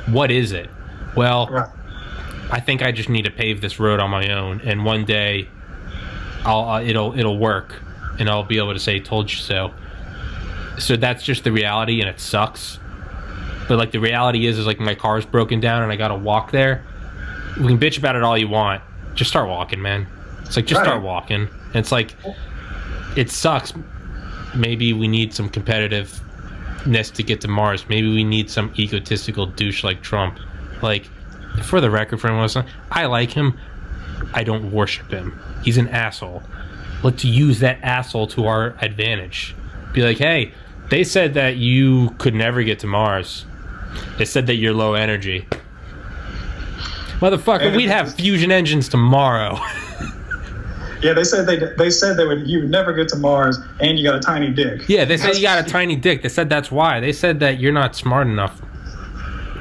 what is it? Well, Right. I think I just need to pave this road on my own, and one day, I'll uh, it'll it'll work, and I'll be able to say "told you so." So that's just the reality, and it sucks. But like the reality is, is like my car's broken down, and I gotta walk there. We can bitch about it all you want. Just start walking, man. It's like just start walking. And it's like it sucks. Maybe we need some competitiveness to get to Mars. Maybe we need some egotistical douche like Trump. Like, for the record, for anyone listening, I like him. I don't worship him. He's an asshole. To use that asshole to our advantage. Be like, hey, they said that you could never get to Mars. They said that you're low energy. Motherfucker, we'd have fusion engines tomorrow. Yeah, they said they they said they would you would never get to Mars, and you got a tiny dick. Yeah, they said you got a tiny dick. They said that's why. They said that you're not smart enough.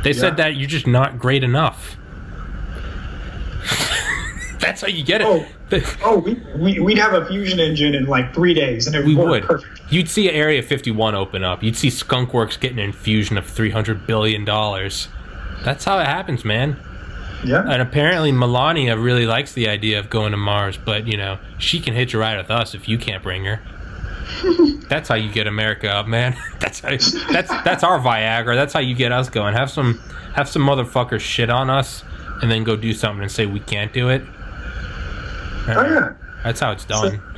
They said that you're just not great enough. that's how you get it. Oh. Oh, we, we we'd have a fusion engine in like three days, and it we would would. perfect. You'd see Area 51 open up. You'd see Skunkworks getting an infusion of 300 billion dollars. That's how it happens, man. Yeah, And apparently Melania really likes the idea of going to Mars, but you know she can hitch a ride with us if you can't bring her. That's how you get America up, man. That's how, that's that's our Viagra. That's how you get us going. Have some have some motherfuckers shit on us, and then go do something and say we can't do it. Oh yeah. That's how it's done.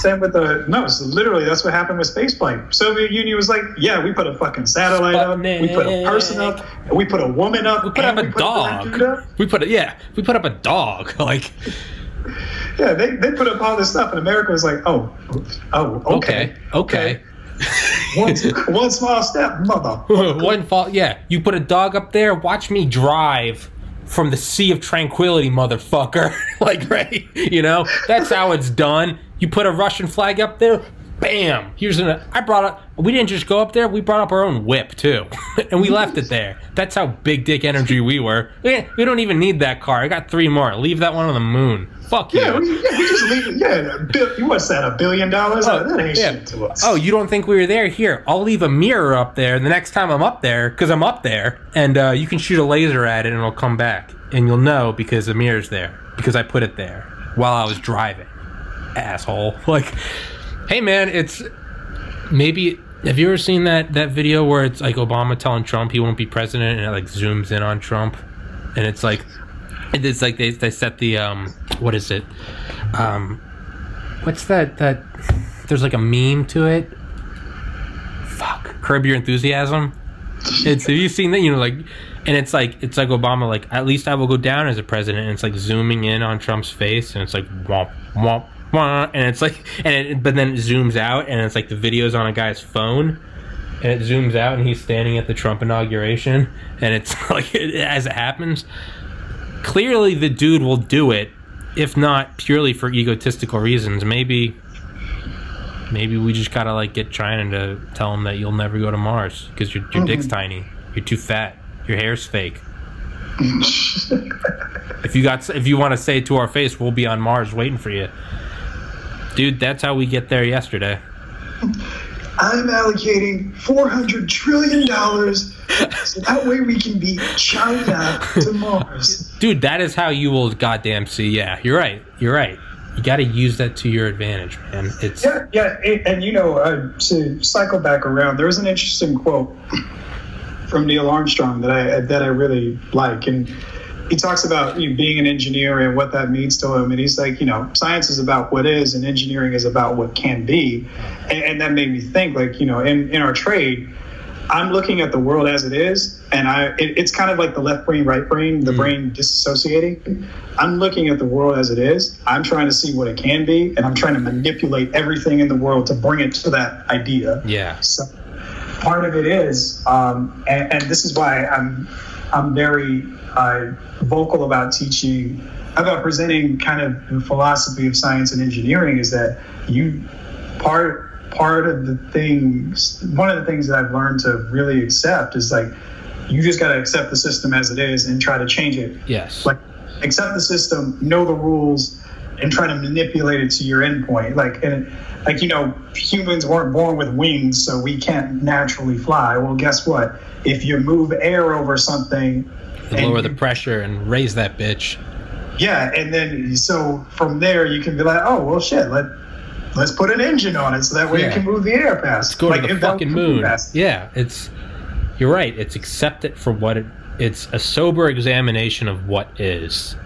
Same with the no. It's literally that's what happened with spaceflight. Soviet Union was like, yeah, we put a fucking satellite up, we put a person up, we put a woman up, we put up a we put dog. up. We put a, yeah, we put up a dog. Like Yeah, they, they put up all this stuff, and America was like, oh, oh, okay, okay, okay. one, one small step, mother. One fall. Yeah, you put a dog up there. Watch me drive from the sea of tranquility, motherfucker. like, right? You know, that's how it's done. You put a Russian flag up there. Bam! Here's an. I brought up. We didn't just go up there. We brought up our own whip too, and we left it there. That's how big dick energy we were. We, we don't even need that car. I got three more. Leave that one on the moon. Fuck you. Yeah, we, yeah, we just leave. Yeah, what's that? A billion dollars? Oh, that ain't yeah. shit to us. Oh, you don't think we were there? Here, I'll leave a mirror up there. The next time I'm up there, because I'm up there, and uh, you can shoot a laser at it, and it'll come back, and you'll know because the mirror's there because I put it there while I was driving. Asshole! Like, hey man, it's maybe. Have you ever seen that that video where it's like Obama telling Trump he won't be president, and it like zooms in on Trump, and it's like, it's like they they set the um what is it? Um what's that that there's like a meme to it? Fuck. Curb your enthusiasm? It's have you seen that? You know like and it's like it's like obama like at least i will go down as a president. And it's like zooming in on trump's face and it's like womp womp womp and it's like and it, but then it zooms out and it's like the video's on a guy's phone and it zooms out and he's standing at the trump inauguration and it's like as it happens clearly the dude will do it if not purely for egotistical reasons. Maybe maybe we just gotta like get China to tell him that you'll never go to Mars because your, your dick's tiny, you're too fat, your hair's fake. if you got, if you want to say to our face, we'll be on Mars waiting for you, dude. That's how we get there yesterday. I'm allocating four hundred trillion dollars so that way we can beat China to Mars. Dude, that is how you will goddamn see. Yeah, you're right. You're right. You got to use that to your advantage, man. It's Yeah, yeah, and, and you know, uh, to cycle back around, there was an interesting quote from Neil Armstrong that I that I really like, and he talks about you know, being an engineer and what that means to him, and he's like, you know, science is about what is, and engineering is about what can be, and, and that made me think, like, you know, in in our trade. I'm looking at the world as it is, and I it, it's kind of like the left brain, right brain, the brain disassociating. I'm looking at the world as it is. I'm trying to see what it can be, and I'm trying to manipulate everything in the world to bring it to that idea. yeah, So part of it is, um, and, and this is why I'm I'm very uh, vocal about teaching about presenting kind of the philosophy of science and engineering is that you part part of the things one of the things that I've learned to really accept is like you just got to accept the system as it is and try to change it yes, like accept the system, know the rules, and try to manipulate it to your endpoint. Like and like you know, humans weren't born with wings, so we can't naturally fly. Well, guess what? If you move air over something, and lower the pressure and raise that bitch. yeah, and then so from there you can be like, oh well, shit, let let's put an engine on it so that way Yeah. it can move the air past. Let's go like, to the fucking moon. past. Yeah, it's you're right. It's accept it for what it. It's a sober examination of what is.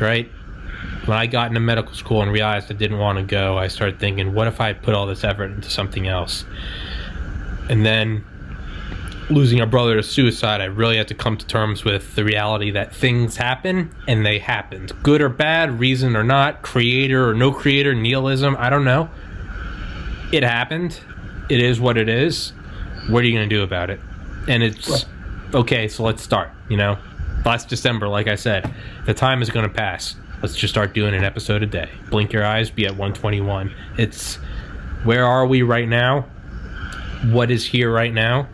Right. When I got into medical school and realized I didn't want to go, I started thinking, what if I put all this effort into something else? And then losing a brother to suicide, I really had to come to terms with the reality that things happen and they happened. Good or bad, reason or not, creator or no creator, nihilism, I don't know. It happened. It is what it is. What are you going to do about it? And it's okay, so let's start, you know? Last December, like I said, the time is going to pass. Let's just start doing an episode a day. Blink your eyes, be at 121. It's where are we right now? What is here right now?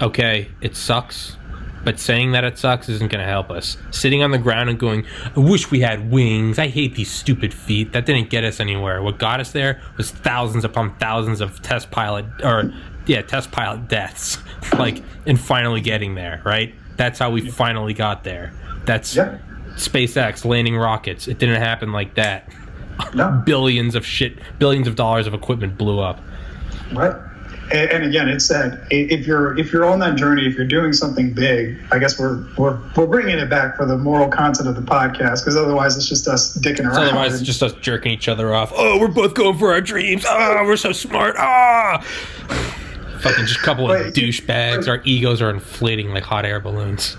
Okay, it sucks, but saying that it sucks isn't going to help us. Sitting on the ground and going, I wish we had wings. I hate these stupid feet. That didn't get us anywhere. What got us there was thousands upon thousands of test pilot, or yeah, test pilot deaths. like, and finally getting there, right? That's how we finally got there. That's Yeah. SpaceX landing rockets. It didn't happen like that. No. billions of shit, billions of dollars of equipment blew up. Right. And, and again, it's that if you're if you're on that journey, if you're doing something big, I guess we're we're, we're bringing it back for the moral content of the podcast because otherwise it's just us dicking around. Otherwise, it's just us jerking each other off. Oh, we're both going for our dreams. Ah, we're so smart. Ah. Fucking just a couple of douchebags. Our egos are inflating like hot air balloons.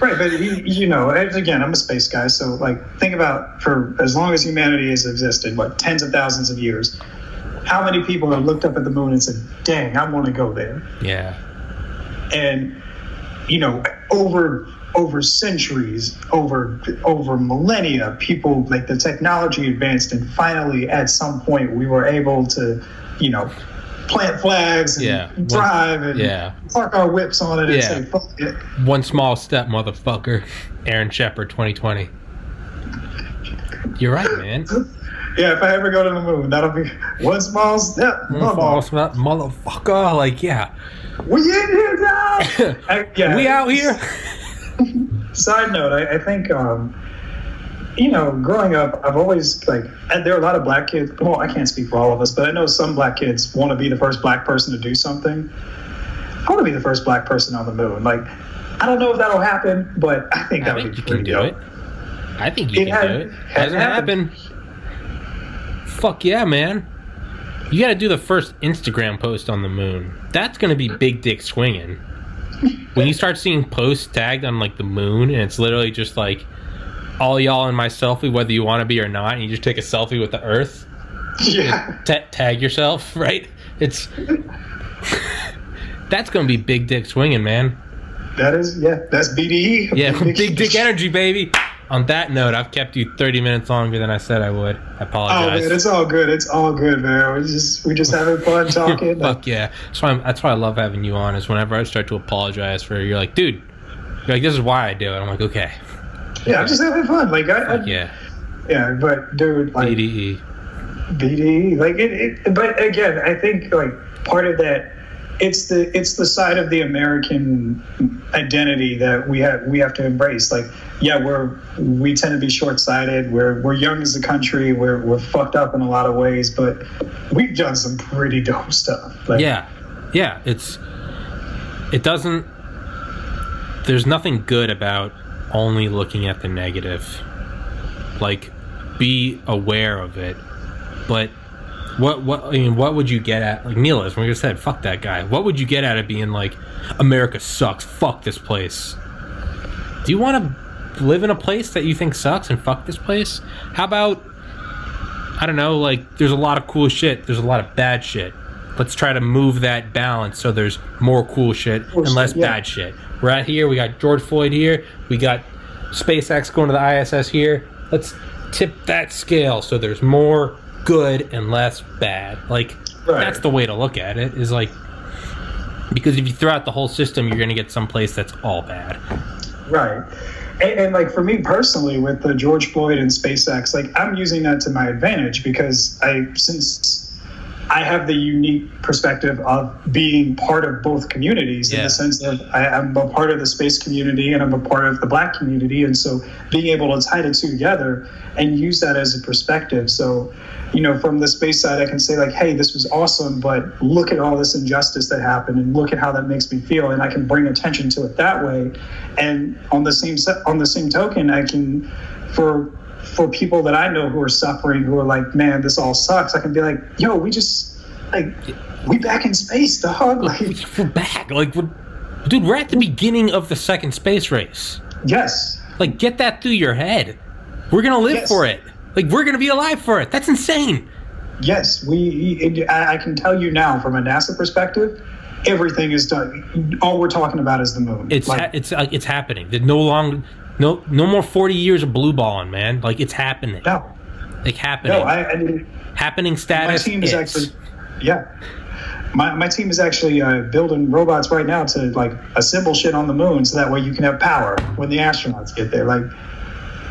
Right, but you, you know, again, I'm a space guy, so like, think about for as long as humanity has existed, what tens of thousands of years, how many people have looked up at the moon and said, "Dang, I want to go there," Yeah. and you know, over over centuries, over over millennia, people like the technology advanced, and finally, at some point, we were able to, you know. Plant flags and Yeah. drive and Yeah. park our whips on it and Yeah. say, fuck it. One small step, motherfucker. Aaron Shepard, 2020. You're right, man. Yeah, if I ever go to the moon, that'll be one small step. Small step, motherfucker. Like, yeah. We in here now. I- yeah, We out here. Side note, I, I think, um, you know, growing up, I've always like, there are a lot of black kids. Well, I can't speak for all of us, but I know some black kids want to be the first black person to do something. I want to be the first black person on the moon. Like, I don't know if that'll happen, but I think I that would think be you can pretty do dope. it. I think you It can had- do it. Hasn't happened. happened. Fuck yeah, man. You got to do the first Instagram post on the moon. That's going to be big dick swinging. When you start seeing posts tagged on like the moon, and it's literally just like all y'all in my selfie, whether you want to be or not, and you just take a selfie with the Earth, Yeah. ta tag yourself, right? It's that's going to be big dick swinging, man. That is, yeah, that's BDE. Yeah, big dick energy, baby. On that note, I've kept you 30 minutes longer than I said I would. I apologize. Oh apologize. man, it's all good. It's all good, man. We just we just having fun talking. Fuck yeah. That's why, that's why I love having you on, is whenever I start to apologize for you're like, dude, you're like, this is why I do it. I'm like, okay. yeah, I'm just having fun. Like I, I yeah. yeah, but dude, like BDE. BD, like it, it. But again, I think like part of that, it's the it's the side of the American identity that we have we have to embrace. Like, yeah, we're we tend to be short sighted. We're we're young as a country. We're we're fucked up in a lot of ways, but we've done some pretty dope stuff. Like, Yeah. Yeah. It's, it doesn't, there's nothing good about only looking at the negative. Like, be aware of it. But what what I mean, what would you get at like Neil is when you said, fuck that guy. What would you get at it being like America sucks, fuck this place? Do you wanna live in a place that you think sucks and fuck this place? How about I don't know, like there's a lot of cool shit, there's a lot of bad shit. Let's try to move that balance so there's more cool shit and less yeah. bad shit. We're out here, we got George Floyd here, we got SpaceX going to the ISS here. Let's tip that scale so there's more good and less bad. Like Right. that's the way to look at it. Is like because if you throw out the whole system, you're going to get someplace that's all bad. Right. And, and like for me personally, with the George Floyd and SpaceX, like I'm using that to my advantage because I, since I have the unique perspective of being part of both communities in the sense that I, I'm a part of the space community and I'm a part of the black community. And so being able to tie the two together and use that as a perspective. So, you know, from the space side, I can say like, hey, this was awesome, but look at all this injustice that happened and look at how that makes me feel. And I can bring attention to it that way. And on the same on the same token, I can, for for people that I know who are suffering, who are like, man, this all sucks, I can be like, yo, we just like we back in space, dog. Like, We're back, like, we're, dude. We're at the beginning of the second space race. yes, Like, get that through your head. We're gonna live Yes. for it. Like, we're gonna be alive for it. That's insane. yes, we. It, I can tell you now, from a NASA perspective, everything is done. All we're talking about is the moon. It's like, ha- it's like it's happening. There's no long, no no more forty years of blue balling, man. Like it's happening. no, Like happening. no. I, I mean, happening my team is it's- actually, yeah. My, my team is actually uh, building robots right now to like assemble shit on the moon, so that way you can have power when the astronauts get there. Like,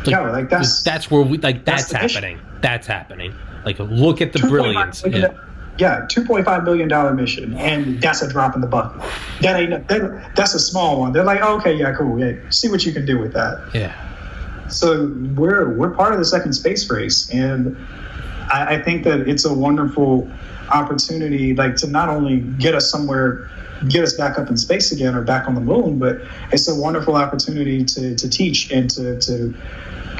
yo, like that's that's where we like that's that's, the mission. happening. That's happening. Like look at the brilliance. Yeah. Yeah, two point five million dollar mission, and that's a drop in the bucket. That ain't that, that's a small one. They're like, oh, okay, yeah, cool, yeah, see what you can do with that. yeah. So we're we're part of the second space race, and I, I think that it's a wonderful opportunity, like to not only get us somewhere, get us back up in space again or back on the moon, but it's a wonderful opportunity to, to teach and to, to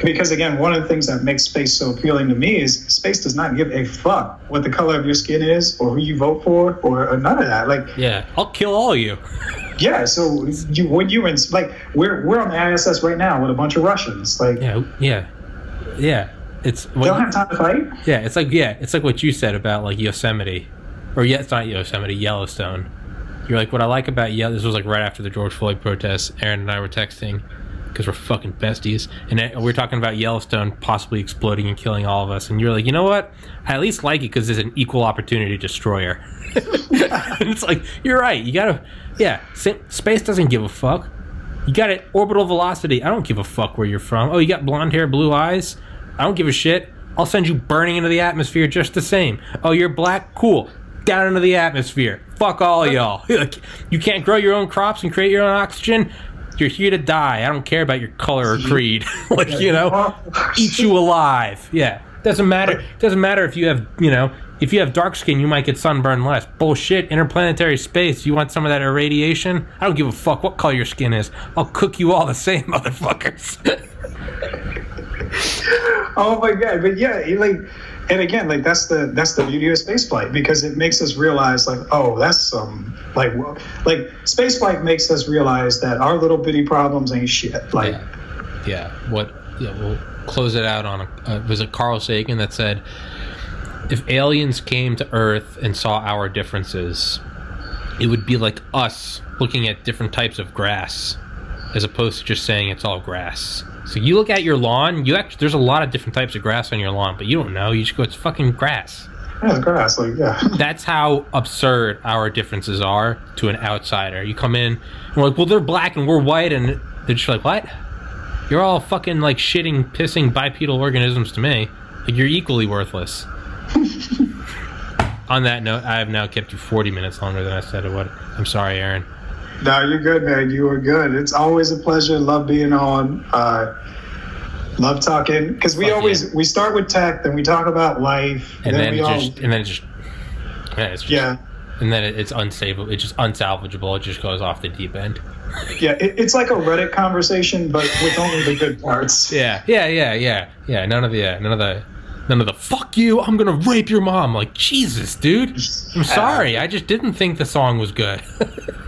because again, one of the things that makes space so appealing to me is space does not give a fuck what the color of your skin is or who you vote for or, or none of that. Like, Yeah, I'll kill all of you. yeah, so you when you're in like we're we're on the ISS right now with a bunch of Russians. Like, Yeah, yeah, yeah. It's they don't have time to fight. yeah. It's like yeah. It's like what you said about like Yosemite, or yeah, it's not Yosemite, Yellowstone. You're like what I like about Yell. This was like right after the George Floyd protests. Aaron and I were texting because we're fucking besties, and we we're talking about Yellowstone possibly exploding and killing all of us. And you're like, you know what? I at least like it because it's an equal opportunity destroyer. it's like you're right. You gotta yeah. Space doesn't give a fuck. You got it orbital velocity. I don't give a fuck where you're from. Oh, you got blonde hair, blue eyes. I don't give a shit. I'll send you burning into the atmosphere just the same. Oh, you're black? Cool. Down into the atmosphere. Fuck all y'all. You can't grow your own crops and create your own oxygen. You're here to die. I don't care about your color or creed. like, you know, eat you alive. Yeah. Doesn't matter. Doesn't matter if you have, you know, if you have dark skin, you might get sunburned less. Bullshit. Interplanetary space. You want some of that irradiation? I don't give a fuck what color your skin is. I'll cook you all the same, motherfuckers. Oh my god! But yeah, like, and again, like that's the that's the beauty of spaceflight because it makes us realize, like, oh, that's some like, like spaceflight makes us realize that our little bitty problems ain't shit. Like, yeah. yeah. What? Yeah. We'll close it out on a. Uh, was it Carl Sagan that said, if aliens came to Earth and saw our differences, it would be like us looking at different types of grass, as opposed to just saying it's all grass. So you look at your lawn, you actually there's a lot of different types of grass on your lawn, but you don't know. You just go, it's fucking grass. yeah, grass. Like, yeah, That's how absurd our differences are to an outsider. You come in, and we're like, well, they're black and we're white, and they're just like, what? You're all fucking like shitting, pissing bipedal organisms to me. Like you're equally worthless. On that note, I have now kept you 40 minutes longer than I said it would. I'm sorry, Aaron. No, you're good, man. You are good. It's always a pleasure. Love being on. Uh, love talking because we Fuck always yeah. we start with tech, then we talk about life, And then we it all just, and then just, yeah, it's just, yeah. and then it's unstable. It's just unsalvageable. It just goes off the deep end. Yeah, it, it's like a Reddit conversation, but with only the good parts. Yeah, yeah, yeah, yeah, yeah. None of the, yeah, none of the, none of the. Fuck you! I'm gonna rape your mom. Like Jesus, dude. I'm sorry. I just didn't think the song was good.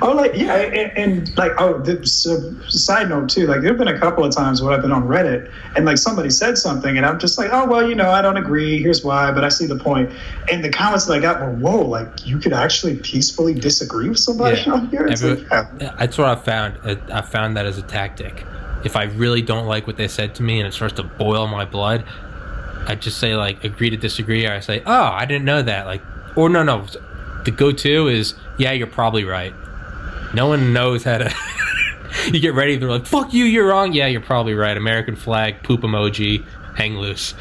Oh, like yeah, and, and like oh, the, so, side note too. Like there've been a couple of times when I've been on Reddit and like somebody said something, and I'm just like, oh well, you know, I don't agree. Here's why, but I see the point. And the comments that I got were, whoa, like you could actually peacefully disagree with somebody Yeah. on here. It's Every- like, yeah. That's what I found. I found that as a tactic. If I really don't like what they said to me and it starts to boil my blood, I just say like agree to disagree, or I say, oh, I didn't know that. Like, or no, no. The go-to is yeah, you're probably right. No one knows how to. you get ready, they're like, fuck you, you're wrong. Yeah, you're probably right. American flag, poop emoji, hang loose.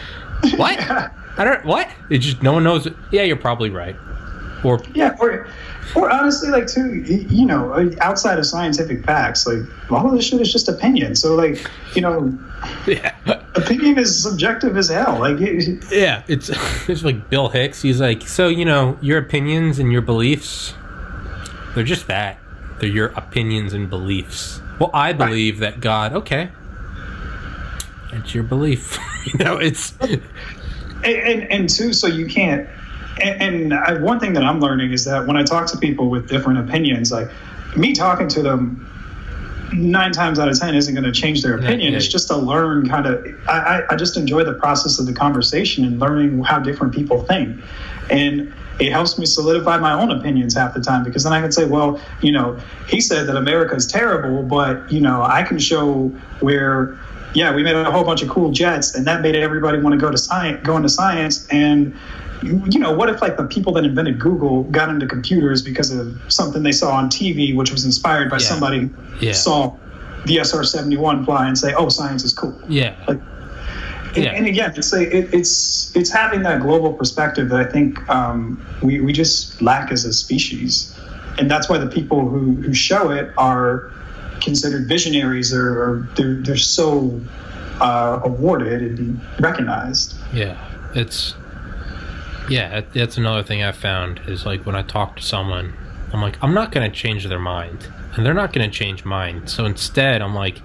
What? I don't. What? It just no one knows. Yeah, you're probably right. Or Yeah, or, or honestly, like too, you know, uh, outside of scientific facts, like all of this shit is just opinion. So like, you know, yeah. opinion is subjective as hell. Like, it, Yeah, it's it's like Bill Hicks. He's like, so you know, your opinions and your beliefs, they're just that. They're your opinions and beliefs. Well, I believe that God. Okay, it's your belief. you know, it's and, and and two, so you can't. And, and I, one thing that I'm learning is that when I talk to people with different opinions, like me talking to them nine times out of ten isn't going to change their opinion. yeah. It's just to learn kind of. I, I, I just enjoy the process of the conversation and learning how different people think, and it helps me solidify my own opinions half the time because then I can say, well, you know, he said that America is terrible, but you know, I can show where. Yeah, we made a whole bunch of cool jets, and that made everybody want to go to science, go into science, and you know, what if like the people that invented Google got into computers because of something they saw on TV, which was inspired by Yeah. somebody Yeah. saw the SR seventy one fly and say, "Oh, science is cool." yeah, Like, and, Yeah. and again, it's like it, it's it's having that global perspective that I think um, we we just lack as a species, and that's why the people who who show it are considered visionaries or, or they're they're so uh, awarded and recognized. yeah, it's yeah. That's another thing I found is like when I talk to someone, I'm like, I'm not gonna change their mind, and they're not gonna change mine. So instead, I'm like,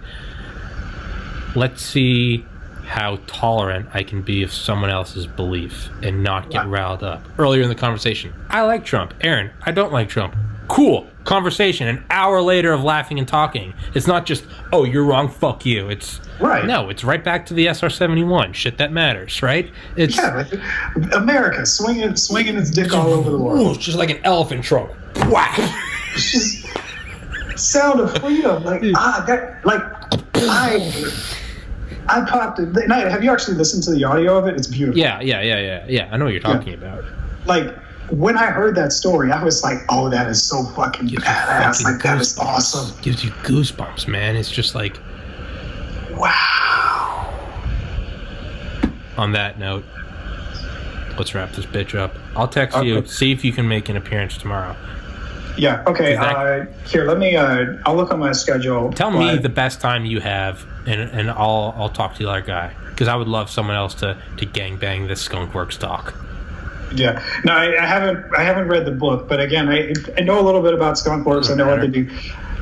let's see how tolerant I can be of someone else's belief and not get riled up. Earlier in the conversation, I like Trump. Aaron, I don't like Trump. Cool. Conversation. An hour later of laughing and talking. It's not just, oh, you're wrong, fuck you. It's Right. No, it's right back to the SR seventy one. Shit that matters, right? It's Yeah, America swinging swinging its dick all over the world. it's just like an elephant trunk. Whack. It's just sound of freedom. Like ah, that like I I popped it. Night, have you actually listened to the audio of it? It's beautiful. Yeah, yeah, yeah, yeah, yeah. I know what you're talking about. Like when I heard that story, I was like, "Oh, that is so fucking Gives badass! fucking Like that is awesome! Gives you goosebumps, man. It's just like Wow!" on that note, let's wrap this bitch up. I'll text you, see if you can make an appearance tomorrow. Yeah. Okay. That- Uh, here, let me. Uh, I'll look on my schedule. Tell me the best time you have, and and I'll I'll talk to the other guy because I would love someone else to to gang bang this Skunk Works talk. Yeah, no, I, I haven't. I haven't read the book, but again, I, I know a little bit about skunk works. I know what they do.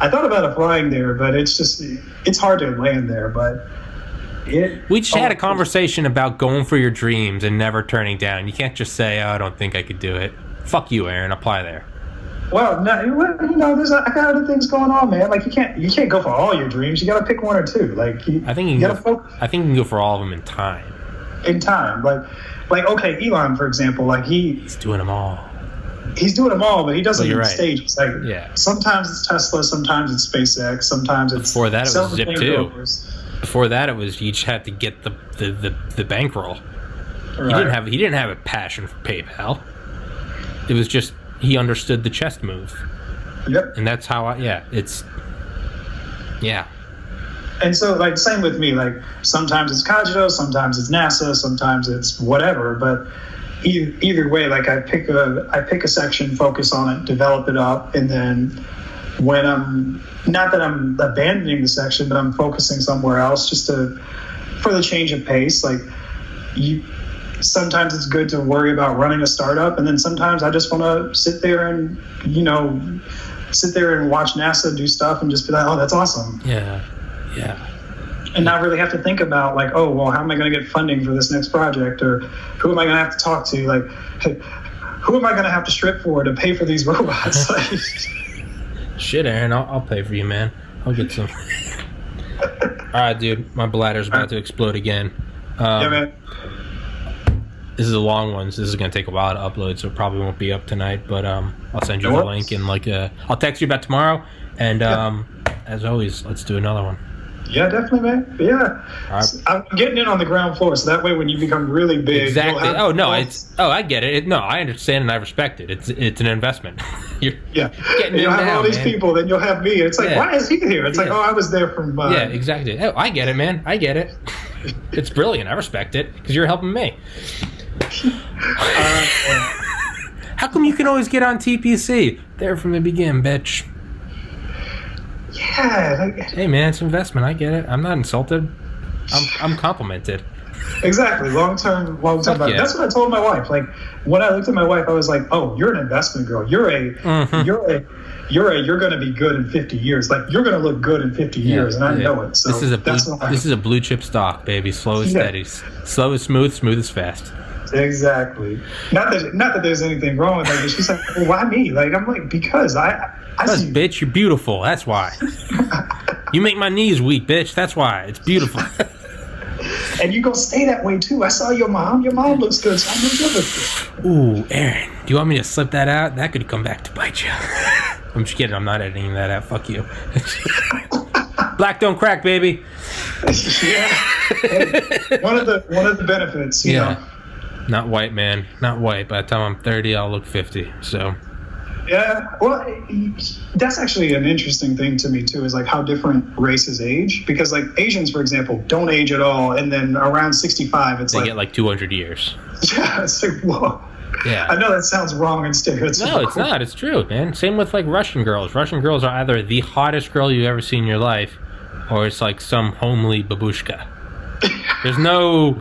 I thought about applying there, but it's just it's hard to land there. But it. We just had a oh, conversation about going for your dreams and never turning down. You can't just say, "Oh, I don't think I could do it." Fuck you, Aaron. Apply there. Well, no, you know, there's I got other things going on, man. Like you can't you can't go for all your dreams. You got to pick one or two. Like you, I think you you can got to focus I think you can go for all of them in time. in time. Like like okay, Elon, for example, like he He's doing them all. he's doing them all, but he doesn't you're right. stages. Like Yeah. sometimes it's Tesla, sometimes it's SpaceX, sometimes it's Before that, it was Zip2. Before that, it was you just had to get the the the, the bankroll. He didn't have he didn't have a passion for PayPal. It was just he understood the chest move, Yep. and that's how I yeah it's yeah And so, like, same with me. Like, sometimes it's Cogito, sometimes it's NASA, sometimes it's whatever. But e- either way, like, I pick a I pick a section, focus on it, develop it up, and then when I'm not that I'm abandoning the section, but I'm focusing somewhere else, just to for the change of pace. Like, you sometimes it's good to worry about running a startup, and then sometimes I just want to sit there and you know sit there and watch NASA do stuff and just be like, oh, that's awesome yeah yeah and not really have to think about like, oh, well, how am I going to get funding for this next project, or who am I going to have to talk to, like, who am I going to have to strip for to pay for these robots? Shit, Aaron. I'll, I'll pay for you, man. I'll get some. All right, dude. My bladder's about to explode again. Um, yeah, man. This is a long one. So this is gonna take a while to upload, so it probably won't be up tonight. But um, I'll send you the link and like uh, I'll text you about tomorrow. And um, as always, let's do another one. Yeah, definitely, man. Yeah, right. I'm getting in on the ground floor, so that way when you become really big, Exactly. Oh no, it's oh I get it. it. No, I understand and I respect it. It's it's an investment. You're yeah. getting You'll have now, all these man. people, then you'll have me. It's like, Yeah. why is he here? It's like, oh, I was there from. Uh, yeah, exactly. Oh, I get it, man. I get it. It's brilliant. I respect it because you're helping me. uh, How come you can always get on TPC? There from the begin, bitch. Yeah, like, Hey man, it's investment. I get it. I'm not insulted. I'm I'm complimented. Exactly, long term, long term. Yeah. That's what I told my wife. Like when I looked at my wife, I was like, "Oh, you're an investment girl. You're a, Mhm. you're a, you're a, you're going to be good in 50 years. Like you're going to look good in 50 years, and I Yeah. know it. So this is a blue, this is a blue chip stock, baby. Slow as Yeah. steady, slow as smooth, smooth as fast. Exactly. Not that, not that there's anything wrong with that. But she's like, well, "Why me?" Like I'm like, because I, I see. bitch, you're beautiful. That's why. you make my knees weak, bitch. That's why. It's beautiful. And you gonna stay that way too. I saw your mom. Your mom looks good, so I know you look good. Ooh, Aaron, do you want me to slip that out? That could come back to bite you. I'm just kidding. I'm not editing that out. Fuck you. Black don't crack, baby. yeah. Hey, one of the one of the benefits, you know. Not white, man. Not white. By the time I'm 30, I'll look 50. So, Yeah, well, that's actually an interesting thing to me too. Is like how different races age because like Asians, for example, don't age at all, and then around sixty-five, it's they like, get like 200 years. yeah, it's like whoa. Yeah. I know that sounds wrong and stereotypical. No, it's not. It's true, man. Same with like Russian girls. Russian girls are either the hottest girl you've ever seen in your life, or it's like some homely babushka. There's no.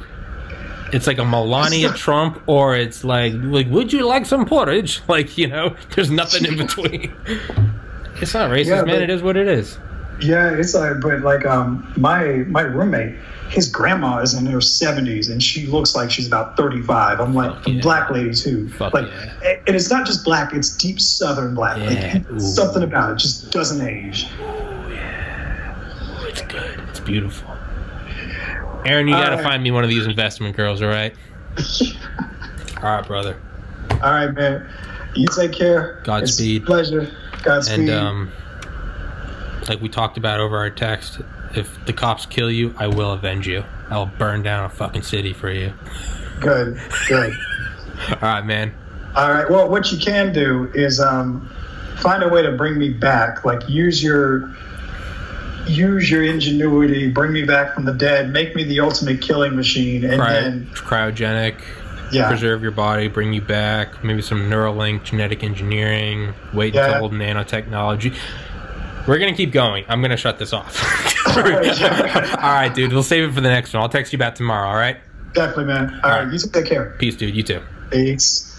It's like a Melania Trump, or it's like like Would you like some porridge? Like you know, there's nothing in between. It's not racist, Yeah, man. but- It is what it is. Yeah, it's like, but like, um, my my roommate, his grandma is in her seventies, and she looks like she's about thirty five. I'm like, Fuck yeah. black lady too. Fuck like, yeah. and it's not just black; it's deep Southern black. Yeah, Like, something about it just doesn't age. Yeah, It's good. It's beautiful. Aaron, you got to Alright. find me one of these investment girls, all right? all right, brother. All right, man. You take care. Godspeed. It's a pleasure. Godspeed. And um, like we talked about over our text, if the cops kill you, I will avenge you. I'll burn down a fucking city for you. good, good. All right, man. All right. Well, what you can do is um, find a way to bring me back. Like use your use your ingenuity, bring me back from the dead, make me the ultimate killing machine, and Cry- then cryogenic, yeah, preserve your body, bring you back. Maybe some Neuralink, genetic engineering, wait Yeah. until nanotechnology. We're gonna keep going. I'm gonna shut this off. all right, dude. We'll save it for the next one. I'll text you back tomorrow. All right. definitely, man. All right, you take care. Peace, dude. You too. Peace.